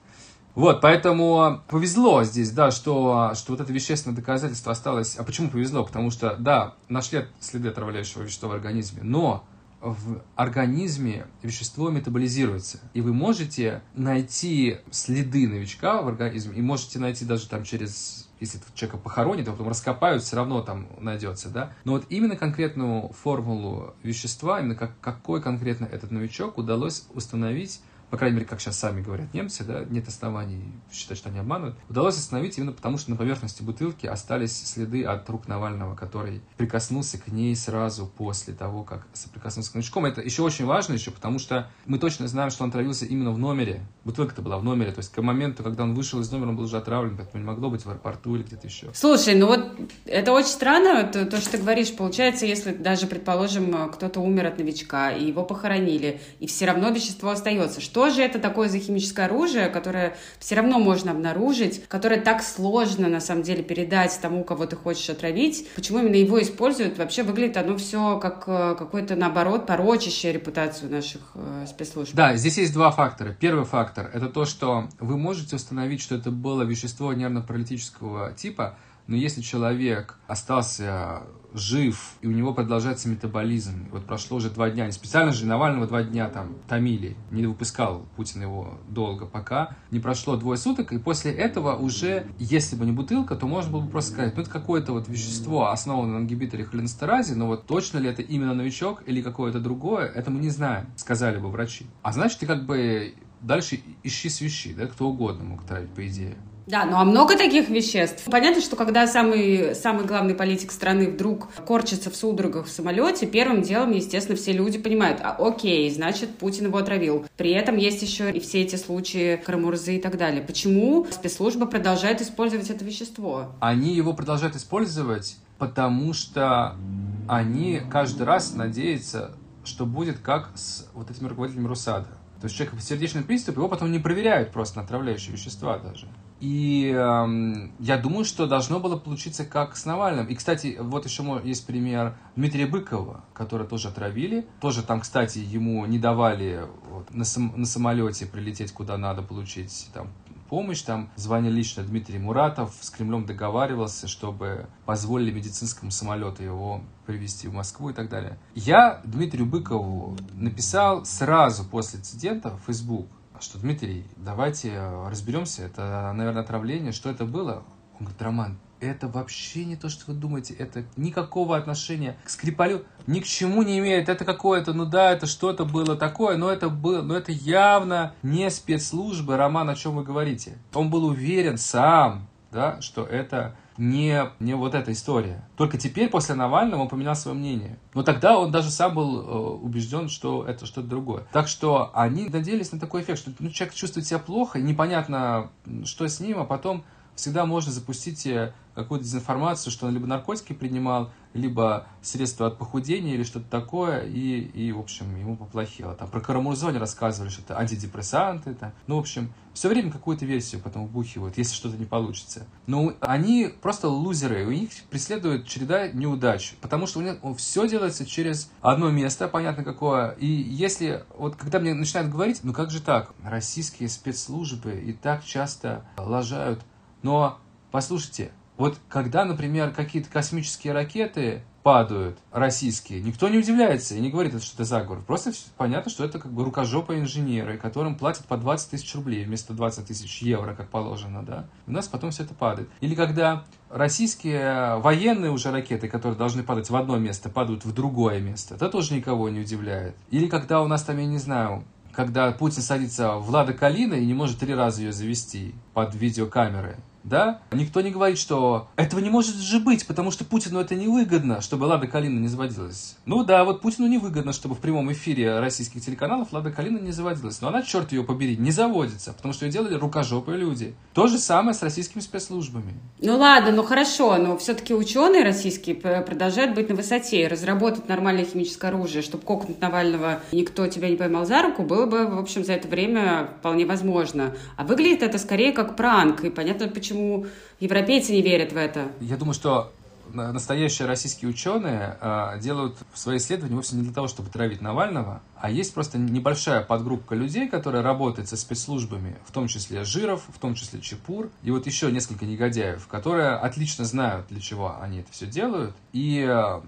Вот, поэтому повезло здесь, да, что, что вот это вещественное доказательство осталось. А почему повезло? Потому что, да, нашли следы отравляющего вещества в организме, но в организме вещество метаболизируется. И вы можете найти следы новичка в организме, и можете найти даже там через если человека похоронит, а потом раскопают, все равно там найдется, да. Но вот именно конкретную формулу вещества, именно как, какой конкретно этот новичок удалось установить по крайней мере, как сейчас сами говорят немцы, да, нет оснований считать, что они обманывают, удалось остановить именно потому, что на поверхности бутылки остались следы от рук Навального, который прикоснулся к ней сразу после того, как соприкоснулся к новичком. Это еще очень важно еще, потому что мы точно знаем, что он травился именно в номере. Бутылка-то была в номере, то есть к моменту, когда он вышел из номера, он был уже отравлен, поэтому не могло быть в аэропорту или где-то еще. Слушай, ну вот это очень странно, то, то, что ты говоришь. Получается, если даже, предположим, кто-то умер от новичка, и его похоронили, и все равно вещество остается, что же это такое за химическое оружие, которое все равно можно обнаружить, которое так сложно, на самом деле, передать тому, кого ты хочешь отравить? Почему именно его используют? Вообще выглядит оно все как э, какой-то, наоборот, порочащее репутацию наших э, спецслужб. Да, здесь есть два фактора. Первый фактор – это то, что вы можете установить, что это было вещество нервно-паралитического типа, но если человек остался жив, и у него продолжается метаболизм, вот прошло уже два дня, не специально же Навального два дня там томили, не выпускал Путин его долго пока, не прошло двое суток, и после этого уже, если бы не бутылка, то можно было бы просто сказать, ну это какое-то вот вещество, основанное на ингибиторе холинстеразе, но вот точно ли это именно новичок или какое-то другое, это мы не знаем, сказали бы врачи. А значит, ты как бы дальше ищи свищи, да, кто угодно мог травить, по идее. Да, ну а много таких веществ. Понятно, что когда самый, самый главный политик страны вдруг корчится в судорогах в самолете, первым делом, естественно, все люди понимают, а, окей, значит, Путин его отравил. При этом есть еще и все эти случаи Крамурзы и так далее. Почему спецслужба продолжает использовать это вещество? Они его продолжают использовать, потому что они каждый раз надеются, что будет как с вот этими руководителями Русада. То есть человек в сердечный приступ, его потом не проверяют просто на отравляющие вещества даже. И эм, я думаю, что должно было получиться как с Навальным. И, кстати, вот еще есть пример Дмитрия Быкова, который тоже отравили. Тоже там, кстати, ему не давали вот, на, сам, на самолете прилететь куда надо, получить там помощь. Там звонил лично Дмитрий Муратов, с Кремлем договаривался, чтобы позволили медицинскому самолету его привезти в Москву и так далее. Я Дмитрию Быкову написал сразу после инцидента в Facebook, что, Дмитрий, давайте э, разберемся, это, наверное, отравление, что это было? Он говорит, Роман, это вообще не то, что вы думаете, это никакого отношения к Скрипалю ни к чему не имеет. Это какое-то, ну да, это что-то было такое, но это было, но это явно не спецслужбы, Роман, о чем вы говорите. Он был уверен сам, да, что это не, не вот эта история. Только теперь, после Навального, он поменял свое мнение. Но тогда он даже сам был э, убежден, что это что-то другое. Так что они надеялись на такой эффект, что ну, человек чувствует себя плохо, и непонятно, что с ним, а потом всегда можно запустить э, какую-то дезинформацию, что он либо наркотики принимал, либо средства от похудения или что-то такое, и, и, в общем, ему поплохело. Там про карамурзоне рассказывали, что это антидепрессанты. Там. Ну, в общем, все время какую-то версию потом вбухивают, если что-то не получится. Но они просто лузеры, у них преследует череда неудач, потому что у них все делается через одно место, понятно какое. И если, вот когда мне начинают говорить, ну как же так, российские спецслужбы и так часто лажают, но послушайте, вот когда, например, какие-то космические ракеты падают, российские, никто не удивляется и не говорит, что это заговор. Просто понятно, что это как бы рукожопые инженеры, которым платят по 20 тысяч рублей вместо 20 тысяч евро, как положено, да. У нас потом все это падает. Или когда российские военные уже ракеты, которые должны падать в одно место, падают в другое место, это тоже никого не удивляет. Или когда у нас там, я не знаю, когда Путин садится в Лада Калина и не может три раза ее завести под видеокамеры, да? Никто не говорит, что этого не может же быть, потому что Путину это невыгодно, чтобы Лада Калина не заводилась. Ну да, вот Путину невыгодно, чтобы в прямом эфире российских телеканалов Лада Калина не заводилась. Но она, черт ее побери, не заводится, потому что ее делали рукожопые люди. То же самое с российскими спецслужбами. Ну ладно, ну хорошо, но все-таки ученые российские продолжают быть на высоте и разработать нормальное химическое оружие, чтобы кокнуть Навального никто тебя не поймал за руку, было бы, в общем, за это время вполне возможно. А выглядит это скорее как пранк, и понятно, почему почему европейцы не верят в это? Я думаю, что настоящие российские ученые э, делают свои исследования вовсе не для того, чтобы травить Навального, а есть просто небольшая подгруппа людей, которая работает со спецслужбами, в том числе Жиров, в том числе Чепур, и вот еще несколько негодяев, которые отлично знают, для чего они это все делают. И, э,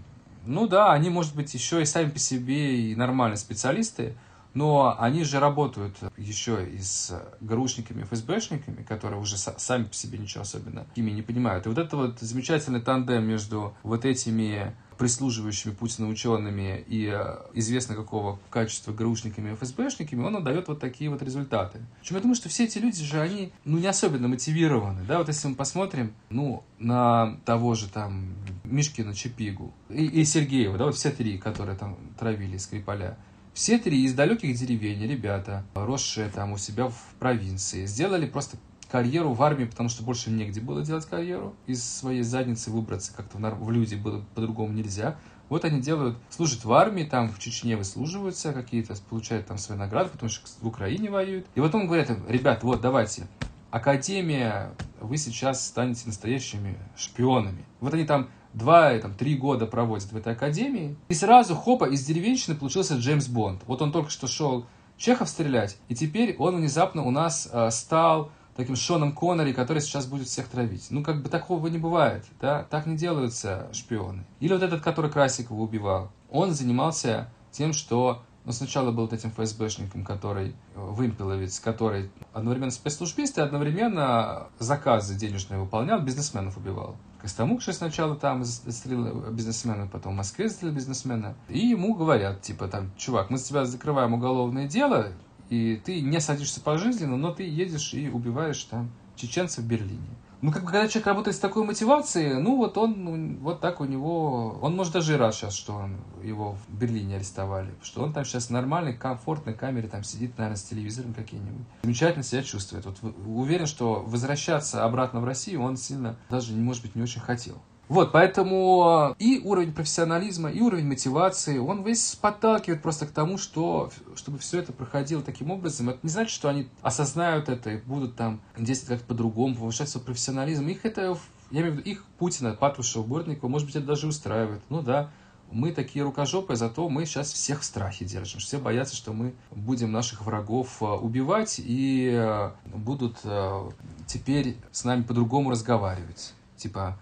ну да, они, может быть, еще и сами по себе и нормальные специалисты, но они же работают еще и с ГРУшниками, ФСБшниками, которые уже сами по себе ничего особенно ими не понимают. И вот это вот замечательный тандем между вот этими прислуживающими Путина учеными и э, известно какого качества ГРУшниками и ФСБшниками, он дает вот такие вот результаты. Причем я думаю, что все эти люди же, они, ну, не особенно мотивированы, да, вот если мы посмотрим, ну, на того же там Мишкина Чепигу и, и Сергеева, да, вот все три, которые там травили Скрипаля, все три из далеких деревень ребята, росшие там у себя в провинции, сделали просто карьеру в армии, потому что больше негде было делать карьеру. Из своей задницы выбраться как-то в, в люди было по-другому нельзя. Вот они делают, служат в армии, там в Чечне выслуживаются какие-то, получают там свои награды, потому что в Украине воюют. И потом говорят ребят, вот давайте, Академия, вы сейчас станете настоящими шпионами. Вот они там два, там, три года проводит в этой академии. И сразу, хопа, из деревенщины получился Джеймс Бонд. Вот он только что шел Чехов стрелять, и теперь он внезапно у нас э, стал таким Шоном Коннери, который сейчас будет всех травить. Ну, как бы такого не бывает, да, так не делаются шпионы. Или вот этот, который Красикова убивал, он занимался тем, что ну, сначала был вот этим ФСБшником, который, э, вымпеловец, который одновременно спецслужбист и одновременно заказы денежные выполнял, бизнесменов убивал. Костомукши сначала там застрелил бизнесмена, потом в Москве застрелил бизнесмена. И ему говорят, типа, там, чувак, мы с тебя закрываем уголовное дело, и ты не садишься пожизненно, но ты едешь и убиваешь там чеченцев в Берлине. Ну, как бы, когда человек работает с такой мотивацией, ну, вот он, ну, вот так у него, он может даже и рад сейчас, что он, его в Берлине арестовали, что он там сейчас в нормальной, комфортной камере там сидит, наверное, с телевизором каким-нибудь. Замечательно себя чувствует. Вот уверен, что возвращаться обратно в Россию он сильно даже, может быть, не очень хотел. Вот, поэтому и уровень профессионализма, и уровень мотивации, он весь подталкивает просто к тому, что, чтобы все это проходило таким образом. Это не значит, что они осознают это и будут там действовать как-то по-другому, повышать свой профессионализм. Их это, я имею в виду, их Путина, Патрушева, Бортникова, может быть, это даже устраивает. Ну да, мы такие рукожопые, зато мы сейчас всех в страхе держим. Все боятся, что мы будем наших врагов э, убивать и э, будут э, теперь с нами по-другому разговаривать. Типа,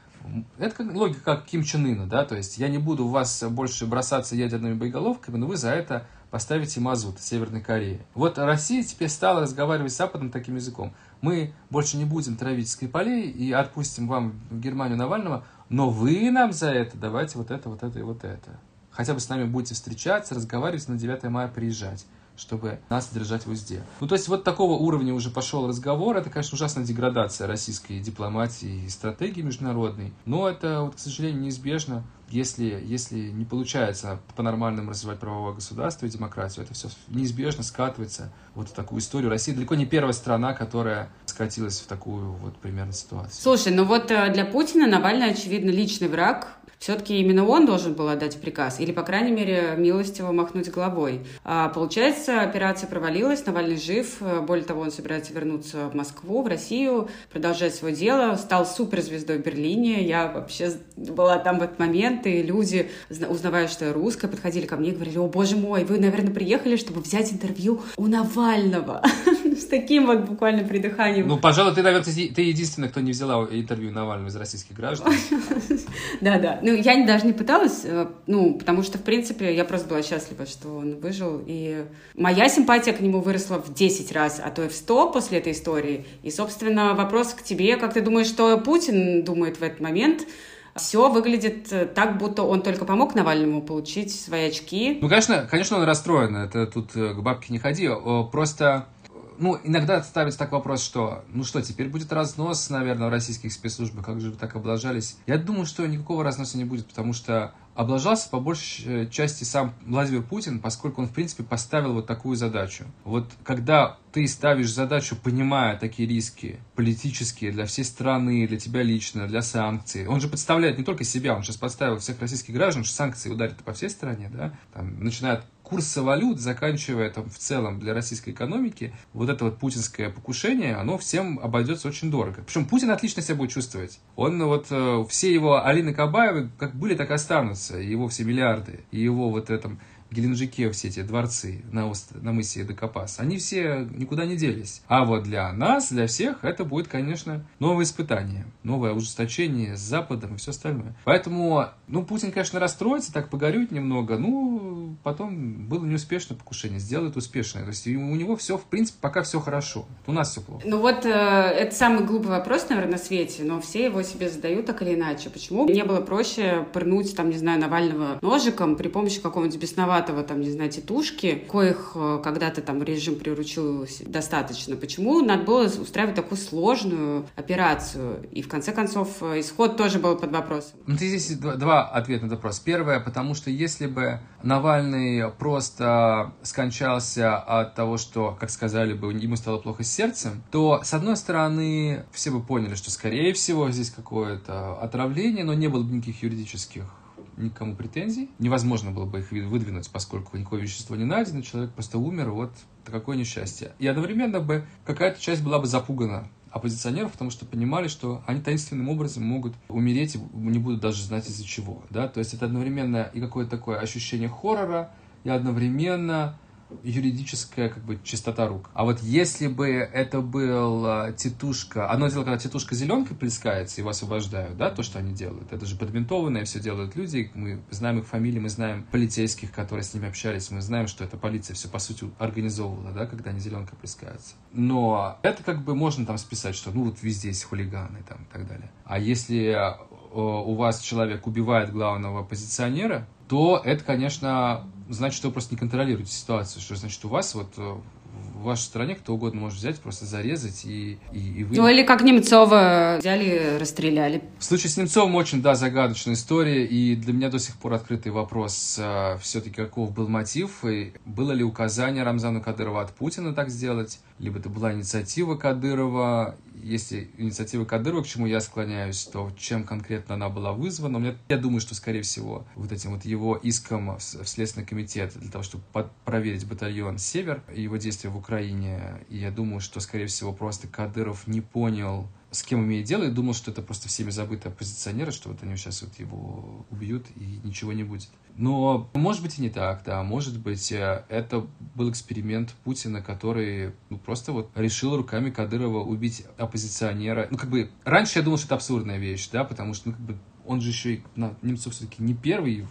это как логика как Ким Чен Ына, да, то есть я не буду в вас больше бросаться ядерными боеголовками, но вы за это поставите мазут Северной Кореи. Вот Россия теперь стала разговаривать с Западом таким языком. Мы больше не будем травить Скрипалей и отпустим вам в Германию Навального, но вы нам за это давайте вот это, вот это и вот это. Хотя бы с нами будете встречаться, разговаривать, на 9 мая приезжать чтобы нас держать в узде. Ну, то есть вот такого уровня уже пошел разговор. Это, конечно, ужасная деградация российской дипломатии и стратегии международной. Но это, вот, к сожалению, неизбежно если, если не получается по-нормальному развивать правовое государство и демократию, это все неизбежно скатывается вот в такую историю. Россия далеко не первая страна, которая скатилась в такую вот примерно ситуацию. Слушай, ну вот э, для Путина Навальный, очевидно, личный враг, все-таки именно он должен был отдать приказ, или, по крайней мере, милостиво махнуть головой. А, получается, операция провалилась, Навальный жив, более того, он собирается вернуться в Москву, в Россию, продолжать свое дело, стал суперзвездой в Берлине, я вообще была там в этот момент, и люди, узнавая, что я русская, подходили ко мне и говорили, о, боже мой, вы, наверное, приехали, чтобы взять интервью у Навального. С таким вот буквально придыханием. Ну, пожалуй, ты, наверное, ты единственная, кто не взяла интервью Навального из российских граждан. Да-да. Ну, я даже не пыталась, э, ну, потому что, в принципе, я просто была счастлива, что он выжил. И моя симпатия к нему выросла в 10 раз, а то и в 100 после этой истории. И, собственно, вопрос к тебе. Как ты думаешь, что Путин думает в этот момент? все выглядит э, так, будто он только помог Навальному получить свои очки. Ну, конечно, конечно, он расстроен. Это тут э, к бабке не ходи. Просто ну, иногда ставится так вопрос, что, ну что, теперь будет разнос, наверное, в российских спецслужбах, как же вы так облажались? Я думаю, что никакого разноса не будет, потому что облажался по большей части сам Владимир Путин, поскольку он, в принципе, поставил вот такую задачу. Вот когда ты ставишь задачу, понимая такие риски политические для всей страны, для тебя лично, для санкций, он же подставляет не только себя, он сейчас подставил всех российских граждан, что санкции ударят по всей стране, да, там, начиная от курса валют, заканчивая там в целом для российской экономики, вот это вот путинское покушение, оно всем обойдется очень дорого. Причем Путин отлично себя будет чувствовать. Он вот, э, все его Алины Кабаевы как были, так и останутся, его все миллиарды, и его вот этом Геленджике все эти дворцы на, ост... на мысе Декапас, они все никуда не делись. А вот для нас, для всех, это будет, конечно, новое испытание, новое ужесточение с Западом и все остальное. Поэтому, ну, Путин, конечно, расстроится, так погорюет немного, ну, потом было неуспешное покушение, сделает успешное. То есть у него все, в принципе, пока все хорошо. У нас все плохо. Ну вот, э, это самый глупый вопрос, наверное, на свете, но все его себе задают так или иначе. Почему не было проще пырнуть, там, не знаю, Навального ножиком при помощи какого-нибудь бесноватого Курбатова, там, не знаю, тетушки, коих э, когда-то там режим приручил достаточно. Почему надо было устраивать такую сложную операцию? И в конце концов э, исход тоже был под вопросом. Ну, здесь два, ответа на вопрос. Первое, потому что если бы Навальный просто скончался от того, что, как сказали бы, ему стало плохо с сердцем, то, с одной стороны, все бы поняли, что, скорее всего, здесь какое-то отравление, но не было бы никаких юридических никому претензий. Невозможно было бы их выдвинуть, поскольку никакое вещество не найдено, человек просто умер, вот какое несчастье. И одновременно бы какая-то часть была бы запугана оппозиционеров, потому что понимали, что они таинственным образом могут умереть и не будут даже знать из-за чего. Да? То есть это одновременно и какое-то такое ощущение хоррора, и одновременно юридическая как бы чистота рук. А вот если бы это был а, тетушка, одно дело, когда тетушка зеленкой плескается его освобождают, да, то, что они делают, это же подментованное все делают люди, мы знаем их фамилии, мы знаем полицейских, которые с ними общались, мы знаем, что эта полиция все по сути организовывала, да, когда они зеленкой плескаются. Но это как бы можно там списать, что ну вот везде есть хулиганы там и так далее. А если а, у вас человек убивает главного оппозиционера, то это, конечно, значит, что вы просто не контролируете ситуацию. Что значит, у вас вот э, в вашей стране кто угодно может взять, просто зарезать и, и, и вы... Ну или как Немцова взяли, расстреляли. В случае с Немцовым очень, да, загадочная история, и для меня до сих пор открытый вопрос а, все-таки, каков был мотив, и было ли указание Рамзану Кадырова от Путина так сделать, либо это была инициатива Кадырова, если инициатива Кадырова, к чему я склоняюсь, то чем конкретно она была вызвана, мне, я думаю, что, скорее всего, вот этим вот его иском в, Следственный комитет для того, чтобы под, проверить батальон «Север» и его действия в Украине, и я думаю, что, скорее всего, просто Кадыров не понял, с кем имеет дело, и думал, что это просто всеми забытые оппозиционеры, что вот они сейчас вот его убьют, и ничего не будет. Но может быть и не так, да, может быть э, это был эксперимент Путина, который ну, просто вот решил руками Кадырова убить оппозиционера. Ну как бы раньше я думал, что это абсурдная вещь, да, потому что ну как бы он же еще и на Немцов все-таки не первый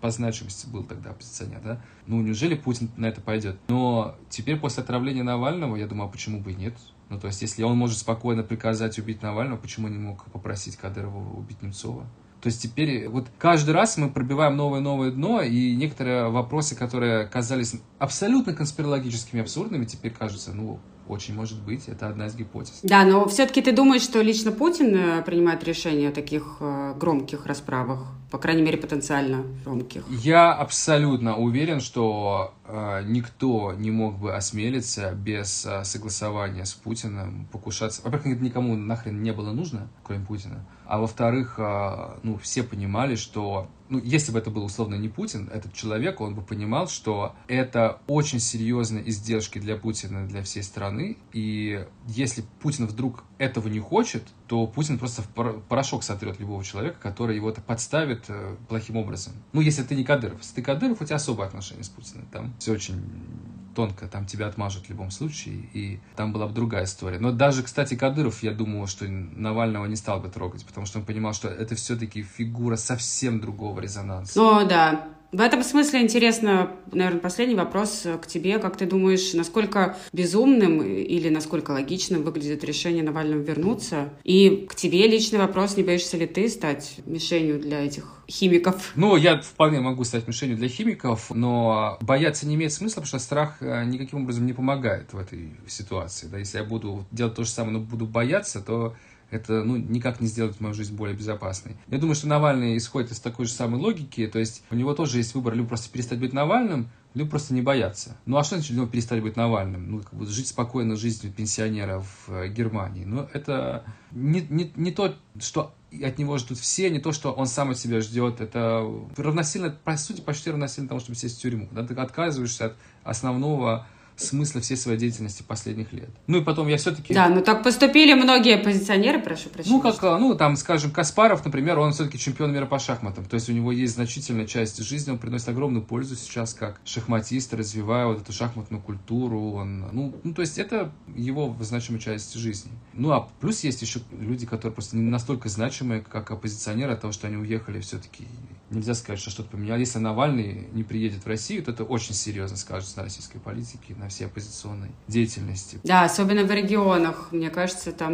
по значимости был тогда оппозиционер, да? Ну, неужели Путин на это пойдет? Но теперь после отравления Навального, я думаю, а почему бы и нет? Ну, то есть, если он может спокойно приказать убить Навального, почему не мог попросить Кадырова убить Немцова? То есть теперь вот каждый раз мы пробиваем новое-новое дно, и некоторые вопросы, которые казались абсолютно конспирологическими, абсурдными, теперь кажутся, ну, очень может быть, это одна из гипотез. Да, но все-таки ты думаешь, что лично Путин э, принимает решение о таких э, громких расправах? По крайней мере, потенциально громких. Я абсолютно уверен, что э, никто не мог бы осмелиться без э, согласования с Путиным покушаться. Во-первых, никому нахрен не было нужно, кроме Путина. А во-вторых, э, ну, все понимали, что ну, если бы это был условно не Путин, этот человек, он бы понимал, что это очень серьезные издержки для Путина, для всей страны, и если Путин вдруг этого не хочет, то Путин просто в порошок сотрет любого человека, который его -то подставит э, плохим образом. Ну, если ты не Кадыров. Если ты Кадыров, у тебя особое отношение с Путиным. Там все очень тонко, там тебя отмажут в любом случае, и там была бы другая история. Но даже, кстати, Кадыров, я думаю, что Навального не стал бы трогать, потому что он понимал, что это все-таки фигура совсем другого резонанса. О, да, в этом смысле интересно, наверное, последний вопрос к тебе. Как ты думаешь, насколько безумным или насколько логичным выглядит решение Навального вернуться? И к тебе личный вопрос, не боишься ли ты стать мишенью для этих химиков? Ну, я вполне могу стать мишенью для химиков, но бояться не имеет смысла, потому что страх э, никаким образом не помогает в этой ситуации. Да? Если я буду делать то же самое, но буду бояться, то это ну, никак не сделает мою жизнь более безопасной. Я думаю, что Навальный исходит из такой же самой логики, то есть у него тоже есть выбор либо просто перестать быть Навальным, либо просто не бояться. Ну а что значит для него перестать быть Навальным? Ну, как бы жить спокойно жизнью пенсионера в э, Германии. Ну, это не, не, не то, что от него ждут все, не то, что он сам от себя ждет. Это равносильно, по сути, почти равносильно тому, чтобы сесть в тюрьму. Да? Ты отказываешься от основного смысла всей своей деятельности последних лет. Ну и потом я все-таки... Да, ну так поступили многие оппозиционеры, прошу прощения. Ну, как, ну, там, скажем, Каспаров, например, он все-таки чемпион мира по шахматам. То есть у него есть значительная часть жизни, он приносит огромную пользу сейчас как шахматист, развивая вот эту шахматную культуру. Он, ну, ну, то есть это его значимая часть жизни. Ну, а плюс есть еще люди, которые просто не настолько значимые, как оппозиционеры, от того, что они уехали все-таки нельзя сказать, что что-то поменялось. Если Навальный не приедет в Россию, то это очень серьезно скажется на российской политике, на всей оппозиционной деятельности. Да, особенно в регионах. Мне кажется, там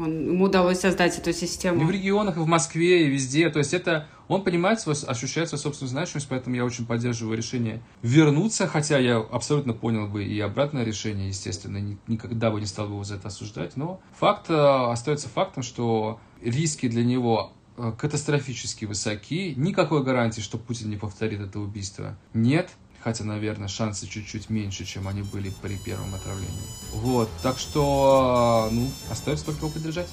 он, ему удалось создать эту систему. И в регионах, и в Москве, и везде. То есть это он понимает, свой, ощущает свою собственную значимость, поэтому я очень поддерживаю решение вернуться, хотя я абсолютно понял бы и обратное решение, естественно, никогда бы не стал бы его за это осуждать, но факт э, остается фактом, что риски для него катастрофически высоки. Никакой гарантии, что Путин не повторит это убийство, нет. Хотя, наверное, шансы чуть-чуть меньше, чем они были при первом отравлении. Вот, так что, ну, остается только его поддержать.